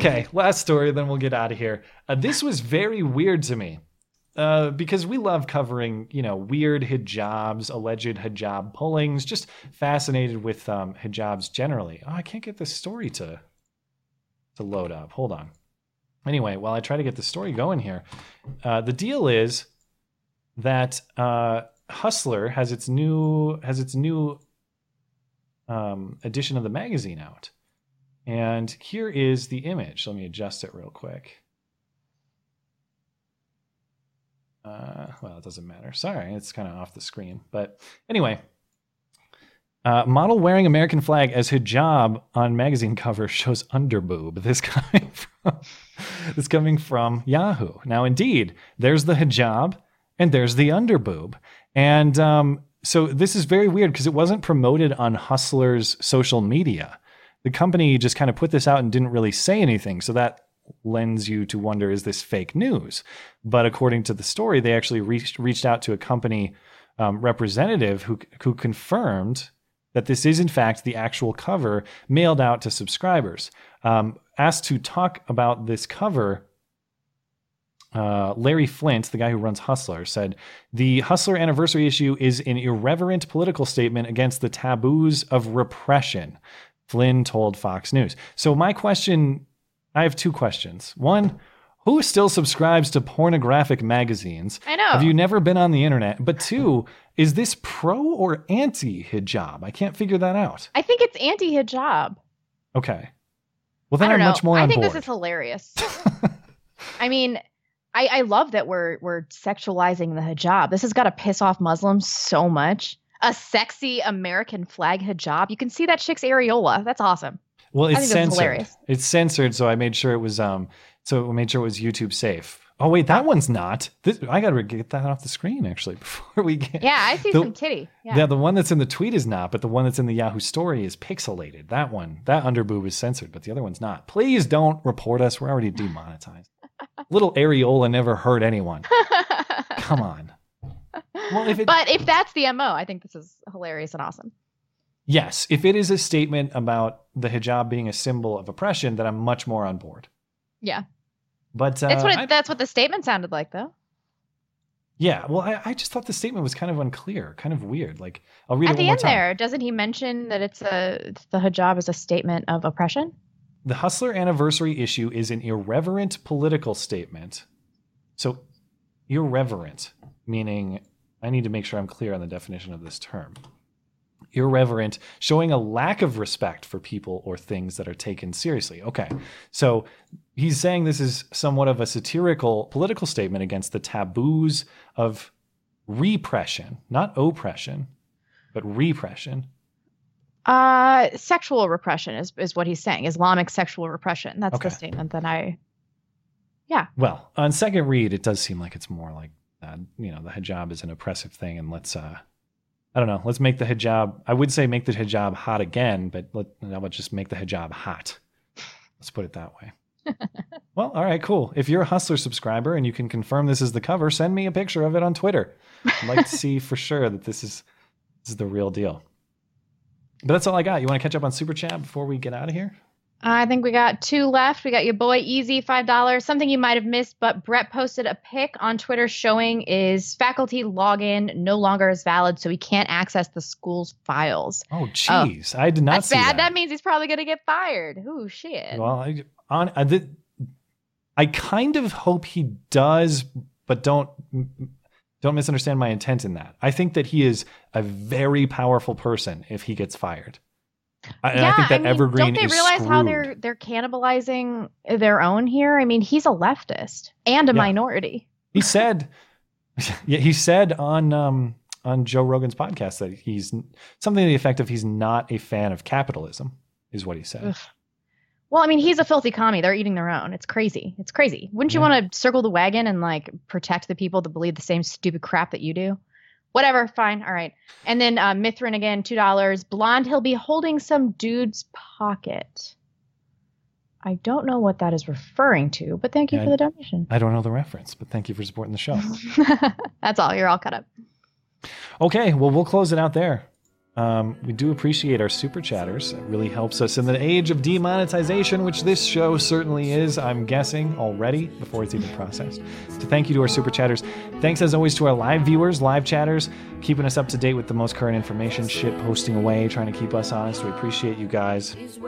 [SPEAKER 9] Okay, last story, then we'll get out of here. Uh, this was very weird to me. Uh, because we love covering, you know, weird hijabs, alleged hijab pullings. Just fascinated with um, hijabs generally. Oh, I can't get this story to to load up. Hold on. Anyway, while I try to get the story going here, uh, the deal is that uh, Hustler has its new has its new um, edition of the magazine out, and here is the image. Let me adjust it real quick. Uh, well, it doesn't matter. Sorry, it's kind of off the screen. But anyway, uh, model wearing American flag as hijab on magazine cover shows underboob. This coming from this coming from Yahoo. Now, indeed, there's the hijab and there's the underboob, and um, so this is very weird because it wasn't promoted on Hustler's social media. The company just kind of put this out and didn't really say anything. So that lends you to wonder is this fake news? But according to the story, they actually reached reached out to a company um, representative who who confirmed that this is in fact the actual cover mailed out to subscribers. Um, asked to talk about this cover, uh, Larry Flynt, the guy who runs Hustler, said the Hustler anniversary issue is an irreverent political statement against the taboos of repression. Flynt told Fox News. So my question I have two questions. One, who still subscribes to pornographic magazines?
[SPEAKER 10] I know.
[SPEAKER 9] Have you never been on the internet? But two, is this pro or anti hijab? I can't figure that out.
[SPEAKER 10] I think it's anti-hijab.
[SPEAKER 9] Okay. Well, then
[SPEAKER 10] I know.
[SPEAKER 9] much more
[SPEAKER 10] I think
[SPEAKER 9] board.
[SPEAKER 10] this is hilarious. I mean, I, I love that we're we're sexualizing the hijab. This has got to piss off Muslims so much. A sexy American flag hijab. You can see that chick's areola. That's awesome.
[SPEAKER 9] Well, it's censored. It's censored, so I made sure it was um so I made sure it was YouTube safe. Oh wait, that one's not. This, I got to get that off the screen actually before we get.
[SPEAKER 10] Yeah, I see
[SPEAKER 9] The-
[SPEAKER 10] some titty. Yeah.
[SPEAKER 9] the one that's in the tweet is not, but the one that's in the Yahoo story is pixelated. That one, that underboob is censored, but the other one's not. Please don't report us. We're already demonetized. Little areola never hurt anyone. Come on. Well, if it,
[SPEAKER 10] but if that's the MO, I think this is hilarious and awesome.
[SPEAKER 9] Yes, if it is a statement about the hijab being a symbol of oppression, then I'm much more on board.
[SPEAKER 10] Yeah.
[SPEAKER 9] But uh,
[SPEAKER 10] That's what it,
[SPEAKER 9] I-
[SPEAKER 10] that's what the statement sounded like though.
[SPEAKER 9] yeah, well, I, I just thought the statement was kind of unclear, kind of weird. Like I'll read
[SPEAKER 10] At the end there, doesn't he mention that it's a the hijab is a statement of oppression?
[SPEAKER 9] The Hustler anniversary issue is an irreverent political statement. So, irreverent, meaning I need to make sure I'm clear on the definition of this term. Irreverent, showing a lack of respect for people or things that are taken seriously. Okay, so he's saying this is somewhat of a satirical political statement against the taboos of repression, not oppression, but repression.
[SPEAKER 10] Uh, sexual repression is is what he's saying. Islamic sexual repression. That's
[SPEAKER 9] Okay.
[SPEAKER 10] the statement that I. Yeah.
[SPEAKER 9] Well, on second read, it does seem like it's more like uh, you know the hijab is an oppressive thing, and let's uh, I don't know, let's make the hijab. I would say make the hijab hot again, but let how about just make the hijab hot? Let's put it that way. well, all right, cool. If you're a Hustler subscriber and you can confirm this is the cover, send me a picture of it on Twitter. I'd like to see for sure that this is this is the real deal. But that's all I got. You want to catch up on Super Chat before we get out of here?
[SPEAKER 10] I think we got two left. We got your boy Easy, five dollars. Something you might have missed, but Bret posted a pic on Twitter showing is faculty login no longer is valid, so he can't access the school's files.
[SPEAKER 9] Oh, oh, jeez, I did not
[SPEAKER 10] That's
[SPEAKER 9] see
[SPEAKER 10] bad.
[SPEAKER 9] that.
[SPEAKER 10] That. means he's probably gonna get fired. Ooh, shit.
[SPEAKER 9] Well, I, on I, did, I kind of hope he does, but don't don't misunderstand my intent in that. I think that he is a very powerful person if he gets fired. I, and I think that
[SPEAKER 10] mean,
[SPEAKER 9] Evergreen
[SPEAKER 10] Don't they realize how they're they're cannibalizing their own here? I mean, he's a leftist and a
[SPEAKER 9] Yeah.
[SPEAKER 10] minority.
[SPEAKER 9] He said, yeah, he said on um, on Joe Rogan's podcast that he's something to the effect of he's not a fan of capitalism, is what he said.
[SPEAKER 10] Ugh. Well, I mean, he's a filthy commie. They're eating their own. It's crazy. It's crazy. Wouldn't you want to circle the wagon and like protect the people that believe the same stupid crap that you do? Whatever, fine, all right. And then uh, Mithrin again, two dollars. Blonde, he'll be holding some dude's pocket. I don't know what that is referring to, but thank you
[SPEAKER 9] Yeah,
[SPEAKER 10] for the donation.
[SPEAKER 9] I don't know the reference, but thank you for supporting the show.
[SPEAKER 10] That's all. You're all cut up.
[SPEAKER 9] Okay, well, we'll close it out there. Um, we do appreciate our super chatters. It really helps us in the age of demonetization, which this show certainly is, I'm guessing, already before it's even processed. So thank you to our super chatters. Thanks as always to our live viewers, live chatters, keeping us up to date with the most current information, shit posting away, trying to keep us honest. We appreciate you guys. If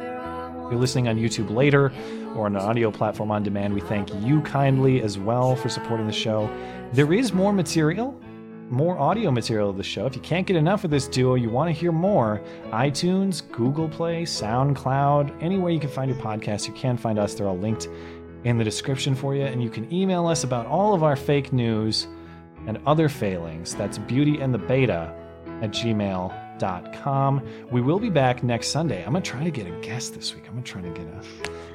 [SPEAKER 9] you're listening on YouTube later or on an audio platform on demand, we thank you kindly as well for supporting the show. There is more material more audio material of the show. If you can't get enough of this duo, you want to hear more, iTunes, Google Play, SoundCloud, anywhere you can find your podcast, you can find us. They're all linked in the description for you. And you can email us about all of our fake news and other failings. That's beauty and the beta at gmail.com. We will be back next Sunday. I'm going to try to get a guest this week. I'm going to try to get a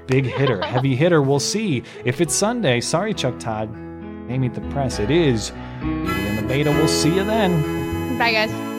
[SPEAKER 9] big hitter, heavy hitter. We'll see. If it's Sunday, sorry, Chuck Todd. Meet the Press. It is Beta. We'll see you then.
[SPEAKER 10] Bye, guys.